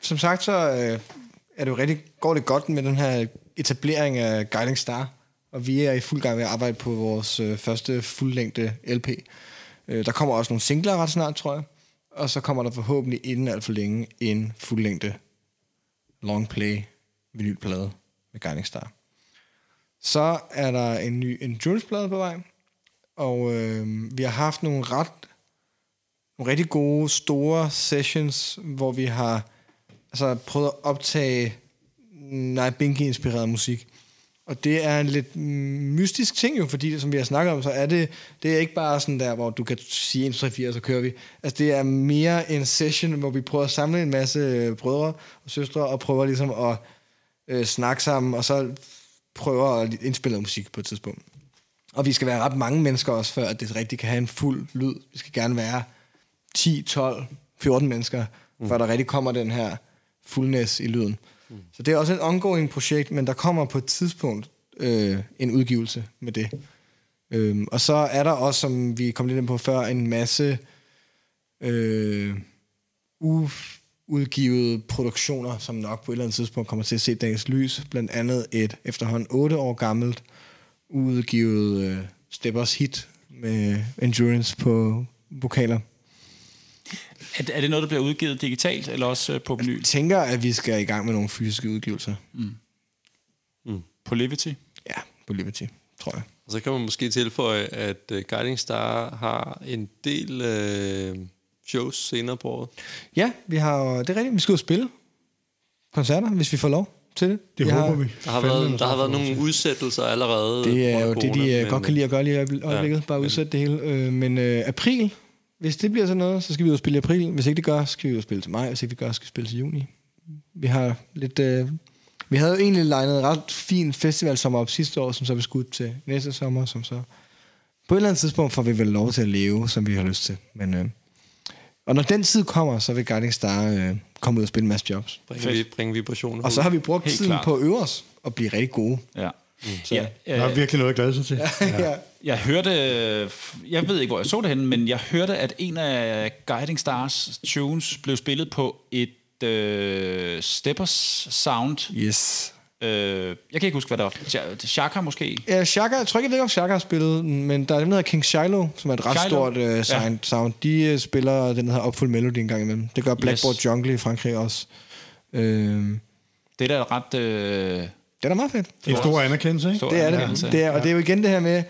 Som sagt, så øh, er det jo rigtig, går det godt med den her etablering af Guiding Star. Og vi er i fuld gang med at arbejde på vores øh, første fuldlængde LP. Øh, der kommer også nogle singler ret snart, tror jeg. Og så kommer der forhåbentlig inden alt for længe en fuldlængde long play vinylplade med Guiding Star. Så er der en ny endurance-plade på vej. Og øh, vi har haft nogle ret nogle rigtig gode, store sessions, hvor vi har altså, prøvet at optage Night Binky-inspireret musik. Og det er en lidt mystisk ting jo, fordi som vi har snakket om, så er det, det er ikke bare sådan der, hvor du kan sige 1, 3, 4, og så kører vi. Altså det er mere en session, hvor vi prøver at samle en masse øh, brødre og søstre, og prøver ligesom at øh, snakke sammen, og så prøver at indspille noget musik på et tidspunkt. Og vi skal være ret mange mennesker også, før at det rigtig kan have en fuld lyd. Vi skal gerne være 10, 12, 14 mennesker, mm. før der rigtig kommer den her fuldness i lyden. Mm. Så det er også et ongoing projekt, men der kommer på et tidspunkt øh, en udgivelse med det. Øhm, og så er der også, som vi kom lidt ind på før, en masse øh, uudgivede produktioner, som nok på et eller andet tidspunkt kommer til at se dagens lys. Blandt andet et efterhånden 8 år gammelt udgivet øh, Steppers hit med Endurance på vokaler. Er, er det noget, der bliver udgivet digitalt, eller også øh, på vinyl? Jeg tænker, at vi skal i gang med nogle fysiske udgivelser. På Livity? Ja, på Liberty, tror jeg. Og så kan man måske tilføje, at uh, Guiding Star har en del uh, shows senere på året. Ja, vi har, det er rigtigt, vi skal ud og spille koncerter, hvis vi får lov til det. Det vi håber har, vi. Der har været, der har været nogle udsættelser allerede. Det er jo det, de øh, men, godt kan lide at gøre lige i øjeblik- øjeblikket. Bare udsætte det hele. Øh, Men øh, april, hvis det bliver sådan noget, så skal vi ud og spille i april. Hvis ikke det gør, så skal vi ud og spille til maj. Hvis ikke det gør, så skal vi spille til juni. Vi har lidt... Øh, vi havde jo egentlig legnet ret fin festivalsommer op sidste år, som så blev skudt til næste sommer, som så... På et eller andet tidspunkt får vi vel lov til at leve, som vi har lyst til. Men, øh, og når den tid kommer, så vil Guiding Star øh, komme ud og spille en masse jobs. Bringe, vi, bringe vibrationer Og så har vi brugt Helt tiden klart. på at øve os og blive rigtig gode. Ja. Så. ja Der er øh, virkelig noget at glæde sig til. ja. jeg hørte, øh, jeg ved ikke, hvor jeg så det henne, men jeg hørte, at en af Guiding Stars tunes blev spillet på et øh, Steppers Sound. Yes. Øh, jeg kan ikke huske, hvad det var. Sha- Shaka måske? Ja, Shaka, jeg tror ikke, jeg ved, om Shaka har spillet, men der er den, der hedder King Shiloh, som er et ret Shiloh? stort uh, sound. Ja. sound. De uh, spiller den her Upful Melody en gang imellem. Det gør Blackboard Yes. Jungle i Frankrig også. Uh, Det er da ret... Øh, det er meget fedt. Det er en stor anerkendelse, ikke? stor Det er det. det er, og det er jo igen det her med,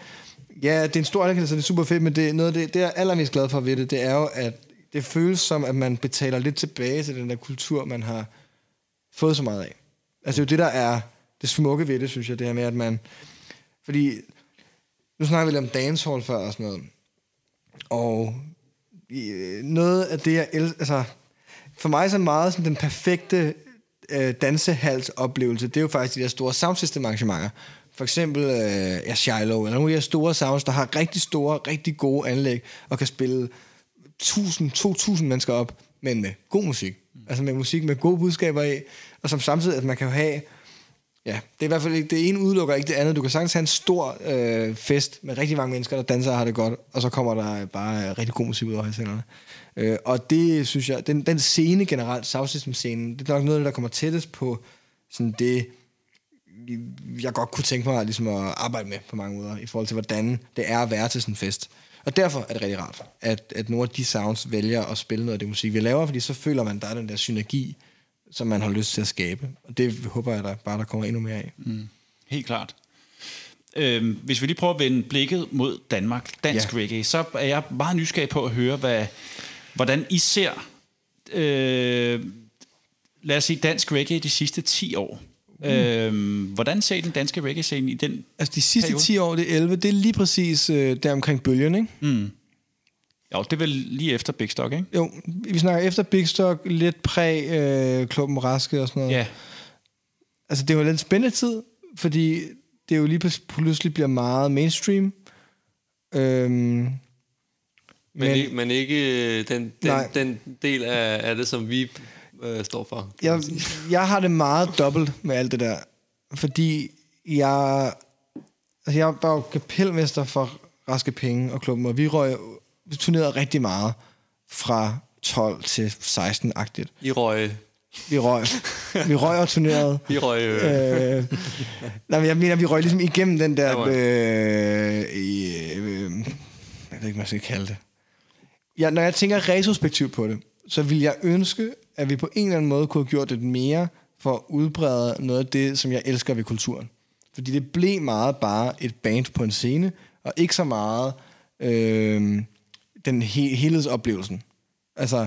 ja, det er en stor anerkendelse, det er super fedt, men det, er noget af det, det er jeg allermest glad for ved det, det er jo, at det føles som, at man betaler lidt tilbage til den der kultur, man har fået så meget af. Altså det er jo det, der er det smukke ved det, synes jeg, det her med, at man... Fordi, nu snakker vi lidt om dancehall før og sådan noget. Og øh, noget af det, jeg elsker... Altså, for mig så er meget sådan den perfekte øh, dansehalsoplevelse, det er jo faktisk de der store soundsystemarrangementer. For eksempel øh, ja, Shiloh, eller nogle af de her store sounds, der har rigtig store, rigtig gode anlæg, og kan spille 1000-2000 mennesker op, men med god musik. Altså med musik med gode budskaber i, og som samtidig, at man kan jo have Ja, det er i hvert fald ikke, det ene udelukker ikke det andet. Du kan sagtens have en stor øh, fest med rigtig mange mennesker, der danser og har det godt, og så kommer der bare øh, rigtig god musik ud af højtalerne. Øh, og det synes jeg, den, den scene generelt, South System scenen, det er nok noget der kommer tættest på sådan det, jeg godt kunne tænke mig ligesom at arbejde med på mange måder, i forhold til, hvordan det er at være til sådan en fest. Og derfor er det rigtig rart, at, at nogle af de sounds vælger at spille noget af det musik, vi laver, fordi så føler man, der er den der synergi, som man har lyst til at skabe. Og det håber jeg der bare, der kommer endnu mere af. Mm. Helt klart. Øhm, hvis vi lige prøver at vende blikket mod Danmark, dansk ja. reggae, så er jeg meget nysgerrig på at høre, hvad, hvordan I ser øh, lad os sige dansk reggae de sidste 10 år. Mm. Øh, hvordan ser den danske reggae-scene i den Altså de sidste Periode. 10 år, det er 11, det er lige præcis øh, der omkring bølgen, ikke? Mm. Jo, det er vel lige efter Big Stock, ikke? Jo, vi snakker efter Big Stock, lidt præg øh, Klubben Raske og sådan noget. Ja. Altså det var lidt spændende tid, fordi det jo lige pl- pludselig bliver meget mainstream. Øhm, Men, Men- ikke, men ikke øh, den, den, Nej. den del af, af det, som vi øh, står for. jeg, jeg har det meget dobbelt med alt det der, fordi jeg, altså jeg var jo kapelmester for Raske Penge og klubben, og vi røg, vi turnerede rigtig meget fra 12 til 16-agtigt. I røg, Vi røg, vi røg og turnerede. I røg øh, Øh, nej, men jeg mener, vi røg ligesom igennem den der... Øh, øh, jeg ved ikke, hvad jeg skal kalde det. Ja, når jeg tænker retrospektivt på det, så vil jeg ønske, at vi på en eller anden måde kunne have gjort det mere for at udbrede noget af det, som jeg elsker ved kulturen. Fordi det blev meget bare et band på en scene, og ikke så meget øh, den he- helhedsoplevelsen. Altså,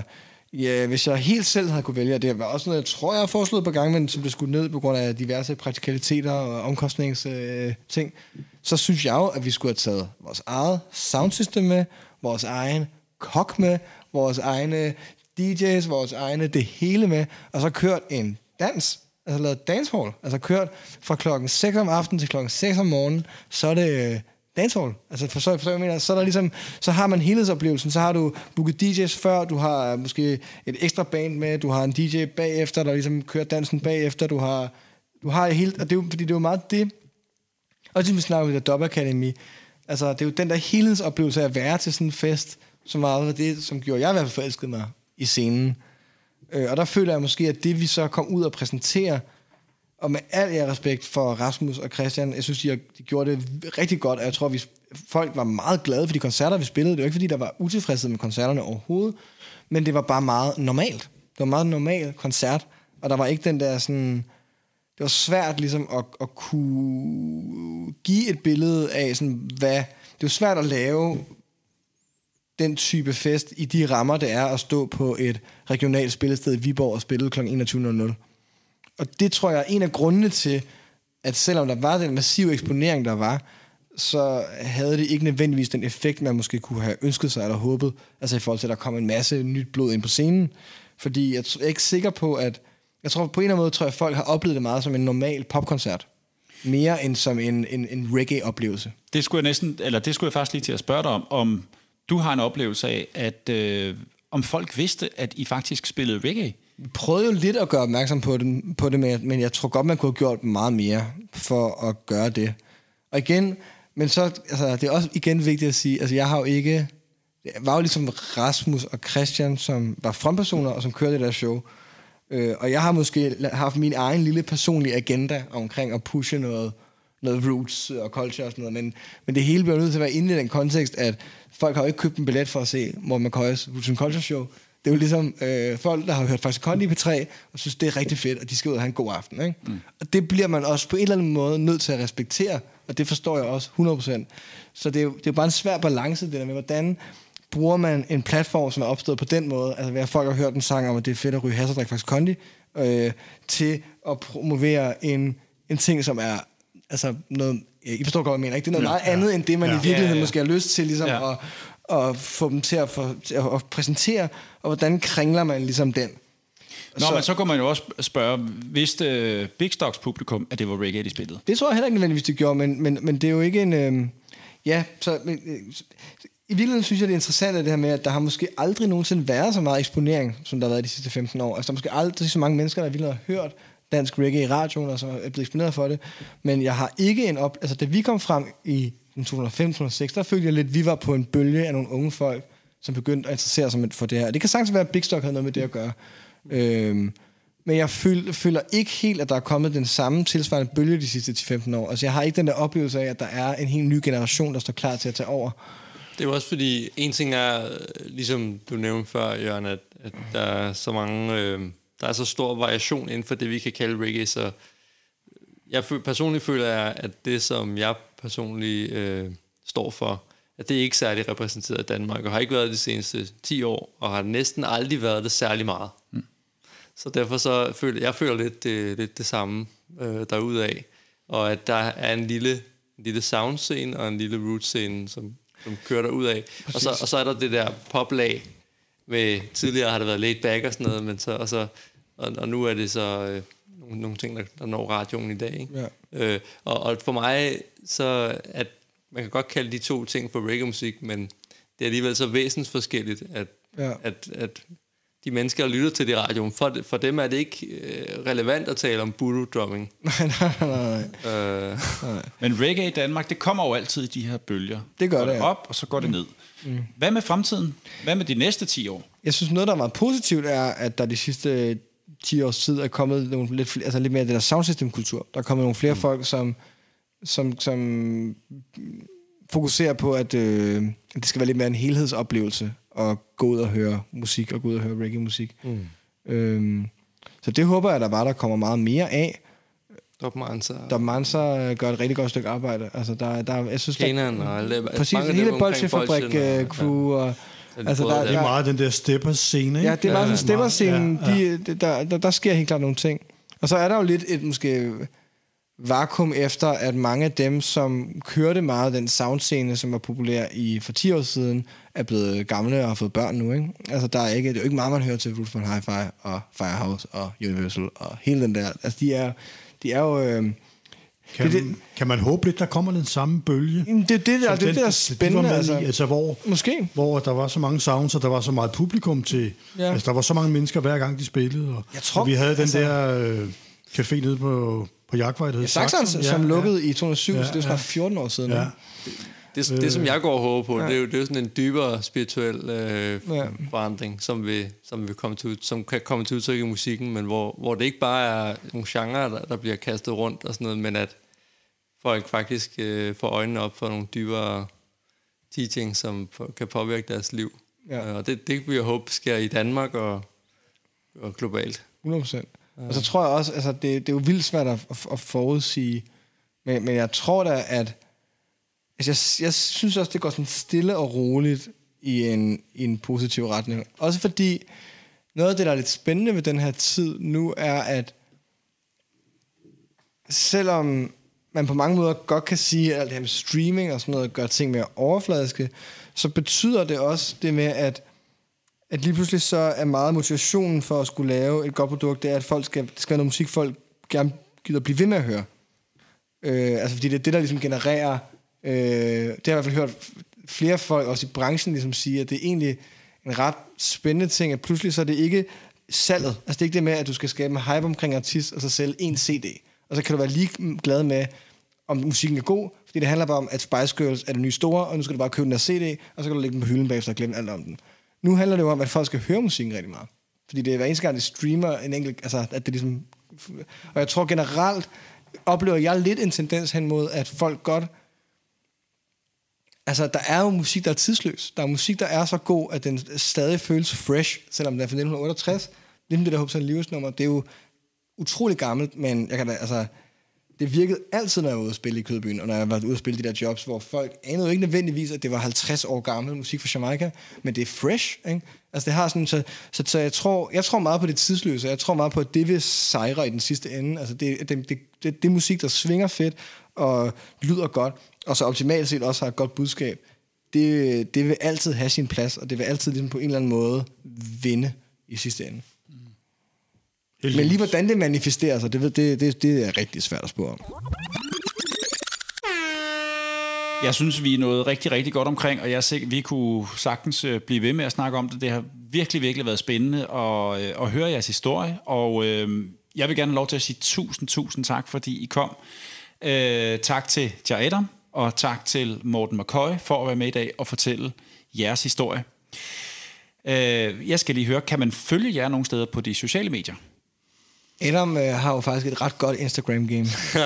ja, hvis jeg helt selv havde kunne vælge, og det var også noget, jeg tror, jeg har foreslået på gang, men som blev skudt ned på grund af diverse praktikaliteter og omkostningsting, øh, ting, så synes jeg jo, at vi skulle have taget vores eget soundsystem med, vores egen kok med, vores egne DJ's, vores egne, det hele med, og så kørt en dans, altså lavet dancehall, altså kørt fra klokken 6 om aftenen til klokken 6 om morgenen, så er det øh, dancehall. Altså for, så, for, jeg mener, så er der ligesom, så har man helhedsoplevelsen, så har du booket DJ's før, du har øh, måske et ekstra band med, du har en DJ bagefter, der ligesom kører dansen bagefter, du har, du har helt, hele, og det er jo, fordi det er jo meget det, og det vi snakker om det der Dub Academy, altså det er jo den der helhedsoplevelse af at være til sådan en fest, som var det, som gjorde, jeg i hvert fald forelskede mig i scenen. Øh, og der føler jeg måske, at det vi så kom ud og præsentere, og med al jer respekt for Rasmus og Christian, jeg synes, de, har, de gjorde det rigtig godt, og jeg tror, vi, folk var meget glade for de koncerter, vi spillede. Det var ikke, fordi der var utilfredshed med koncerterne overhovedet, men det var bare meget normalt. Det var en meget normal koncert, og der var ikke den der sådan... Det var svært ligesom at, at kunne give et billede af, sådan, hvad... Det var svært at lave den type fest i de rammer, det er at stå på et regionalt spillested i Viborg og spille kl. 21.00. Og det tror jeg er en af grundene til, at selvom der var den massive eksponering, der var, så havde det ikke nødvendigvis den effekt, man måske kunne have ønsket sig eller håbet, altså i forhold til, at der kom en masse nyt blod ind på scenen. Fordi jeg er ikke sikker på, at... Jeg tror på en eller anden måde, tror jeg, at folk har oplevet det meget som en normal popkoncert. Mere end som en, en, en reggae-oplevelse. Det skulle jeg næsten, eller det skulle jeg faktisk lige til at spørge dig om, om du har en oplevelse af, at øh, om folk vidste, at I faktisk spillede reggae. Vi prøvede jo lidt at gøre opmærksom på det, på det men, men jeg tror godt, man kunne have gjort meget mere for at gøre det. Og igen, men så, altså, det er også igen vigtigt at sige, altså jeg har jo ikke, det var jo ligesom Rasmus og Christian, som var frontpersoner, og som kørte det der show. Øh, og jeg har måske haft min egen lille personlige agenda omkring at pushe noget, noget roots og culture og sådan noget, men, men det hele bliver nødt til at være inde i den kontekst, at folk har jo ikke købt en billet for at se Morten McCoy's Roots and Culture Show. Det er jo ligesom øh, folk, der har hørt faktisk Kondi på 3 og synes, det er rigtig fedt, og de skal ud og have en god aften. Ikke? Mm. Og det bliver man også på en eller anden måde nødt til at respektere, og det forstår jeg også 100%. Så det er jo, det er jo bare en svær balance, det der med, hvordan bruger man en platform, som er opstået på den måde, altså at folk har hørt en sang om, at det er fedt at ryge drikke faktisk kondi, øh, til at promovere en, en ting, som er altså noget, I forstår godt, hvad jeg mener, ikke? Det er noget meget andet, end det, man Ja. i virkeligheden Ja, ja, ja. måske har lyst til ligesom Ja. at, at få dem til at, få, til at, at præsentere, og hvordan kringler man ligesom den. Nå, så, men så kunne man jo også spørge, vidste øh, Big Stocks publikum, at det var reggae, de spillede? Det tror jeg heller ikke nødvendigvis, det gjorde, men, men, men det er jo ikke en... Øh, ja, så... Men, øh, I virkeligheden synes jeg, det er interessant at det her med, at der har måske aldrig nogensinde været så meget eksponering, som der har været de sidste 15 år. Altså, der er måske aldrig så mange mennesker, der virkelig har hørt dansk reggae i radioen, og så er blevet eksponeret for det. Men jeg har ikke en op... Altså, da vi kom frem i 2005-2006, der følte jeg lidt, at vi var på en bølge af nogle unge folk, som begyndte at interessere sig for det her. Det kan sagtens være, at Big Stock havde noget med det at gøre. Øhm, men jeg føl, føler ikke helt, at der er kommet den samme tilsvarende bølge de sidste 10-15 år. Altså, jeg har ikke den der oplevelse af, at der er en helt ny generation, der står klar til at tage over. Det er jo også fordi, en ting er, ligesom du nævnte før, Jørgen, at, at der er så mange, øh, der er så stor variation inden for det, vi kan kalde reggae, så jeg føl, personligt føler jeg, at det, som jeg personligt øh, står for, at det er ikke særlig repræsenteret i Danmark, og har ikke været det de seneste 10 år, og har næsten aldrig været det særlig meget. Mm. Så derfor så føler jeg føler lidt det, lidt det samme øh, derudaf, og at der er en lille, en lille soundscene og en lille root-scene, som, som kører derud af. Og så, og så er der det der poplag, med tidligere har det været laid back og sådan noget, men så, og, så, og, og nu er det så øh, nogle, nogle ting, der, der når radioen i dag. Ikke? Ja. Øh, og, og for mig, så at man kan godt kalde de to ting for reggae-musik, men det er alligevel så væsensforskelligt, at, Ja. at, at de mennesker, der lytter til det radioen, for, for dem er det ikke øh, relevant at tale om voodoo-drumming. nej, nej, nej, nej. Øh, Men reggae i Danmark, det kommer jo altid i de her bølger. Det gør går det, ja. op, og så går det ned. Mm. Hvad med fremtiden? Hvad med de næste 10 år? Jeg synes, noget, der er meget positivt, er, at der de sidste 10 års tid er kommet nogle lidt, flere, altså lidt mere det der soundsystem-kultur. Der er kommet nogle flere mm. folk, som, som, som fokuserer på, at øh, det skal være lidt mere en helhedsoplevelse at gå ud og høre musik, og gå ud og høre reggae-musik. Mm. Øhm, så det håber jeg, der bare der kommer meget mere af. Dr. Mansa, Der Mansa gør et rigtig godt stykke arbejde. Altså, der, der, jeg synes, der, Kanan og alle, præcis, hele omkring Bolsjefabrik Bolsjen og- og, Ja, de altså, der, der. Det er meget den der stepper-scene, ikke? Ja, det er meget sådan stepperscenen, Ja, ja. ja, de, der, der, der sker helt klart nogle ting. Og så er der jo lidt et måske vakuum efter, at mange af dem, som kørte meget den soundscene, som var populær i for 10 år siden, er blevet gamle og har fået børn nu. Ikke? Altså, der er ikke, det er jo ikke meget, man hører til Wolfman Hi-Fi og Firehouse og Universal og hele den der. Altså, de er, de er jo... Øh, Kan, Det det- kan man håbe lidt, der kommer den samme bølge? Det er det, der, som det, er det, der er de spændende. var med Altså. i, altså hvor, Måske. hvor der var så mange sounds, og der var så meget publikum til... Ja. Ja. Altså, der var så mange mennesker, hver gang de spillede. Og, Jeg tror, og vi havde den altså- der øh, café nede på, på Jagtvej, der hed Ja, Saxon, Saxon. som lukkede i 2007, Ja, så det er jo snart 14 år siden. Ja. ikke? Det, det, som jeg går og håber på, Ja. ja. det, er jo, det er jo sådan en dybere spirituel øh, Ja. ja. forandring, som, vil, som, vil komme til, som kan komme til udtryk i musikken, men hvor, hvor det ikke bare er nogle genrer, der, der bliver kastet rundt og sådan noget, men at folk faktisk øh, får øjnene op for nogle dybere teaching, som kan påvirke deres liv. Ja. Øh, Og det, det vil jeg håbe sker i Danmark og, og globalt. 100%. Ja. Og så tror jeg også, altså det, det er jo vildt svært at, at, at forudsige, men, men jeg tror da, at altså jeg, jeg synes også, det går sådan stille og roligt i en, i en positiv retning. Også fordi noget af det, der er lidt spændende ved den her tid nu, er, at selvom man på mange måder godt kan sige, at alt det her med streaming og sådan noget gør ting mere overfladiske, så betyder det også det med, at at lige pludselig så er meget motivationen for at skulle lave et godt produkt, det er, at folk skal, det skal være noget musik, folk gerne gider blive ved med at høre. Øh, altså fordi det er det, der ligesom genererer, øh, det har jeg i hvert fald hørt flere folk, også i branchen, ligesom sige, at det er egentlig en ret spændende ting, at pludselig så er det ikke salget. Altså det er ikke det med, at du skal skabe en hype omkring artist, og så sælge en CD. Og så kan du være lige glad med, om musikken er god, fordi det handler bare om, at Spice Girls er det nye store, og nu skal du bare købe den der CD, og så kan du lægge den på hylden bagefter og glemme alt om den. Nu handler det jo om, at folk skal høre musikken rigtig meget. Fordi det er hver eneste gang, det streamer en enkelt... Altså, at det ligesom... Og jeg tror generelt, oplever jeg lidt en tendens hen mod, at folk godt... Altså, der er jo musik, der er tidsløs. Der er musik, der er så god, at den stadig føles fresh, selvom den er fra 1968. Ligesom det der Hope Lewis nummer, det er jo utrolig gammelt, men jeg kan da, altså, det virkede altid, når jeg var ude at spille i Kødbyen, og når jeg var ude at spille de der jobs, hvor folk anede jo ikke nødvendigvis, at det var 50 år gammel musik fra Jamaica, men det er fresh, ikke? Altså det har sådan, så, så, så jeg, tror, jeg tror meget på det tidsløse, jeg tror meget på, at det vil sejre i den sidste ende. Altså det, det, det, det, det er musik, der svinger fedt, og lyder godt, og så optimalt set også har et godt budskab. Det, det vil altid have sin plads, og det vil altid ligesom på en eller anden måde vinde i sidste ende. Men lige hvordan det manifesterer sig, det, det, det, det er rigtig svært at spå om. Jeg synes, vi er nået rigtig, rigtig godt omkring, og jeg er sikker, vi kunne sagtens øh, blive ved med at snakke om det. Det har virkelig, virkelig været spændende at, øh, at høre jeres historie, og øh, jeg vil gerne have lov til at sige tusind, tusind tak, fordi I kom. Øh, tak til Jar Adam, og tak til Morten McCoy for at være med i dag og fortælle jeres historie. Øh, jeg skal lige høre, kan man følge jer nogle steder på de sociale medier? Adam øh, har jo faktisk et ret godt Instagram-game.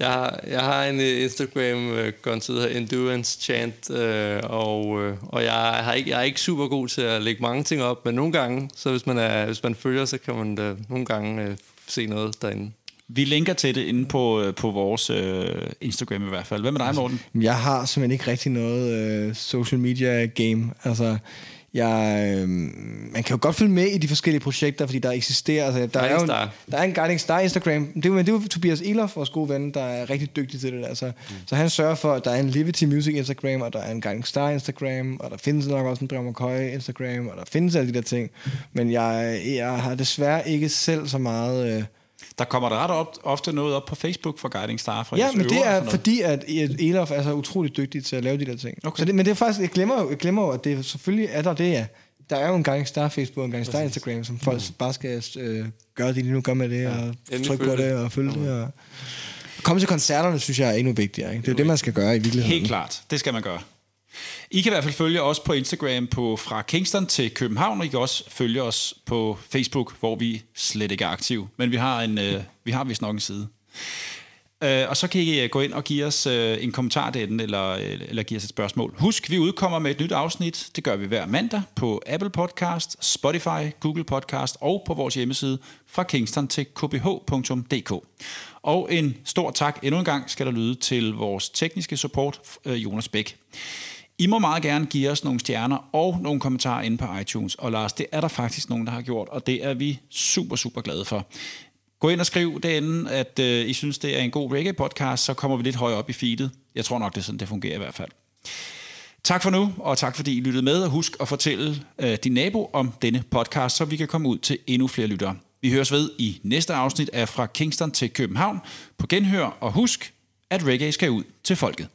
jeg, har, jeg har en øh, Instagram-konto, der hedder Endurance Chant, øh, og, øh, og jeg, har ikke, jeg er ikke super god til at lægge mange ting op, men nogle gange, så hvis man, er, hvis man følger, så kan man da nogle gange øh, se noget derinde. Vi linker til det inde på, øh, på vores øh, Instagram i hvert fald. Hvad med dig, Morten? Jeg har simpelthen ikke rigtig noget øh, social media game. Altså, jeg, øh, man kan jo godt følge med i de forskellige projekter, fordi der eksisterer. Altså, der, er jo en, der er en Guiding Star Instagram. Det er, men det er jo Tobias Elof, vores gode ven, der er rigtig dygtig til det. Altså. Mm. Så han sørger for, at der er en Liberty Music Instagram, og der er en Guiding Star Instagram, og der findes nok også en Drømmer Køje Instagram, og der findes alle de der ting. Men jeg, jeg har desværre ikke selv så meget... Øh, Der kommer der ret op, ofte noget op på Facebook fra Guiding Star. Fra Ja, men det og er fordi, at Elof er så utrolig dygtig til at lave de der ting. Okay. Så det, men det er faktisk, jeg glemmer jo, jeg glemmer jo at det selvfølgelig er der det, ja. Der er jo en gang Star Facebook og en gang Star Instagram, som folk Mm. bare skal øh, gøre det, de nu gør med det, og Endelig trykke på det. og følge det. Og... Komme til koncerterne, synes jeg er endnu vigtigere. Ikke? Det er jo det, man skal gøre i virkeligheden. Helt klart, det skal man gøre. I kan i hvert fald følge os på Instagram på fra Kingston til København, og I kan også følge os på Facebook, hvor vi slet ikke er aktive. Men vi har, en, øh, vi har vist nok en side. Øh, og så kan I øh, gå ind og give os øh, en kommentar til den, eller, øh, eller give os et spørgsmål. Husk, vi udkommer med et nyt afsnit. Det gør vi hver mandag på Apple Podcast, Spotify, Google Podcast og på vores hjemmeside fra Kingston til kbh.dk. Og en stor tak endnu en gang skal der lyde til vores tekniske support, øh, Jonas Bæk. I må meget gerne give os nogle stjerner og nogle kommentarer inde på iTunes. Og Lars, det er der faktisk nogen, der har gjort, og det er vi super, super glade for. Gå ind og skriv derinde, at øh, I synes, det er en god reggae-podcast, så kommer vi lidt højere op i feedet. Jeg tror nok, det er sådan, det fungerer i hvert fald. Tak for nu, og tak fordi I lyttede med, og husk at fortælle øh, din nabo om denne podcast, så vi kan komme ud til endnu flere lyttere. Vi høres ved i næste afsnit af Fra Kingston til København på Genhør, og husk, at reggae skal ud til folket.